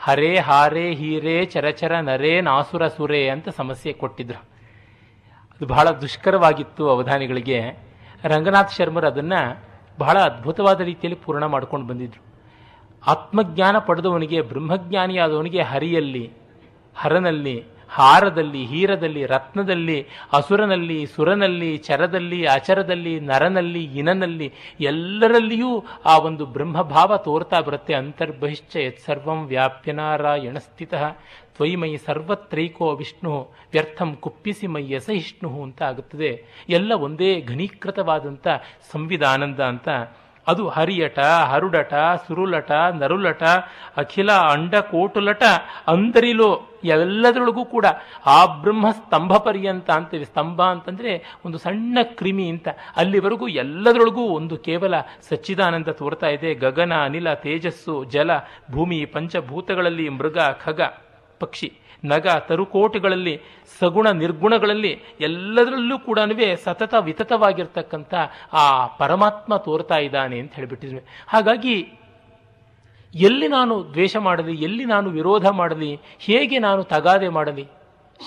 ಹರೇ ಹಾರೆ ಹೀರೆ ಚರಚರ ನರೇ ನಾಸುರ ಸುರೇ ಅಂತ ಸಮಸ್ಯೆ ಕೊಟ್ಟಿದ್ರು. ಅದು ಬಹಳ ದುಷ್ಕರವಾಗಿತ್ತು ಅವಧಾನಿಗಳಿಗೆ. ರಂಗನಾಥ್ ಶರ್ಮರು ಅದನ್ನ ಬಹಳ ಅದ್ಭುತವಾದ ರೀತಿಯಲ್ಲಿ ಪೂರ್ಣ ಮಾಡ್ಕೊಂಡು ಬಂದಿದ್ರು. ಆತ್ಮಜ್ಞಾನ ಪಡೆದವನಿಗೆ, ಬ್ರಹ್ಮಜ್ಞಾನಿಯಾದವನಿಗೆ ಹರಿಯಲ್ಲಿ, ಹರನಲ್ಲಿ ಹಾರದಲ್ಲಿ, ಹೀರದಲ್ಲಿ, ರತ್ನದಲ್ಲಿ, ಅಸುರನಲ್ಲಿ, ಸುರನಲ್ಲಿ, ಚರದಲ್ಲಿ, ಅಚರದಲ್ಲಿ, ನರನಲ್ಲಿ, ಇನನಲ್ಲಿ ಎಲ್ಲರಲ್ಲಿಯೂ ಆ ಒಂದು ಬ್ರಹ್ಮಭಾವ ತೋರ್ತಾ ಬರುತ್ತೆ. ಅಂತರ್ಬಹಿಶ್ಚ ಯತ್ಸರ್ವಂ ವ್ಯಾಪ್ಯನಾರಾಯಣ ಸ್ಥಿತ. ತ್ವಯಿಮಯಿ ಸರ್ವತ್ರೈಕೋ ವಿಷ್ಣು, ವ್ಯರ್ಥಂ ಕುಪ್ಪಿಸಿ ಮಯ್ಯ ಅಂತ ಆಗುತ್ತದೆ. ಎಲ್ಲ ಒಂದೇ ಘನೀಕೃತವಾದಂಥ ಸಂವಿಧಾನಂದ ಅಂತ ಅದು ಹರಿಯಟ, ಹರುಡಟ, ಸುರುಲಟ, ನರುಲಟ, ಅಖಿಲ, ಅಂಡ, ಕೋಟುಲಟ ಅಂತರಿಲೋ ಎಲ್ಲದರೊಳಗೂ ಕೂಡ ಆ ಬ್ರಹ್ಮ ಸ್ತಂಭ ಪರ್ಯಂತ ಅಂತ ಸ್ತಂಭ ಅಂತಂದ್ರೆ ಒಂದು ಸಣ್ಣ ಕ್ರಿಮಿ ಅಂತ. ಅಲ್ಲಿವರೆಗೂ ಎಲ್ಲದರೊಳಗೂ ಒಂದು ಕೇವಲ ಸಚ್ಚಿದಾನಂದ ತೋರ್ತಾ ಇದೆ. ಗಗನ, ಅನಿಲ, ತೇಜಸ್ಸು, ಜಲ, ಭೂಮಿ, ಪಂಚಭೂತಗಳಲ್ಲಿ ಮೃಗ, ಖಗ, ಪಕ್ಷಿ. ನಗ ತರುಕೋಟುಗಳಲ್ಲಿ, ಸಗುಣ ನಿರ್ಗುಣಗಳಲ್ಲಿ ಎಲ್ಲದರಲ್ಲೂ ಕೂಡ ಸತತ ವಿತತವಾಗಿರ್ತಕ್ಕಂಥ ಆ ಪರಮಾತ್ಮ ತೋರ್ತಾ ಇದ್ದಾನೆ ಅಂತ ಹೇಳಿಬಿಟ್ಟಿದ್ವಿ. ಹಾಗಾಗಿ ಎಲ್ಲಿ ನಾನು ದ್ವೇಷ ಮಾಡಲಿ, ಎಲ್ಲಿ ನಾನು ವಿರೋಧ ಮಾಡಲಿ, ಹೇಗೆ ನಾನು ತಗಾದೆ ಮಾಡಲಿ?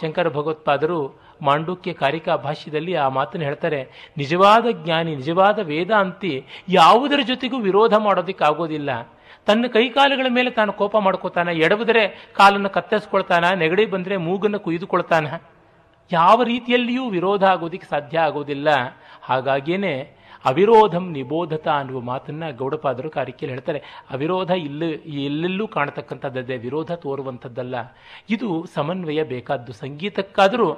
ಶಂಕರ ಭಗವತ್ಪಾದರು ಮಾಂಡುಕ್ಯ ಕಾರಿಕಾ ಭಾಷ್ಯದಲ್ಲಿ ಆ ಮಾತನ್ನು ಹೇಳ್ತಾರೆ, ನಿಜವಾದ ಜ್ಞಾನಿ, ನಿಜವಾದ ವೇದಾಂತಿ ಯಾವುದರ ಜೊತೆಗೂ ವಿರೋಧ ಮಾಡೋದಕ್ಕಾಗೋದಿಲ್ಲ. ತನ್ನ ಕೈಕಾಲುಗಳ ಮೇಲೆ ತಾನು ಕೋಪ ಮಾಡ್ಕೋತಾನ ಎಡಬಿದ್ರೆ ಕಾಲನ್ನು ಕತ್ತರಿಸ್ಕೊಳ್ತಾನ, ನೆಗಡಿ ಬಂದರೆ ಮೂಗನ್ನು ಕುಯ್ದುಕೊಳ್ತಾನ. ಯಾವ ರೀತಿಯಲ್ಲಿಯೂ ವಿರೋಧ ಆಗೋದಕ್ಕೆ ಸಾಧ್ಯ ಆಗೋದಿಲ್ಲ. ಹಾಗಾಗಿಯೇ ಅವಿರೋಧಂ ನಿಬೋಧತ ಅನ್ನುವ ಮಾತನ್ನು ಗೌಡಪಾದರು ಕಾರಿಕೆಯಲ್ಲಿ ಹೇಳ್ತಾರೆ. ಅವಿರೋಧ ಇಲ್ಲ, ಎಲ್ಲೆಲ್ಲೂ ಕಾಣತಕ್ಕಂಥದ್ದೇ, ವಿರೋಧ ತೋರುವಂಥದ್ದಲ್ಲ. ಇದು ಸಮನ್ವಯ ಬೇಕಾದ್ದು ಸಂಗೀತಕ್ಕಾದರೂ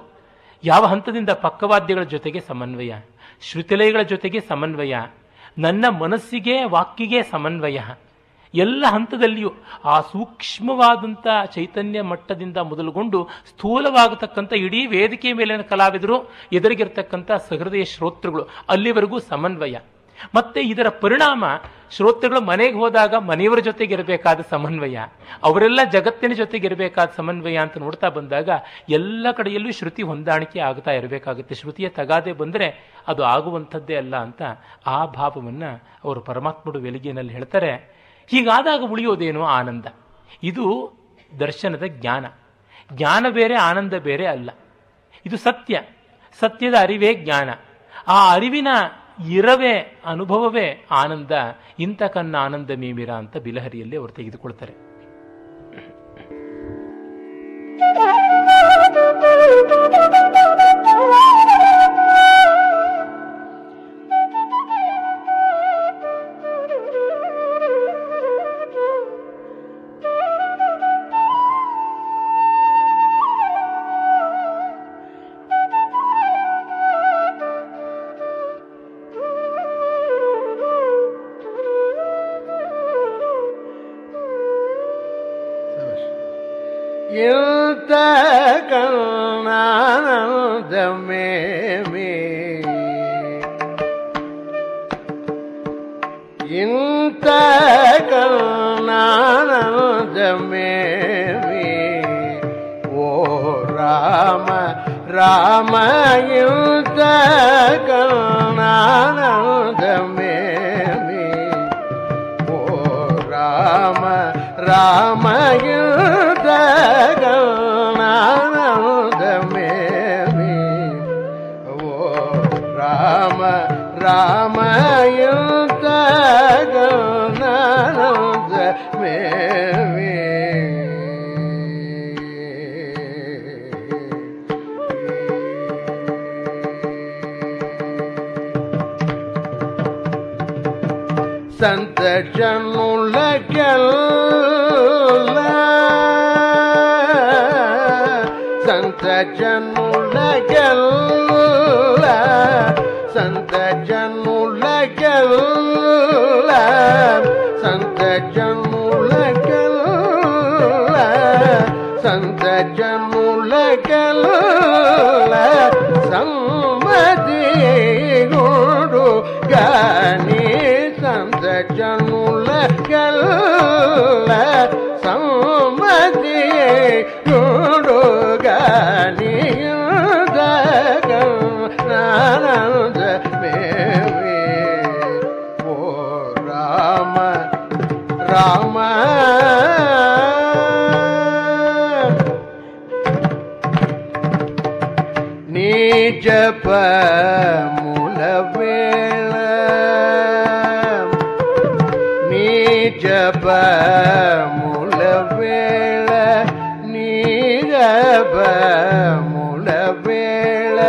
ಯಾವ ಹಂತದಿಂದ ಪಕ್ಕವಾದ್ಯಗಳ ಜೊತೆಗೆ ಸಮನ್ವಯ, ಶ್ರುತಿಲಯಗಳ ಜೊತೆಗೆ ಸಮನ್ವಯ, ನನ್ನ ಮನಸ್ಸಿಗೆ, ವಾಕ್ಕಿಗೆ ಸಮನ್ವಯ ಎಲ್ಲ ಹಂತದಲ್ಲಿಯೂ ಆ ಸೂಕ್ಷ್ಮವಾದಂಥ ಚೈತನ್ಯ ಮಟ್ಟದಿಂದ ಮೊದಲುಗೊಂಡು ಸ್ಥೂಲವಾಗತಕ್ಕಂಥ ಇಡೀ ವೇದಿಕೆ ಮೇಲಿನ ಕಲಾವಿದರು ಎದುರಿಗಿರ್ತಕ್ಕಂಥ ಸಹೃದಯ ಶ್ರೋತೃಗಳು ಅಲ್ಲಿವರೆಗೂ ಸಮನ್ವಯ. ಮತ್ತೆ ಇದರ ಪರಿಣಾಮ ಶ್ರೋತೃಗಳು ಮನೆಗೆ ಹೋದಾಗ ಮನೆಯವರ ಜೊತೆಗೆ ಇರಬೇಕಾದ ಸಮನ್ವಯ. ಅವರೆಲ್ಲ ಜಗತ್ತಿನ ಜೊತೆಗೆ ಇರಬೇಕಾದ ಸಮನ್ವಯ ಅಂತ ನೋಡ್ತಾ ಬಂದಾಗ ಎಲ್ಲ ಕಡೆಯಲ್ಲೂ ಶ್ರುತಿ ಹೊಂದಾಣಿಕೆ ಆಗ್ತಾ ಇರಬೇಕಾಗುತ್ತೆ. ಶ್ರುತಿಯ ತಗಾದೆ ಬಂದರೆ ಅದು ಆಗುವಂಥದ್ದೇ ಅಲ್ಲ ಅಂತ ಆ ಭಾವವನ್ನು ಅವರು ಪರಮಾತ್ಮಡು ವೆಲಿಗೆನಲ್ಲಿ ಹೇಳ್ತಾರೆ. ಹೀಗಾದಾಗ ಉಳಿಯೋದೇನು ಆನಂದ? ಇದು ದರ್ಶನದ ಜ್ಞಾನ. ಜ್ಞಾನ ಬೇರೆ, ಆನಂದ ಬೇರೆ ಅಲ್ಲ. ಇದು ಸತ್ಯ. ಸತ್ಯದ ಅರಿವೇ ಜ್ಞಾನ. ಆ ಅರಿವಿನ ಇರವೇ, ಅನುಭವವೇ ಆನಂದ. ಇಂಥ ಕನ್ನ ಆನಂದ ಮೀಮಿರ ಅಂತ ಬಿಲಹರಿಯಲ್ಲಿ ಅವರು ತೆಗೆದುಕೊಳ್ತಾರೆ. ರಾಮ ಇಂತ ಸಂತ ಜನುಲಗೆಲ್ಲ జప మూలవేళ నీ జప మూలవేళ నీ జప మూలవేళ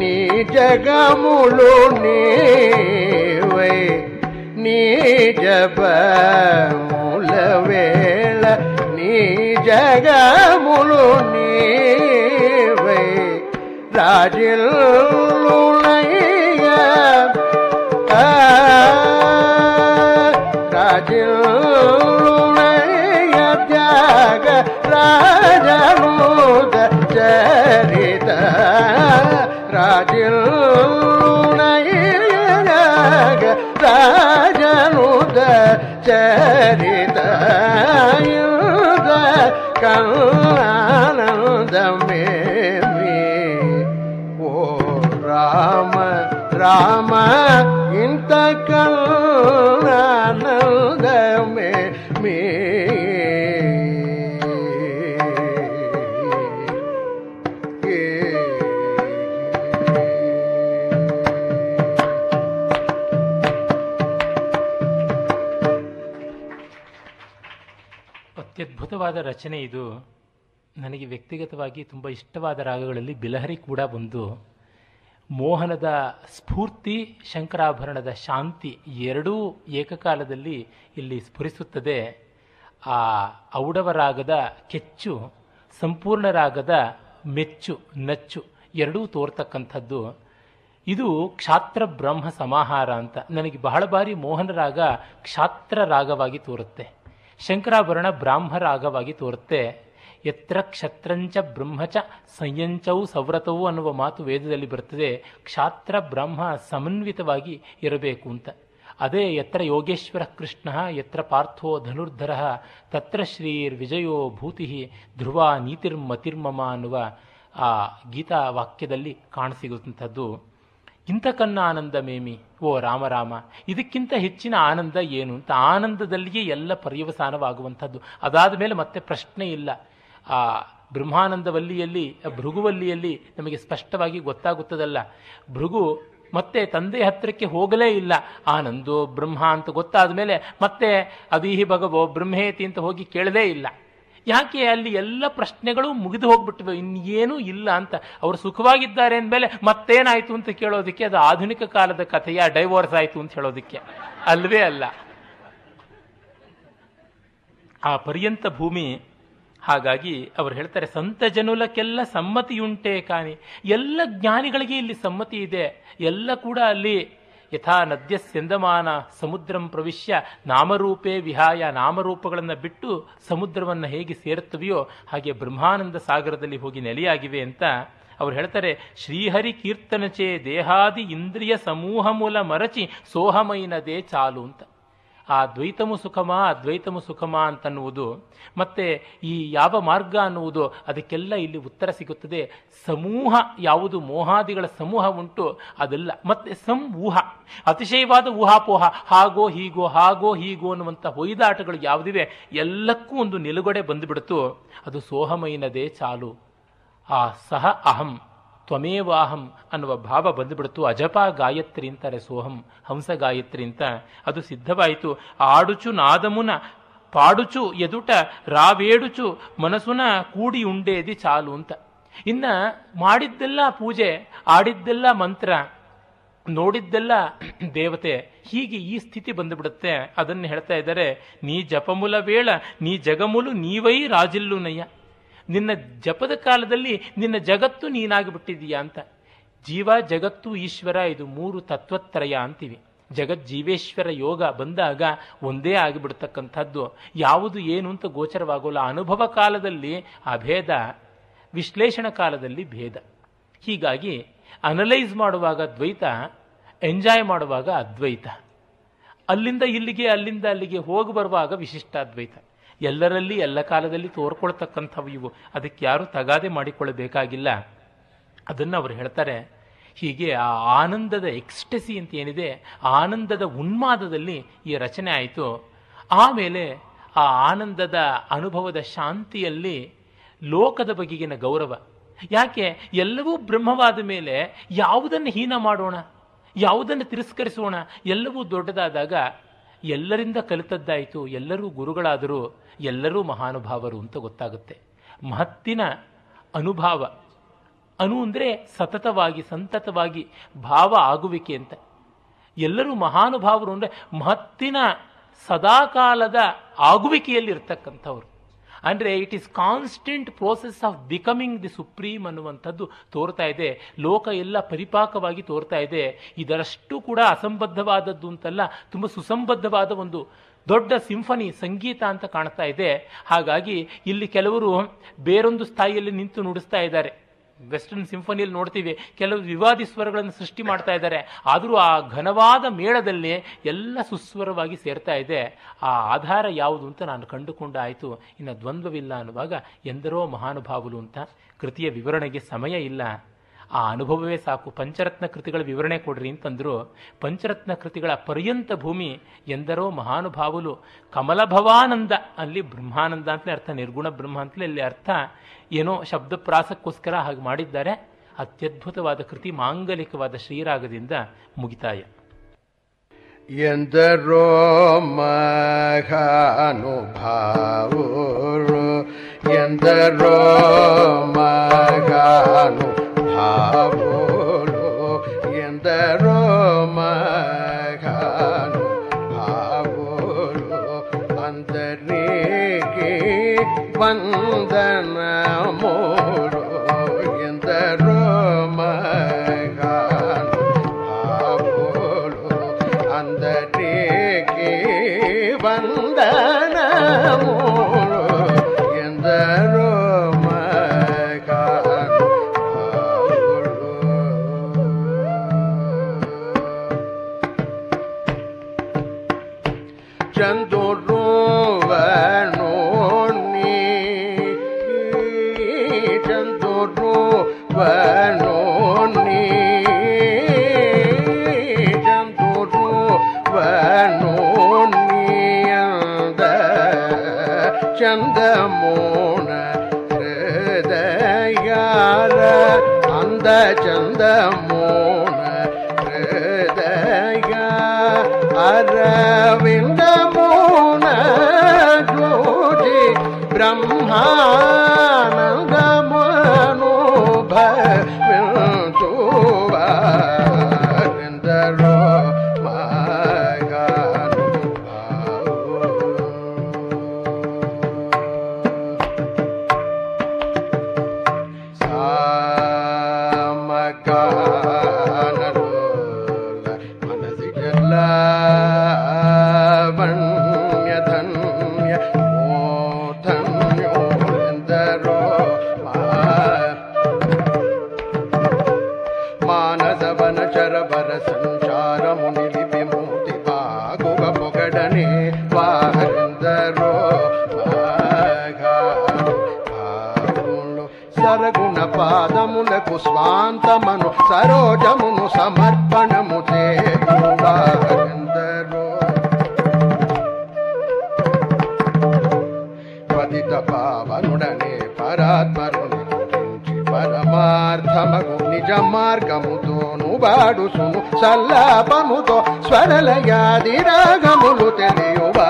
నీ జగములు నీవై నీ జప మూలవేళ నీ జగములు నీ Come on, I'm the man. Rama, ಇಂಥ ಕಲ್ಲಾನಂದ ಮೇ ಅತ್ಯದ್ಭುತವಾದ ಅದ್ಭುತವಾದ ರಚನೆ ಇದು. ನನಗೆ ವ್ಯಕ್ತಿಗತವಾಗಿ ತುಂಬ ಇಷ್ಟವಾದ ರಾಗಗಳಲ್ಲಿ ಬಿಲಹರಿ ಕೂಡ ಒಂದು ಮೋಹನದ ಸ್ಫೂರ್ತಿ, ಶಂಕರಾಭರಣದ ಶಾಂತಿ ಎರಡೂ ಏಕಕಾಲದಲ್ಲಿ ಇಲ್ಲಿ ಸ್ಫುರಿಸುತ್ತದೆ. ಆ ಔಡವರಾಗದ ಕೆಚ್ಚು ಸಂಪೂರ್ಣ ರಾಗದ ಮೆಚ್ಚು, ನಚ್ಚು ಎರಡೂ ತೋರ್ತಕ್ಕಂಥದ್ದು. ಇದು ಕ್ಷಾತ್ರ ಬ್ರಹ್ಮ ಸಮಾಹಾರ ಅಂತ. ನನಗೆ ಬಹಳ ಬಾರಿ ಮೋಹನ ರಾಗ ಕ್ಷಾತ್ರ ರಾಗವಾಗಿ ತೋರುತ್ತೆ. ಶಂಕರಾಭರಣ ಬ್ರಾಹ್ಮ ರಾಗವಾಗಿ ತೋರುತ್ತೆ. ಎತ್ರ ಕ್ಷತ್ರಂಚ ಬ್ರಹ್ಮಚ ಸಂಯಂಚವು ಸವ್ರತವು ಅನ್ನುವ ಮಾತು ವೇದದಲ್ಲಿ ಬರ್ತದೆ. ಕ್ಷಾತ್ರ ಬ್ರಹ್ಮ ಸಮನ್ವಿತವಾಗಿ ಇರಬೇಕು ಅಂತ. ಅದೇ ಎತ್ರ ಯೋಗೇಶ್ವರ ಕೃಷ್ಣ ಎತ್ರ ಪಾರ್ಥೋ ಧನುರ್ಧರ, ತತ್ರ ಶ್ರೀರ್ ವಿಜಯೋ ಭೂತಿ ಧ್ರುವ ನೀತಿರ್ಮತಿರ್ಮಮ ಅನ್ನುವ ಆ ಗೀತಾ ವಾಕ್ಯದಲ್ಲಿ ಕಾಣಸಿಗುವಂಥದ್ದು ಇಂಥಕನ್ನ ಆನಂದ ಮೇಮಿ, ಓ ರಾಮ ರಾಮ, ಇದಕ್ಕಿಂತ ಹೆಚ್ಚಿನ ಆನಂದ ಏನು ಅಂತ? ಆನಂದದಲ್ಲಿಯೇ ಎಲ್ಲ ಪರ್ಯವಸಾನವಾಗುವಂಥದ್ದು ಅದಾದ ಮೇಲೆ ಮತ್ತೆ ಪ್ರಶ್ನೆ ಇಲ್ಲ. ಆ ಬ್ರಹ್ಮಾನಂದ ವಲ್ಲಿಯಲ್ಲಿ ಆ ಭೃಗುವಲ್ಲಿಯಲ್ಲಿ ನಮಗೆ ಸ್ಪಷ್ಟವಾಗಿ ಗೊತ್ತಾಗುತ್ತದಲ್ಲ. ಭೃಗು ಮತ್ತೆ ತಂದೆ ಹತ್ತಿರಕ್ಕೆ ಹೋಗಲೇ ಇಲ್ಲ. ಆನಂದೋ ಬ್ರಹ್ಮ ಅಂತ ಗೊತ್ತಾದ ಮೇಲೆ ಮತ್ತೆ ಅದೀಹಿ ಭಗವೋ ಬ್ರಹ್ಮೇತಿ ಅಂತ ಹೋಗಿ ಕೇಳದೇ ಇಲ್ಲ. ಯಾಕೆ ಅಲ್ಲಿ ಎಲ್ಲ ಪ್ರಶ್ನೆಗಳು ಮುಗಿದು ಹೋಗ್ಬಿಟ್ಟಿವೆ, ಇನ್ನೇನೂ ಇಲ್ಲ ಅಂತ. ಅವರು ಸುಖವಾಗಿದ್ದಾರೆ ಅಂದಮೇಲೆ ಮತ್ತೇನಾಯಿತು ಅಂತ ಕೇಳೋದಕ್ಕೆ, ಅದು ಆಧುನಿಕ ಕಾಲದ ಕಥೆಯ, ಡೈವೋರ್ಸ್ ಆಯಿತು ಅಂತ ಹೇಳೋದಕ್ಕೆ. ಅಲ್ವೇ ಅಲ್ಲ. ಆ ಪರ್ಯಂತ ಭೂಮಿ ಹಾಗಾಗಿ ಅವರು ಹೇಳ್ತಾರೆ, ಸಂತ ಜನುಲಕ್ಕೆಲ್ಲ ಸಮ್ಮತಿಯುಂಟೆ ಕಾಣಿ. ಎಲ್ಲ ಜ್ಞಾನಿಗಳಿಗೆ ಇಲ್ಲಿ ಸಮ್ಮತಿ ಇದೆ. ಎಲ್ಲ ಕೂಡ ಅಲ್ಲಿ ಯಥಾ ನದ್ಯ ಸ್ಯಂದಮಾನ ಸಮುದ್ರಂ ಪ್ರವಿಶ್ಯ. ನಾಮರೂಪೇ ವಿಹಾಯ, ನಾಮರೂಪಗಳನ್ನು ಬಿಟ್ಟು ಸಮುದ್ರವನ್ನು ಹೇಗೆ ಸೇರುತ್ತವೆಯೋ ಹಾಗೆ ಬ್ರಹ್ಮಾನಂದ ಸಾಗರದಲ್ಲಿ ಹೋಗಿ ನೆಲೆಯಾಗಿವೆ ಅಂತ ಅವ್ರು ಹೇಳ್ತಾರೆ, ಶ್ರೀಹರಿ ಕೀರ್ತನಚೆ ದೇಹಾದಿ ಇಂದ್ರಿಯ ಸಮೂಹ ಮೂಲ ಮರಚಿ ಸೋಹಮೈನದೇ ಚಾಲು ಅಂತ. ಆ ದ್ವೈತಮು ಸುಖಮ ಅದ್ವೈತಮು ಸುಖಮ ಅಂತನ್ನುವುದು. ಮತ್ತೆ ಈ ಯಾವ ಮಾರ್ಗ ಅನ್ನುವುದು ಅದಕ್ಕೆಲ್ಲ ಇಲ್ಲಿ ಉತ್ತರ ಸಿಗುತ್ತದೆ. ಸಮೂಹ ಯಾವುದು? ಮೋಹಾದಿಗಳ ಸಮೂಹ ಉಂಟು. ಅದೆಲ್ಲ. ಮತ್ತೆ ಊಹ. ಅತಿಶಯವಾದ ಊಹಾಪೋಹ. ಹಾಗೋ, ಹೀಗೋ ಹಾಗೋ, ಹೀಗೋ ಅನ್ನುವಂಥ ಹೊಯ್ದಾಟಗಳು ಯಾವುದಿವೆ? ಎಲ್ಲಕ್ಕೂ ಒಂದು ನಿಲುಗಡೆ ಬಂದುಬಿಡ್ತು. ಅದು ಸೋಹಮೈನದೇ ಚಾಲು. ಆ ಸಹ ಅಹಂ. ತ್ವಮೇವಾಹಂ ಅನ್ನುವ ಭಾವ ಬಂದುಬಿಡ್ತು. ಅಜಪ ಗಾಯತ್ರಿ ಅಂತಾರೆ ಸೋಹಂ, ಹಂಸ ಗಾಯತ್ರಿ ಅಂತ. ಅದು ಸಿದ್ಧವಾಯಿತು. ಆಡುಚು ನಾದಮುನ, ಪಾಡುಚು ಎದುಟ, ರಾವೇಡುಚು ಮನಸ್ಸುನ ಕೂಡಿ ಉಂಡೇದಿ ಚಾಲು ಅಂತ. ಇನ್ನ ಮಾಡಿದ್ದೆಲ್ಲ ಪೂಜೆ, ಆಡಿದ್ದೆಲ್ಲ ಮಂತ್ರ, ನೋಡಿದ್ದೆಲ್ಲ ದೇವತೆ, ಹೀಗೆ ಈ ಸ್ಥಿತಿ ಬಂದುಬಿಡುತ್ತೆ. ಅದನ್ನು ಹೇಳ್ತಾ ಇದ್ದಾರೆ, ನೀ ಜಪಮುಲ ವೇಳ, ನೀ ಜಗಮುಲು ನೀವೈ ರಾಜಿಲ್ಲುನಯ್ಯ. ನಿನ್ನ ಜಪದ ಕಾಲದಲ್ಲಿ ನಿನ್ನ ಜಗತ್ತು ನೀನಾಗಿಬಿಟ್ಟಿದೀಯಾ ಅಂತ. ಜೀವ, ಜಗತ್ತು, ಈಶ್ವರ, ಇದು ಮೂರು ತತ್ವತ್ರಯ ಅಂತೀವಿ. ಜಗಜ್ಜೀವೇಶ್ವರ ಯೋಗ ಬಂದಾಗ ಒಂದೇ ಆಗಿಬಿಡ್ತಕ್ಕಂಥದ್ದು. ಯಾವುದು ಏನು ಅಂತ ಗೋಚರವಾಗೋಲ್ಲ. ಅನುಭವ ಕಾಲದಲ್ಲಿ ಅಭೇದ ವಿಶ್ಲೇಷಣ ಕಾಲದಲ್ಲಿ ಭೇದ. ಹೀಗಾಗಿ ಅನಲೈಸ್ ಮಾಡುವಾಗ ದ್ವೈತ ಎಂಜಾಯ್ ಮಾಡುವಾಗ ಅದ್ವೈತ. ಅಲ್ಲಿಂದ ಇಲ್ಲಿಗೆ, ಅಲ್ಲಿಂದ ಅಲ್ಲಿಗೆ ಹೋಗಿ ಬರುವಾಗ ವಿಶಿಷ್ಟಾದ್ವೈತ. ಎಲ್ಲರಲ್ಲಿ, ಎಲ್ಲ ಕಾಲದಲ್ಲಿ ತೋರ್ಕೊಳ್ತಕ್ಕಂಥವು ಇವು. ಅದಕ್ಕೆ ಯಾರು ತಗಾದೆ ಮಾಡಿಕೊಳ್ಳಬೇಕಾಗಿಲ್ಲ. ಅದನ್ನು ಅವರು ಹೇಳ್ತಾರೆ, ಹೀಗೆ ಆ ಆನಂದದ ಎಕ್ಸ್ಟಸಿ ಅಂತ ಏನಿದೆ, ಆನಂದದ ಉನ್ಮಾದದಲ್ಲಿ ಈ ರಚನೆ ಆಯಿತು. ಆಮೇಲೆ ಆ ಆನಂದದ ಅನುಭವದ ಶಾಂತಿಯಲ್ಲಿ ಲೋಕದ ಬಗೆಗಿನ ಗೌರವ. ಯಾಕೆ? ಎಲ್ಲವೂ ಬ್ರಹ್ಮವಾದ ಮೇಲೆ ಯಾವುದನ್ನು ಹೀನ ಮಾಡೋಣ, ಯಾವುದನ್ನು ತಿರಸ್ಕರಿಸೋಣ, ಎಲ್ಲವೂ ದೊಡ್ಡದಾದಾಗ ಎಲ್ಲರಿಂದ ಕಲಿತದ್ದಾಯಿತು, ಎಲ್ಲರೂ ಗುರುಗಳಾದರೂ. ಎಲ್ಲರೂ ಮಹಾನುಭಾವರು ಅಂತ ಗೊತ್ತಾಗುತ್ತೆ. ಮಹತ್ತಿನ ಅನುಭಾವ, ಅನು ಅಂದರೆ ಸತತವಾಗಿ, ಸಂತತವಾಗಿ ಭಾವ ಆಗುವಿಕೆ ಅಂತ. ಎಲ್ಲರೂ ಮಹಾನುಭಾವರು ಅಂದರೆ ಮಹತ್ತಿನ ಸದಾಕಾಲದ ಆಗುವಿಕೆಯಲ್ಲಿ ಇರ್ತಕ್ಕಂಥವ್ರು ಅಂದರೆ it is constant process of becoming the supreme ಅನ್ನುವಂಥದ್ದು ತೋರ್ತಾ ಇದೆ. ಲೋಕ ಎಲ್ಲ ಪರಿಪಾಕವಾಗಿ ತೋರ್ತಾ ಇದೆ. ಇದರಷ್ಟು ಕೂಡ ಅಸಂಬದ್ಧವಾದದ್ದು ಅಂತಲ್ಲ, ತುಂಬ ಸುಸಂಬದ್ಧವಾದ ಒಂದು ದೊಡ್ಡ ಸಿಂಫನಿ ಸಂಗೀತ ಅಂತ ಕಾಣ್ತಾ ಇದೆ. ಹಾಗಾಗಿ ಇಲ್ಲಿ ಕೆಲವರು ಬೇರೊಂದು ಸ್ಥಾಯಿಯಲ್ಲಿ ನಿಂತು ನುಡಿಸ್ತಾ ಇದ್ದಾರೆ. ವೆಸ್ಟರ್ನ್ ಸಿಂಫನಿಯಲ್ಲಿ ನೋಡ್ತೀವಿ, ಕೆಲವು ವಿವಾದಿ ಸ್ವರಗಳನ್ನು ಸೃಷ್ಟಿ ಮಾಡ್ತಾ ಇದ್ದಾರೆ. ಆದರೂ ಆ ಘನವಾದ ಮೇಳದಲ್ಲಿ ಎಲ್ಲ ಸುಸ್ವರವಾಗಿ ಸೇರ್ತಾ ಇದೆ. ಆ ಆಧಾರ ಯಾವುದು ಅಂತ ನಾನು ಕಂಡುಕೊಂಡಾಯಿತು ಇನ್ನು ದ್ವಂದ್ವವಿಲ್ಲ ಅನ್ನುವಾಗ, ಎಂದರೋ ಮಹಾನುಭಾವಲು ಅಂತ ಕೃತಿಯ ವಿವರಣೆಗೆ ಸಮಯ ಇಲ್ಲ. ಆ ಅನುಭವವೇ ಸಾಕು. ಪಂಚರತ್ನ ಕೃತಿಗಳ ವಿವರಣೆ ಕೊಡ್ರಿ ಅಂತಂದ್ರು, ಪಂಚರತ್ನ ಕೃತಿಗಳ ಪರ್ಯಂತ ಭೂಮಿ ಎಂದರೋ ಮಹಾನುಭಾವುಲು ಕಮಲಭವಾನಂದ ಅಲ್ಲಿ ಬ್ರಹ್ಮಾನಂದ ಅಂತಲೇ ಅರ್ಥ, ನಿರ್ಗುಣ ಬ್ರಹ್ಮ ಅಂತಲೇ ಅಲ್ಲಿ ಅರ್ಥ. ಏನೋ ಶಬ್ದಪ್ರಾಸಕ್ಕೋಸ್ಕರ ಹಾಗೆ ಮಾಡಿದ್ದಾರೆ. ಅತ್ಯದ್ಭುತವಾದ ಕೃತಿ, ಮಾಂಗಲಿಕವಾದ ಶ್ರೀರಾಗದಿಂದ ಮುಗಿತಾಯ. ಎಂದರೋ ಮಗಾನುಭಾವರು ಎಂದರೋ ಮಗಾನು ಭಾವುಲು ಎಂದರೋ ಮಗಾನು ಭಾವುಲು ಅಂತರ್ನೇಗೆ ವಂದನ down. సల్లపముతో స్వరలయాది రాగములు తెలియువా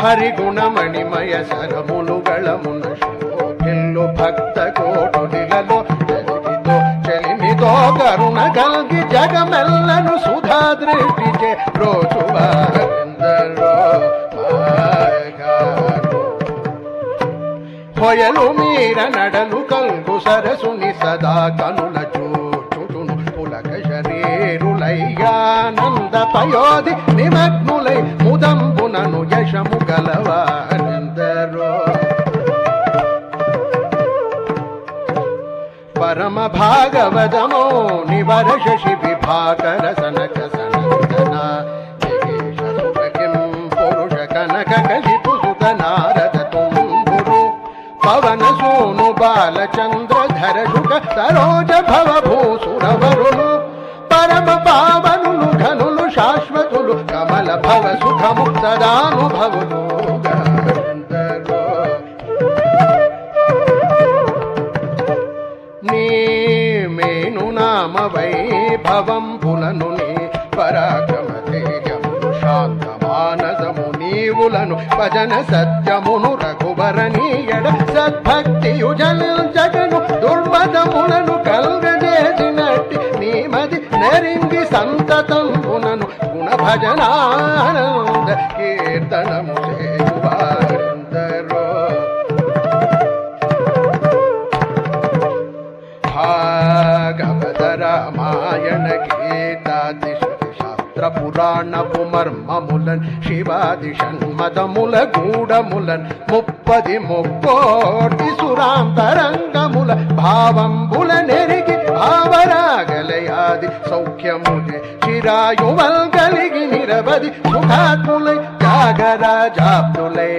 హరిగుణమణిమయ సరములుగళ మున శోభిల్లు భక్త కోటు నిలలో చలిమితో చలిమితో కరుణ కలిగి జగమెల్లను సుధా దృష్టి రోజువారందరో ಹೊಯಲು ಮೀರ ನಡಲು ಕನಸ కూడములన్ ముప్పది ముక్కోటి సురాంతరంగముల భావంబుల నెరిగి భావరాగలయాది సౌఖ్యములే చిరాయువల్ కలిగి నిరవధి సుఖాత్ములై త్యాగరాజాప్తులై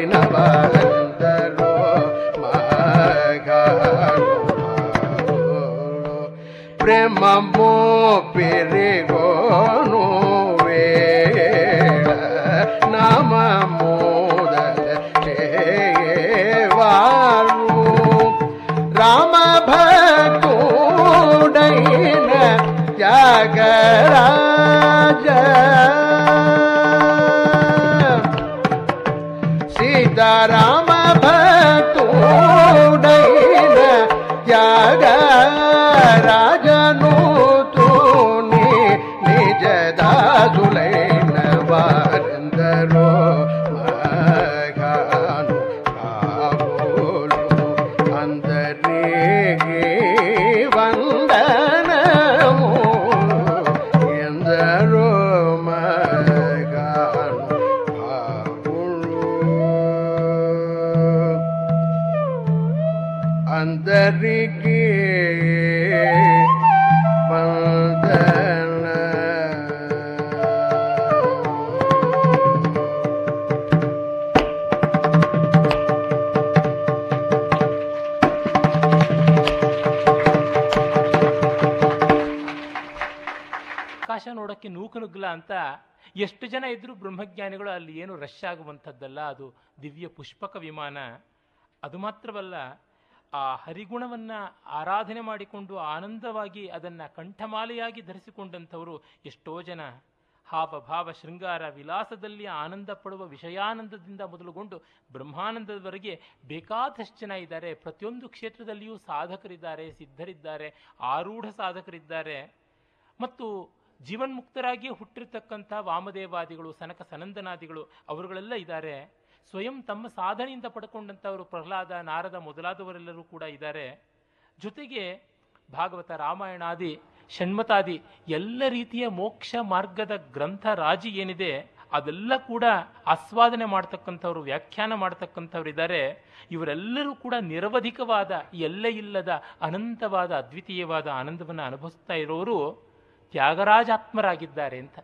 ਰਾਜ। ਸੀਤਾ ਰਾਮ ಬ್ರಹ್ಮಜ್ಞಾನಿಗಳು ಅಲ್ಲಿ ಏನು ರಶ್ ಆಗುವಂಥದ್ದಲ್ಲ, ಅದು ದಿವ್ಯ ಪುಷ್ಪಕ ವಿಮಾನ. ಅದು ಮಾತ್ರವಲ್ಲ, ಆ ಹರಿಗುಣವನ್ನು ಆರಾಧನೆ ಮಾಡಿಕೊಂಡು ಆನಂದವಾಗಿ ಅದನ್ನು ಕಂಠಮಾಲೆಯಾಗಿ ಧರಿಸಿಕೊಂಡಂಥವರು ಎಷ್ಟೋ ಜನ. ಹಾವ ಭಾವ ಶೃಂಗಾರ ವಿಲಾಸದಲ್ಲಿ ಆನಂದ ಪಡುವ ವಿಷಯಾನಂದದಿಂದ ಮೊದಲುಗೊಂಡು ಬ್ರಹ್ಮಾನಂದದವರೆಗೆ ಬೇಕಾದಷ್ಟು ಜನ ಇದ್ದಾರೆ. ಪ್ರತಿಯೊಂದು ಕ್ಷೇತ್ರದಲ್ಲಿಯೂ ಸಾಧಕರಿದ್ದಾರೆ, ಸಿದ್ಧರಿದ್ದಾರೆ, ಆರೂಢ ಸಾಧಕರಿದ್ದಾರೆ. ಮತ್ತು ಜೀವನ್ಮುಕ್ತರಾಗಿಯೇ ಹುಟ್ಟಿರ್ತಕ್ಕಂಥ ವಾಮದೇವಾದಿಗಳು, ಸನಕ ಸನಂದನಾದಿಗಳು ಅವರುಗಳೆಲ್ಲ ಇದ್ದಾರೆ. ಸ್ವಯಂ ತಮ್ಮ ಸಾಧನೆಯಿಂದ ಪಡ್ಕೊಂಡಂಥವರು ಪ್ರಹ್ಲಾದ, ನಾರದ ಮೊದಲಾದವರೆಲ್ಲರೂ ಕೂಡ ಇದ್ದಾರೆ. ಜೊತೆಗೆ ಭಾಗವತ ರಾಮಾಯಣಾದಿ, ಷಣ್ಮತಾದಿ ಎಲ್ಲ ರೀತಿಯ ಮೋಕ್ಷ ಮಾರ್ಗದ ಗ್ರಂಥ ರಾಜಿ ಏನಿದೆ, ಅದೆಲ್ಲ ಕೂಡ ಆಸ್ವಾದನೆ ಮಾಡ್ತಕ್ಕಂಥವ್ರು, ವ್ಯಾಖ್ಯಾನ ಮಾಡ್ತಕ್ಕಂಥವ್ರು ಇದ್ದಾರೆ. ಇವರೆಲ್ಲರೂ ಕೂಡ ನಿರವಧಿಕವಾದ, ಎಲ್ಲ ಇಲ್ಲದ, ಅನಂತವಾದ, ಅದ್ವಿತೀಯವಾದ ಆನಂದವನ್ನು ಅನುಭವಿಸ್ತಾ ಇರೋರು ತ್ಯಾಗರಾಜಾತ್ಮರಾಗಿದ್ದಾರೆ ಅಂತ.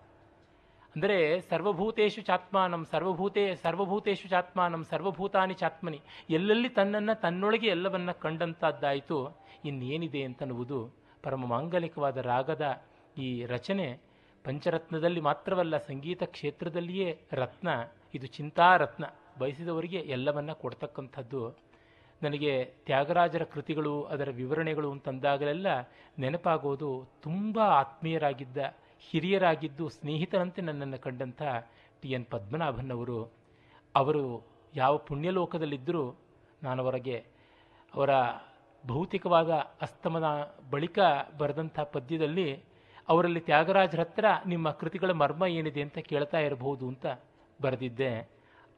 ಅಂದರೆ ಸರ್ವಭೂತೇಶು ಚಾತ್ಮಾನಂ, ಸರ್ವಭೂತೇ, ಸರ್ವಭೂತೇಶು ಚಾತ್ಮಾನಂ, ಸರ್ವಭೂತಾನಿ ಚಾತ್ಮನಿ, ಎಲ್ಲೆಲ್ಲಿ ತನ್ನನ್ನು ತನ್ನೊಳಗೆ ಎಲ್ಲವನ್ನ ಕಂಡಂತದ್ದಾಯಿತು, ಇನ್ನೇನಿದೆ ಅಂತನ್ನುವುದು ಪರಮ ಮಾಂಗಲಿಕವಾದ ರಾಗದ ಈ ರಚನೆ. ಪಂಚರತ್ನದಲ್ಲಿ ಮಾತ್ರವಲ್ಲ, ಸಂಗೀತ ಕ್ಷೇತ್ರದಲ್ಲಿಯೇ ರತ್ನ, ಇದು ಚಿಂತಾರತ್ನ, ಬಯಸಿದವರಿಗೆ ಎಲ್ಲವನ್ನ ಕೊಡ್ತಕ್ಕಂಥದ್ದು. ನನಗೆ ತ್ಯಾಗರಾಜರ ಕೃತಿಗಳು, ಅದರ ವಿವರಣೆಗಳು ಅಂತಂದಾಗಲೆಲ್ಲ ನೆನಪಾಗೋದು ತುಂಬ ಆತ್ಮೀಯರಾಗಿದ್ದ, ಹಿರಿಯರಾಗಿದ್ದು ಸ್ನೇಹಿತರಂತೆ ನನ್ನನ್ನು ಕಂಡಂಥ ಟಿ. ಎನ್. ಪದ್ಮನಾಭನ್ ಅವರು. ಯಾವ ಪುಣ್ಯಲೋಕದಲ್ಲಿದ್ದರೂ ನಾನು ಅವರಿಗೆ ಅವರ ಭೌತಿಕವಾದ ಅಸ್ತಮನ ಬಳಿಕ ಬರೆದಂಥ ಪದ್ಯದಲ್ಲಿ ಅವರಲ್ಲಿ ತ್ಯಾಗರಾಜರ ಹತ್ರ ನಿಮ್ಮ ಕೃತಿಗಳ ಮರ್ಮ ಏನಿದೆ ಅಂತ ಕೇಳ್ತಾ ಇರಬಹುದು ಅಂತ ಬರೆದಿದ್ದೆ.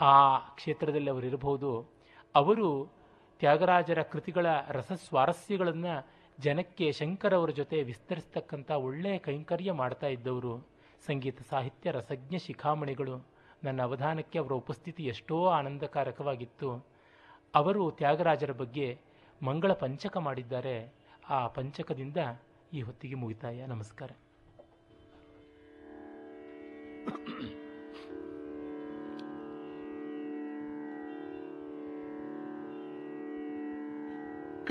ಆ ಕ್ಷೇತ್ರದಲ್ಲಿ ಅವರಿರಬಹುದು ಅವರು ತ್ಯಾಗರಾಜರ ಕೃತಿಗಳ ರಸಸ್ವಾರಸ್ಯಗಳನ್ನು ಜನಕ್ಕೆ ಶಂಕರವರ ಜೊತೆ ವಿಸ್ತರಿಸ್ತಕ್ಕಂಥ ಒಳ್ಳೆಯ ಕೈಂಕರ್ಯ ಮಾಡ್ತಾ ಇದ್ದವರು. ಸಂಗೀತ, ಸಾಹಿತ್ಯ, ರಸಜ್ಞ ಶಿಖಾಮಣಿಗಳು. ನನ್ನ ಅವಧಾನಕ್ಕೆ ಅವರ ಉಪಸ್ಥಿತಿ ಎಷ್ಟೋ ಆನಂದಕಾರಕವಾಗಿತ್ತು. ಅವರು ತ್ಯಾಗರಾಜರ ಬಗ್ಗೆ ಮಂಗಳ ಪಂಚಕ ಮಾಡಿದ್ದಾರೆ. ಆ ಪಂಚಕದಿಂದ ಈ ಹೊತ್ತಿಗೆ ಮುಗಿತಾಯ. ನಮಸ್ಕಾರ.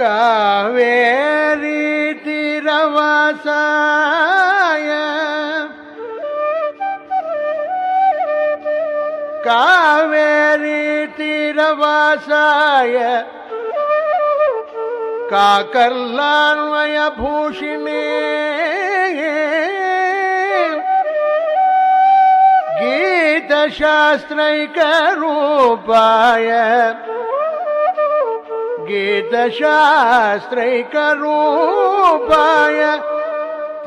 कावेरी तिरवसाय। कावेरी तिरवसाय। गीत भूषिणे गीतशास्त्रैकरूपाय। गीतशास्त्रैकरूपाय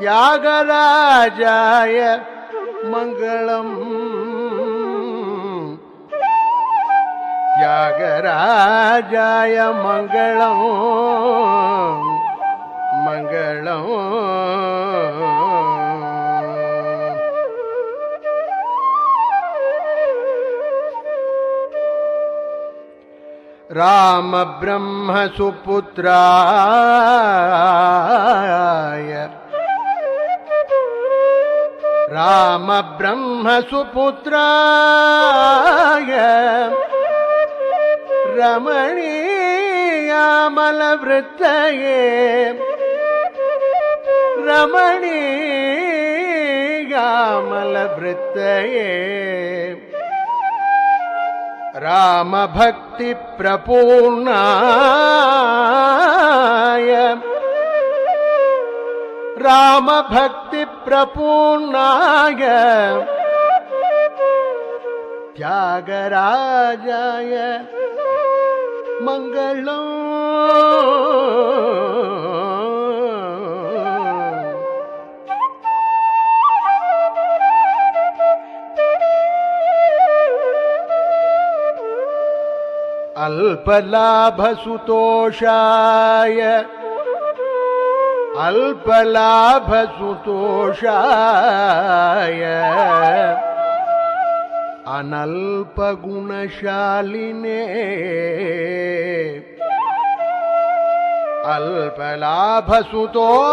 त्यागराजाय मङ्गलम् त्यागराजाय मङ्गलम् मङ्गलम् राम ब्रह्म सुपुत्राय राम ब्रह्म सुपुत्राय रमणीयामलवृत्तये रमणीयामलवृत्तये रामभक्तिप्रपूर्णाय। रामभक्तिप्रपूर्णाय। त्यागराजाय। मङ्गलम् अल्पलाभसुतोषाय अल्पलाभसुतोषाय अनल्पगुणशालिने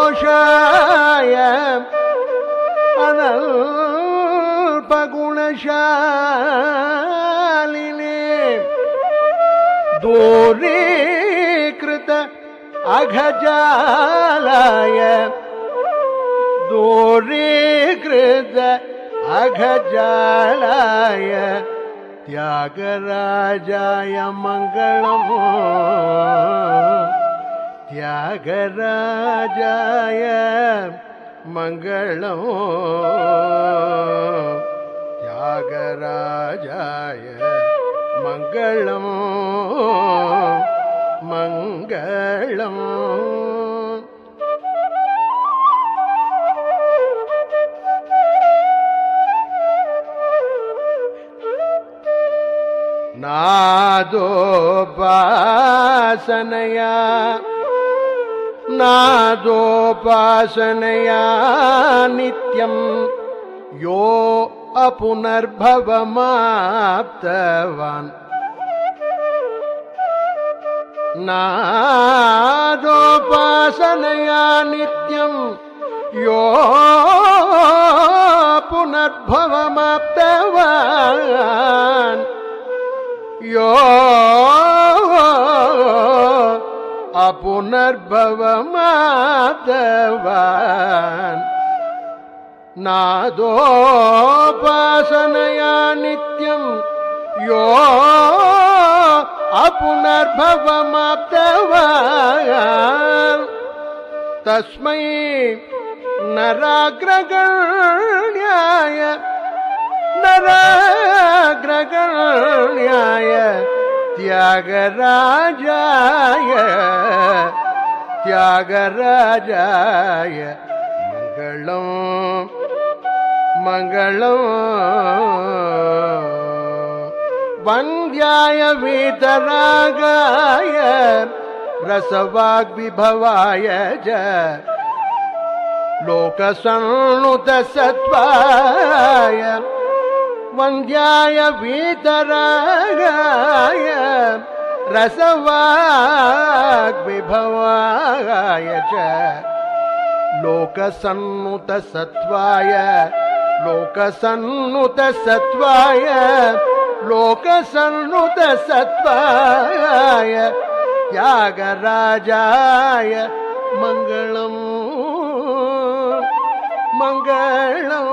अल्पलाभसुतोषाय अनल्पगुणशालिने दूरीकृत अघजालाय। दूरीकृत अघजालाय। त्यागराजाय मङ्गलम् त्यागराजाय मङ्गलम् त्यागराजाय மங்களம் மங்களம். நாதோபாசனையா நாதோபாசனையா நித்யம். யோ அப்புனர்பவமாப்தவான் நாதோபாசனையா நித்யம் யோ புனர்பவமாப்தவான் யோ அப்புனர்பவமாப்தவான் नादोपासनया नित्यम् यो अपुनर्भवमाप्तवान् तस्मै नराग्रगण्याय नराग्रगण्याय त्यागराजाय त्यागराजाय मङ्गलम् मङ्गल வந்தியாய வீதராகாய रसवाग्विभवाय च लोकसन्नुतसत्वाय वङ्ग्याय वीतरागाय रसवाग्विभवागाय च लोकसन्नुतसत्त्वाय ಲೋಕಸನ್ನುತ ಸತ್ವಾಯ ಲೋಕಸನ್ನುತ ಸತ್ವಾಯ ತ್ಯಾಗರಾಜಾಯ ಮಂಗಳಂ ಮಂಗಳಂ.